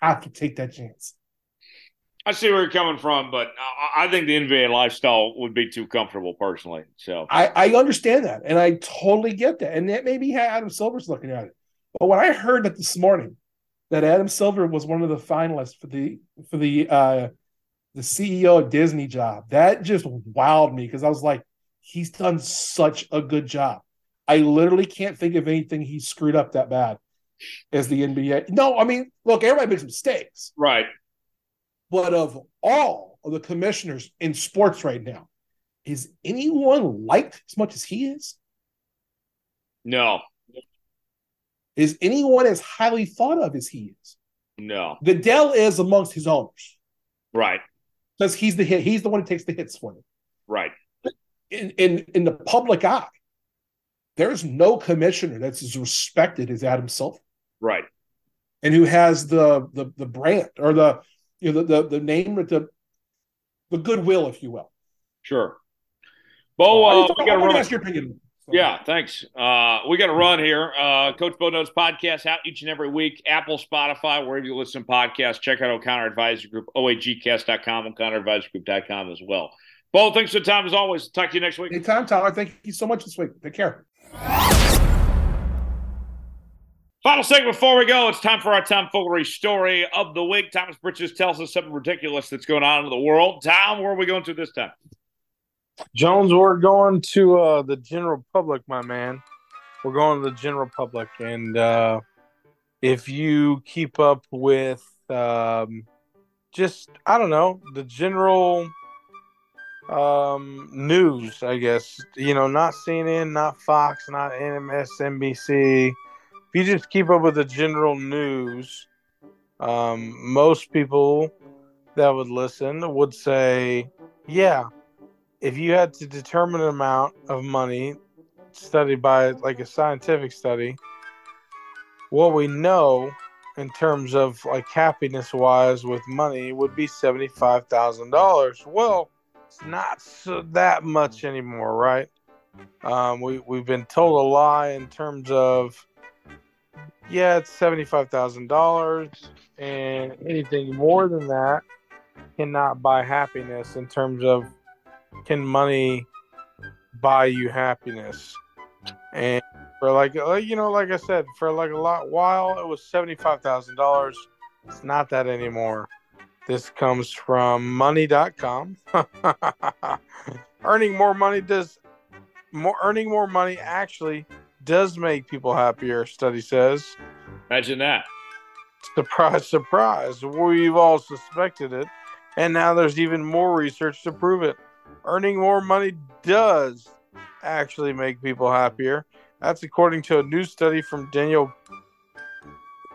I have to take that chance. I see where you're coming from, but I think the NBA lifestyle would be too comfortable personally. So I, I understand that, and I totally get that, and that maybe Adam Silver's looking at it. But when I heard that this morning, that Adam Silver was one of the finalists for the for the uh, the CEO of Disney job, that just wowed me because I was like, he's done such a good job. I literally can't think of anything he screwed up that bad as the NBA. No, I mean, look, everybody makes mistakes. Right. But of all of the commissioners in sports right now, is anyone liked as much as he is? No. Is anyone as highly thought of as he is? No. Goodell is amongst his owners. Right. Because he's the hit, he's the one who takes the hits for them. Right. In in in the public eye, there's no commissioner that's as respected as Adam Silver. Right. And who has the the the brand or the you know the the, the name the the goodwill, if you will. Sure. Bo, uh, we got to run. Ask your opinion. So, yeah, thanks. Uh, we got to run here. Uh, Coach Bo Knows podcast out each and every week. Apple, Spotify, wherever you listen to podcasts. Check out O'Connor Advisory Group, oagcast.com, O'ConnorAdvisoryGroup.com as well. Bo, thanks for the time as always. Talk to you next week. Anytime, Tyler. Thank you so much this week. Take care. Final segment before we go, it's time for our Tom Foolery story of the week. Thomas Bridges tells us something ridiculous that's going on in the world. Tom, where are we going to this time? Jones, we're going to uh, the general public, my man. We're going to the general public. And uh, if you keep up with um, just, I don't know, the general um, news, I guess. You know, not CNN, not Fox, not MSNBC, if you just keep up with the general news, um, most people that would listen would say, yeah, if you had to determine an amount of money studied by like a scientific study, what we know in terms of like happiness wise with money would be $75,000. Well, it's not so that much anymore, right? Um, we, we've been told a lie in terms of, yeah, it's $75,000, and anything more than that cannot buy happiness in terms of can money buy you happiness? And for like, uh, you know, like I said, for like a lot while it was $75,000. It's not that anymore. This comes from money.com. <laughs> earning more money does more earning more money actually does make people happier, study says. Imagine that. Surprise, surprise. We've all suspected it. And now there's even more research to prove it. Earning more money does actually make people happier. That's according to a new study from Daniel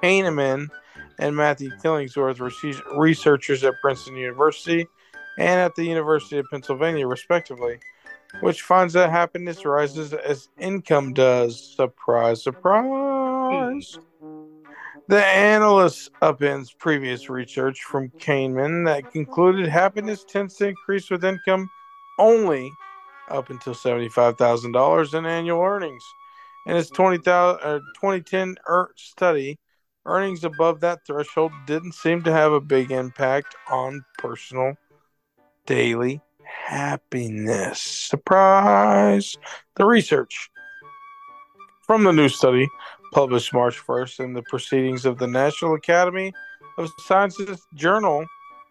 Kahneman and Matthew Killingsworth, researchers at Princeton University and at the University of Pennsylvania, respectively, which finds that happiness rises as income does. Surprise, surprise. The analyst upends previous research from Kahneman that concluded happiness tends to increase with income only up until $75,000 in annual earnings. In its 20, uh, 2010 er- study, earnings above that threshold didn't seem to have a big impact on personal daily happiness. Surprise! The research from the new study published March 1st in the Proceedings of the National Academy of Sciences Journal,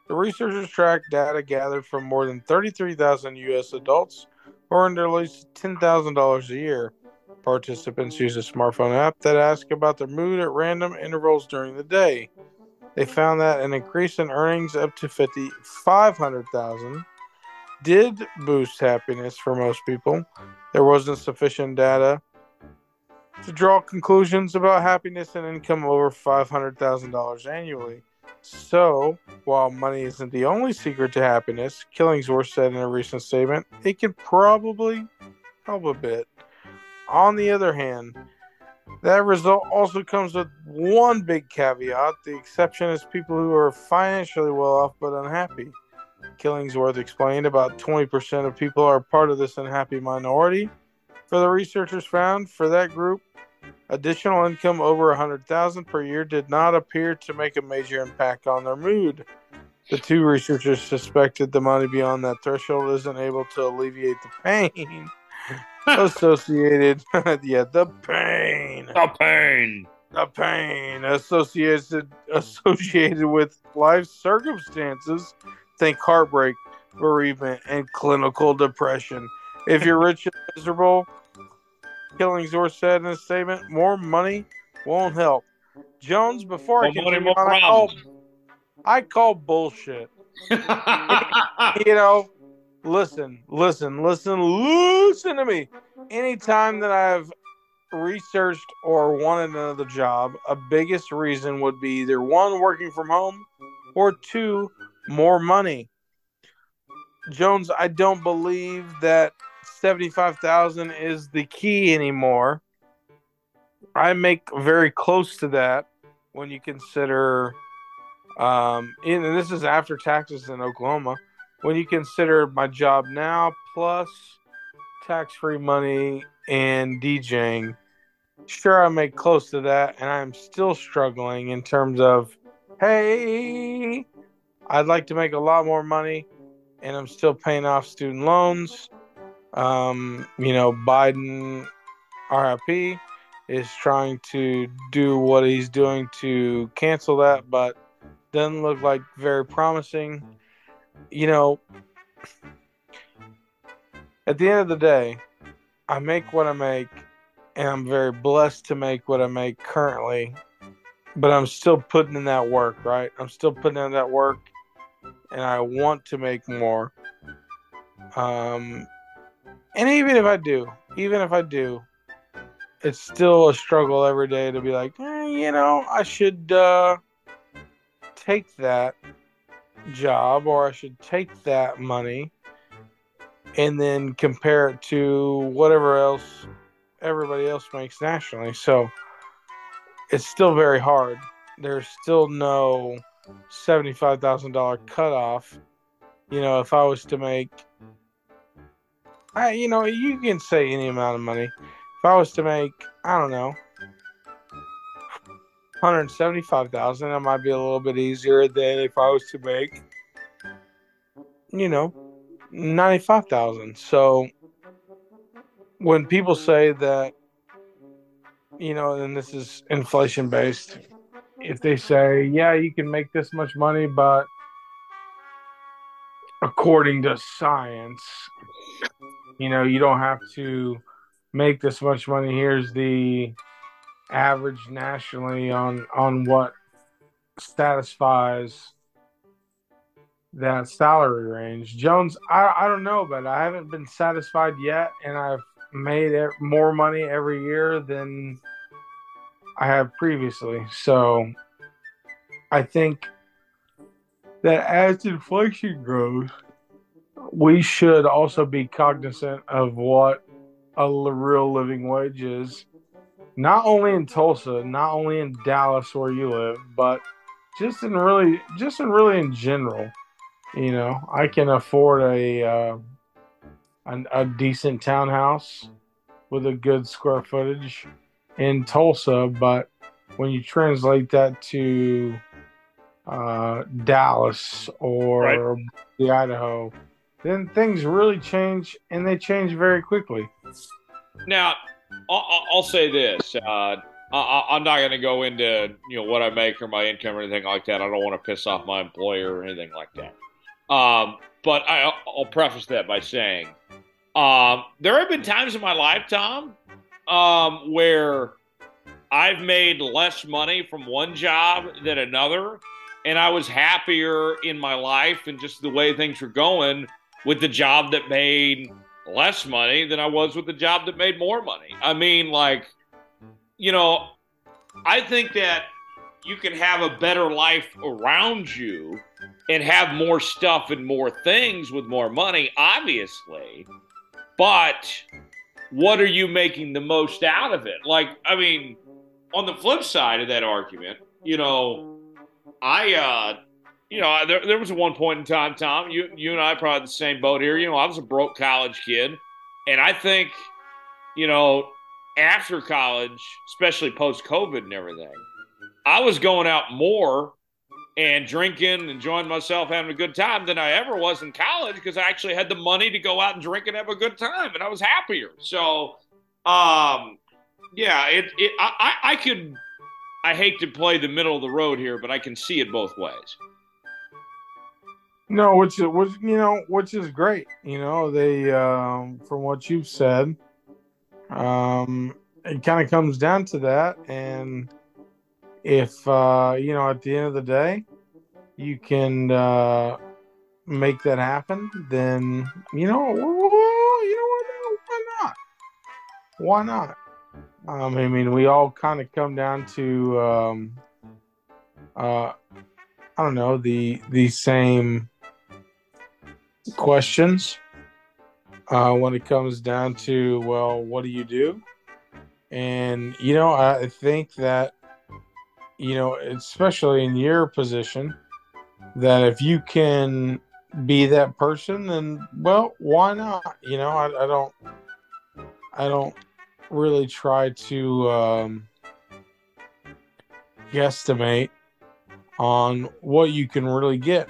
the researchers tracked data gathered from more than 33,000 U.S. adults who earned at least $10,000 a year. Participants use a smartphone app that asks about their mood at random intervals during the day. They found that an increase in earnings up to 500,000 did boost happiness for most people. There wasn't sufficient data to draw conclusions about happiness and income over $500,000 annually. So, while money isn't the only secret to happiness, Killingsworth said in a recent statement, it can probably help a bit. On the other hand, that result also comes with one big caveat. The exception is people who are financially well off but unhappy. Killingsworth explained about 20% of people are part of this unhappy minority. For the researchers found, for that group, additional income over 100,000 per year did not appear to make a major impact on their mood. The two researchers suspected the money beyond that threshold isn't able to alleviate the pain <laughs> associated <laughs> yeah, the pain. The pain. The pain associated associated with life circumstances think heartbreak, bereavement, and clinical depression. If you're rich and miserable, Killingsworth said in a statement, more money won't help. Jones, before more I continue money, on, I call, I call bullshit. <laughs> you know, listen, listen, listen, listen to me. Anytime that I've researched or wanted another job, a biggest reason would be either one, working from home, or two, more money. Jones, I don't believe that 75,000 is the key anymore. I make very close to that when you consider um and this is after taxes in Oklahoma. When you consider my job now plus tax-free money and DJing, sure I make close to that and I'm still struggling in terms of hey, I'd like to make a lot more money, and I'm still paying off student loans. Um, you know, Biden, RIP, is trying to do what he's doing to cancel that, but doesn't look like very promising. You know, at the end of the day, I make what I make, and I'm very blessed to make what I make currently. But I'm still putting in that work, right? I'm still putting in that work and I want to make more. Um, and even if I do, even if I do, it's still a struggle every day to be like, eh, you know, I should uh, take that job or I should take that money and then compare it to whatever else everybody else makes nationally. So it's still very hard. There's still no $75,000 cutoff. You know, if I was to make, I, you know, you can say any amount of money. If I was to make, I don't know, 175,000, it might be a little bit easier than if I was to make, you know, 95,000. So when people say that, you know, and this is inflation based, if they say, yeah, you can make this much money, but according to science, you know, you don't have to make this much money. Here's the average nationally on on what satisfies that salary range. Jones, I, I don't know, but I haven't been satisfied yet, and I've made more money every year than I have previously. So I think that as inflation grows, we should also be cognizant of what a real living wage is, not only in Tulsa, not only in Dallas where you live, but just in really, just in really in general. You know, I can afford a uh, a, a decent townhouse with a good square footage in Tulsa, but when you translate that to uh, Dallas or right. the Idaho, then things really change, and they change very quickly. Now, I'll, I'll say this: uh, I, am not going to go into you know what I make or my income or anything like that. I don't want to piss off my employer or anything like that. Um, but I, will preface that by saying um, there have been times in my life, Tom, um, where I've made less money from one job than another, and I was happier in my life and just the way things were going with the job that made less money than I was with the job that made more money. I mean, like, you know, I think that you can have a better life around you and have more stuff and more things with more money, obviously. But what are you making the most out of it? Like, I mean, on the flip side of that argument, you know, I, uh, you know, there, there was one point in time, Tom, you, you and I probably the same boat here. You know, I was a broke college kid. And I think, you know, after college, especially post COVID and everything, I was going out more and drinking, enjoying myself, having a good time than I ever was in college because I actually had the money to go out and drink and have a good time, and I was happier. So, um, yeah, it, it I, I could. I hate to play the middle of the road here, but I can see it both ways. No, which which you know, which is great. You know, they um, from what you've said, um, it kind of comes down to that, and if uh, you know at the end of the day you can uh, make that happen, then you know, you know? Why not? Why not? Um, I mean, we all kind of come down to, um, uh, I don't know, the the same questions uh, when it comes down to, well, what do you do? And you know, I think that you know, especially in your position, that if you can be that person, then well, why not? You know, I, I don't, I don't really try to um, guesstimate on what you can really get,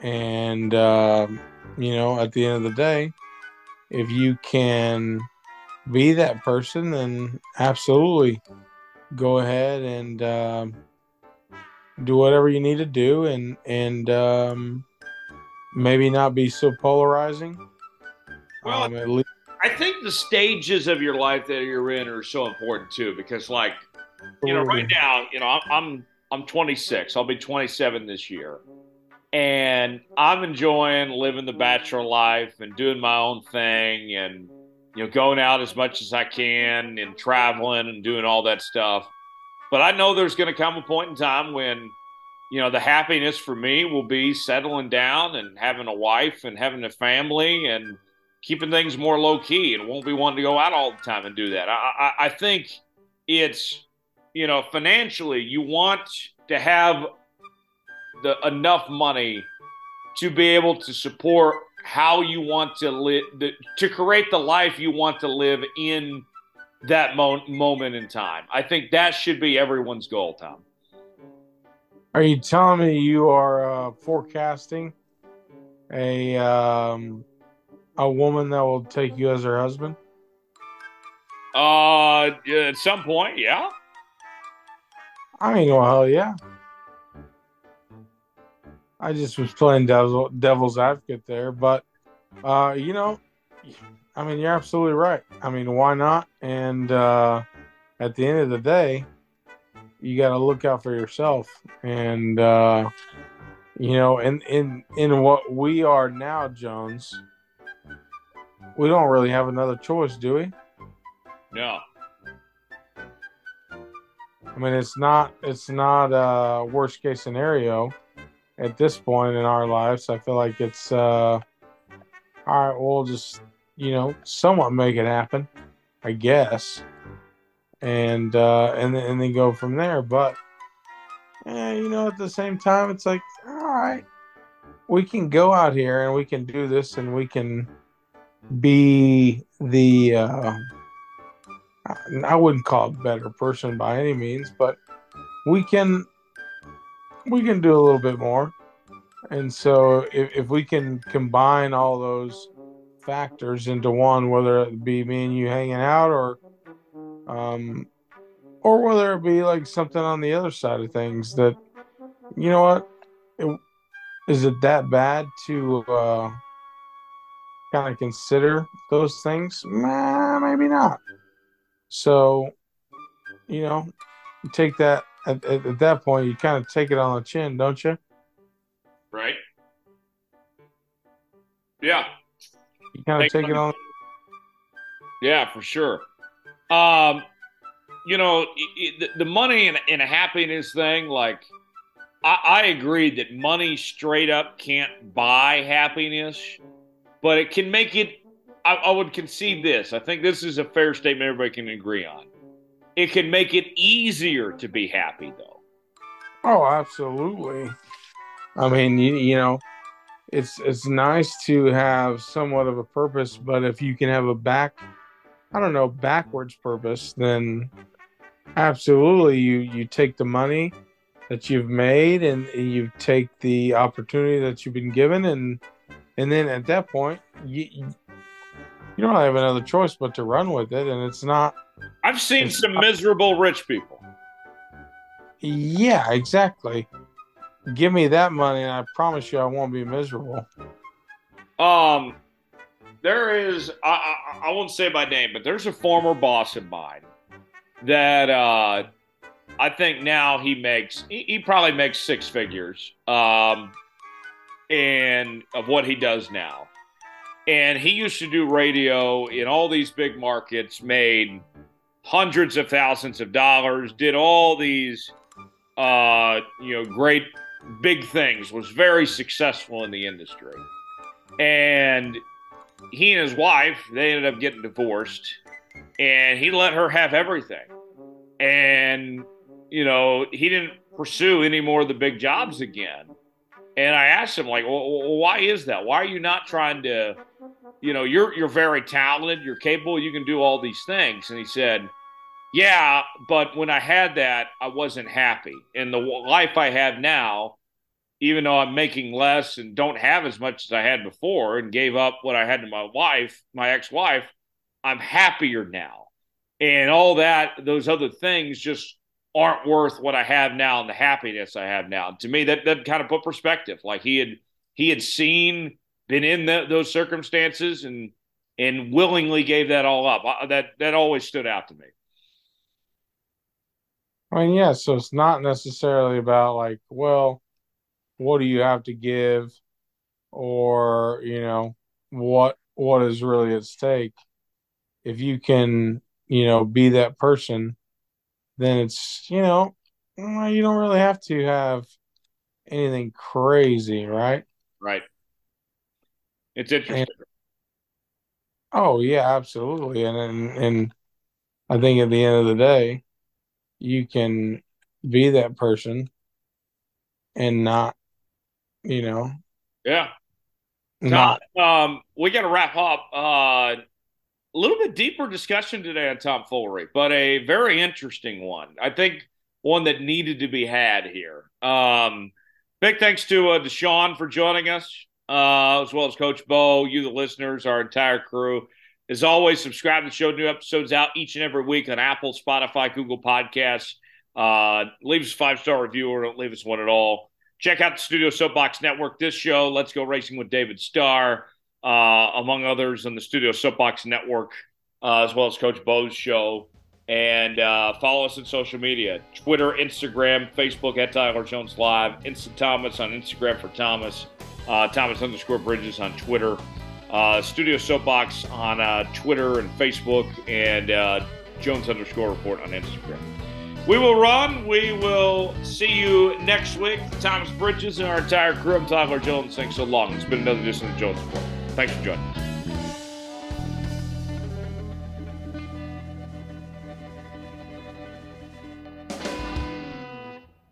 and um, you know, at the end of the day, if you can be that person, then absolutely go ahead and um, do whatever you need to do and and um, maybe not be so polarizing. Well, um, at least- I think the stages of your life that you're in are so important too, because like you know, right now, you know, I'm I'm, I'm 26. I'll be 27 this year. And I'm enjoying living the bachelor life and doing my own thing and you know, going out as much as I can and traveling and doing all that stuff. But I know there's going to come a point in time when, you know, the happiness for me will be settling down and having a wife and having a family and keeping things more low key and won't be wanting to go out all the time and do that. I, I, I think it's, you know, financially, you want to have the enough money to be able to support how you want to live, to create the life you want to live in that mo- moment in time. I think that should be everyone's goal, Tom. Are you telling me you are uh, forecasting a um, a woman that will take you as her husband? Uh, at some point, yeah. I mean, well, hell yeah. I just was playing devil, devil's advocate there, but uh, you know, I mean, you're absolutely right. I mean, why not? And uh, at the end of the day, you got to look out for yourself. And uh, you know, in in in what we are now, Jones, we don't really have another choice, do we? No. I mean, it's not it's not a worst case scenario at this point in our lives. I feel like it's uh, all right. We'll just you know somewhat make it happen, I guess, and uh, and and then go from there. But yeah, you know, at the same time, it's like all right, we can go out here and we can do this, and we can be the. Uh, I wouldn't call it better person by any means, but we can we can do a little bit more. And so if, if we can combine all those factors into one, whether it be me and you hanging out or um or whether it be like something on the other side of things that you know what? It, is it that bad to uh kind of consider those things? Nah, maybe not. So you know take that at, at, at that point, you kind of take it on the chin, don't you? Right. Yeah. You kind of take, take it on. Yeah, for sure. Um, you know, the, the money and, and happiness thing, like, I, I agree that money straight up can't buy happiness, but it can make it. I, I would concede this. I think this is a fair statement everybody can agree on it can make it easier to be happy, though. Oh, absolutely. I mean, you, you know, it's it's nice to have somewhat of a purpose, but if you can have a back, I don't know, backwards purpose, then absolutely you you take the money that you've made and you take the opportunity that you've been given and and then at that point you you don't have another choice but to run with it and it's not I've seen some miserable rich people. Yeah, exactly. Give me that money, and I promise you, I won't be miserable. Um, there is I, I, I won't say by name, but there's a former boss of mine that uh, I think now he makes he, he probably makes six figures. Um, and of what he does now, and he used to do radio in all these big markets, made hundreds of thousands of dollars, did all these, uh, you know, great big things, was very successful in the industry. And he and his wife, they ended up getting divorced, and he let her have everything. And, you know, he didn't pursue any more of the big jobs again. And I asked him, like, well, why is that? Why are you not trying to you know, you're you're very talented, you're capable, you can do all these things. And he said, Yeah, but when I had that, I wasn't happy. And the life I have now, even though I'm making less and don't have as much as I had before and gave up what I had to my wife, my ex-wife, I'm happier now. And all that, those other things just aren't worth what I have now and the happiness I have now. To me, that that kind of put perspective. Like he had he had seen been in the, those circumstances and and willingly gave that all up. I, that that always stood out to me. I mean, yeah. So it's not necessarily about like, well, what do you have to give, or you know, what what is really at stake. if you can, you know, be that person, then it's, you know, you don't really have to have anything crazy, right? Right. It's interesting. And, oh yeah, absolutely. And, and and I think at the end of the day, you can be that person and not, you know. Yeah. Not. um, we got to wrap up. Uh, a little bit deeper discussion today on Tom Foolery, but a very interesting one. I think one that needed to be had here. Um, big thanks to uh, DeShaun for joining us, uh, as well as Coach Bo, you, the listeners, our entire crew. As always, subscribe to the show. New episodes out each and every week on Apple, Spotify, Google Podcasts. Uh, leave us a five star review or don't leave us one at all. Check out the Studio Soapbox Network. This show, Let's Go Racing with David Starr uh, among others on the Studio Soapbox Network, uh, as well as Coach Bo's show. And uh, follow us on social media Twitter, Instagram, Facebook at Tyler Jones Live, Instant Thomas on Instagram for Thomas, uh, Thomas underscore Bridges on Twitter, uh, Studio Soapbox on uh, Twitter and Facebook, and Jones underscore report on Instagram. We will run. We will see you next week. Thomas Bridges and our entire crew. I'm Tyler Jones. Thanks so long. It's been another edition of Jones Report. Thanks for joining us.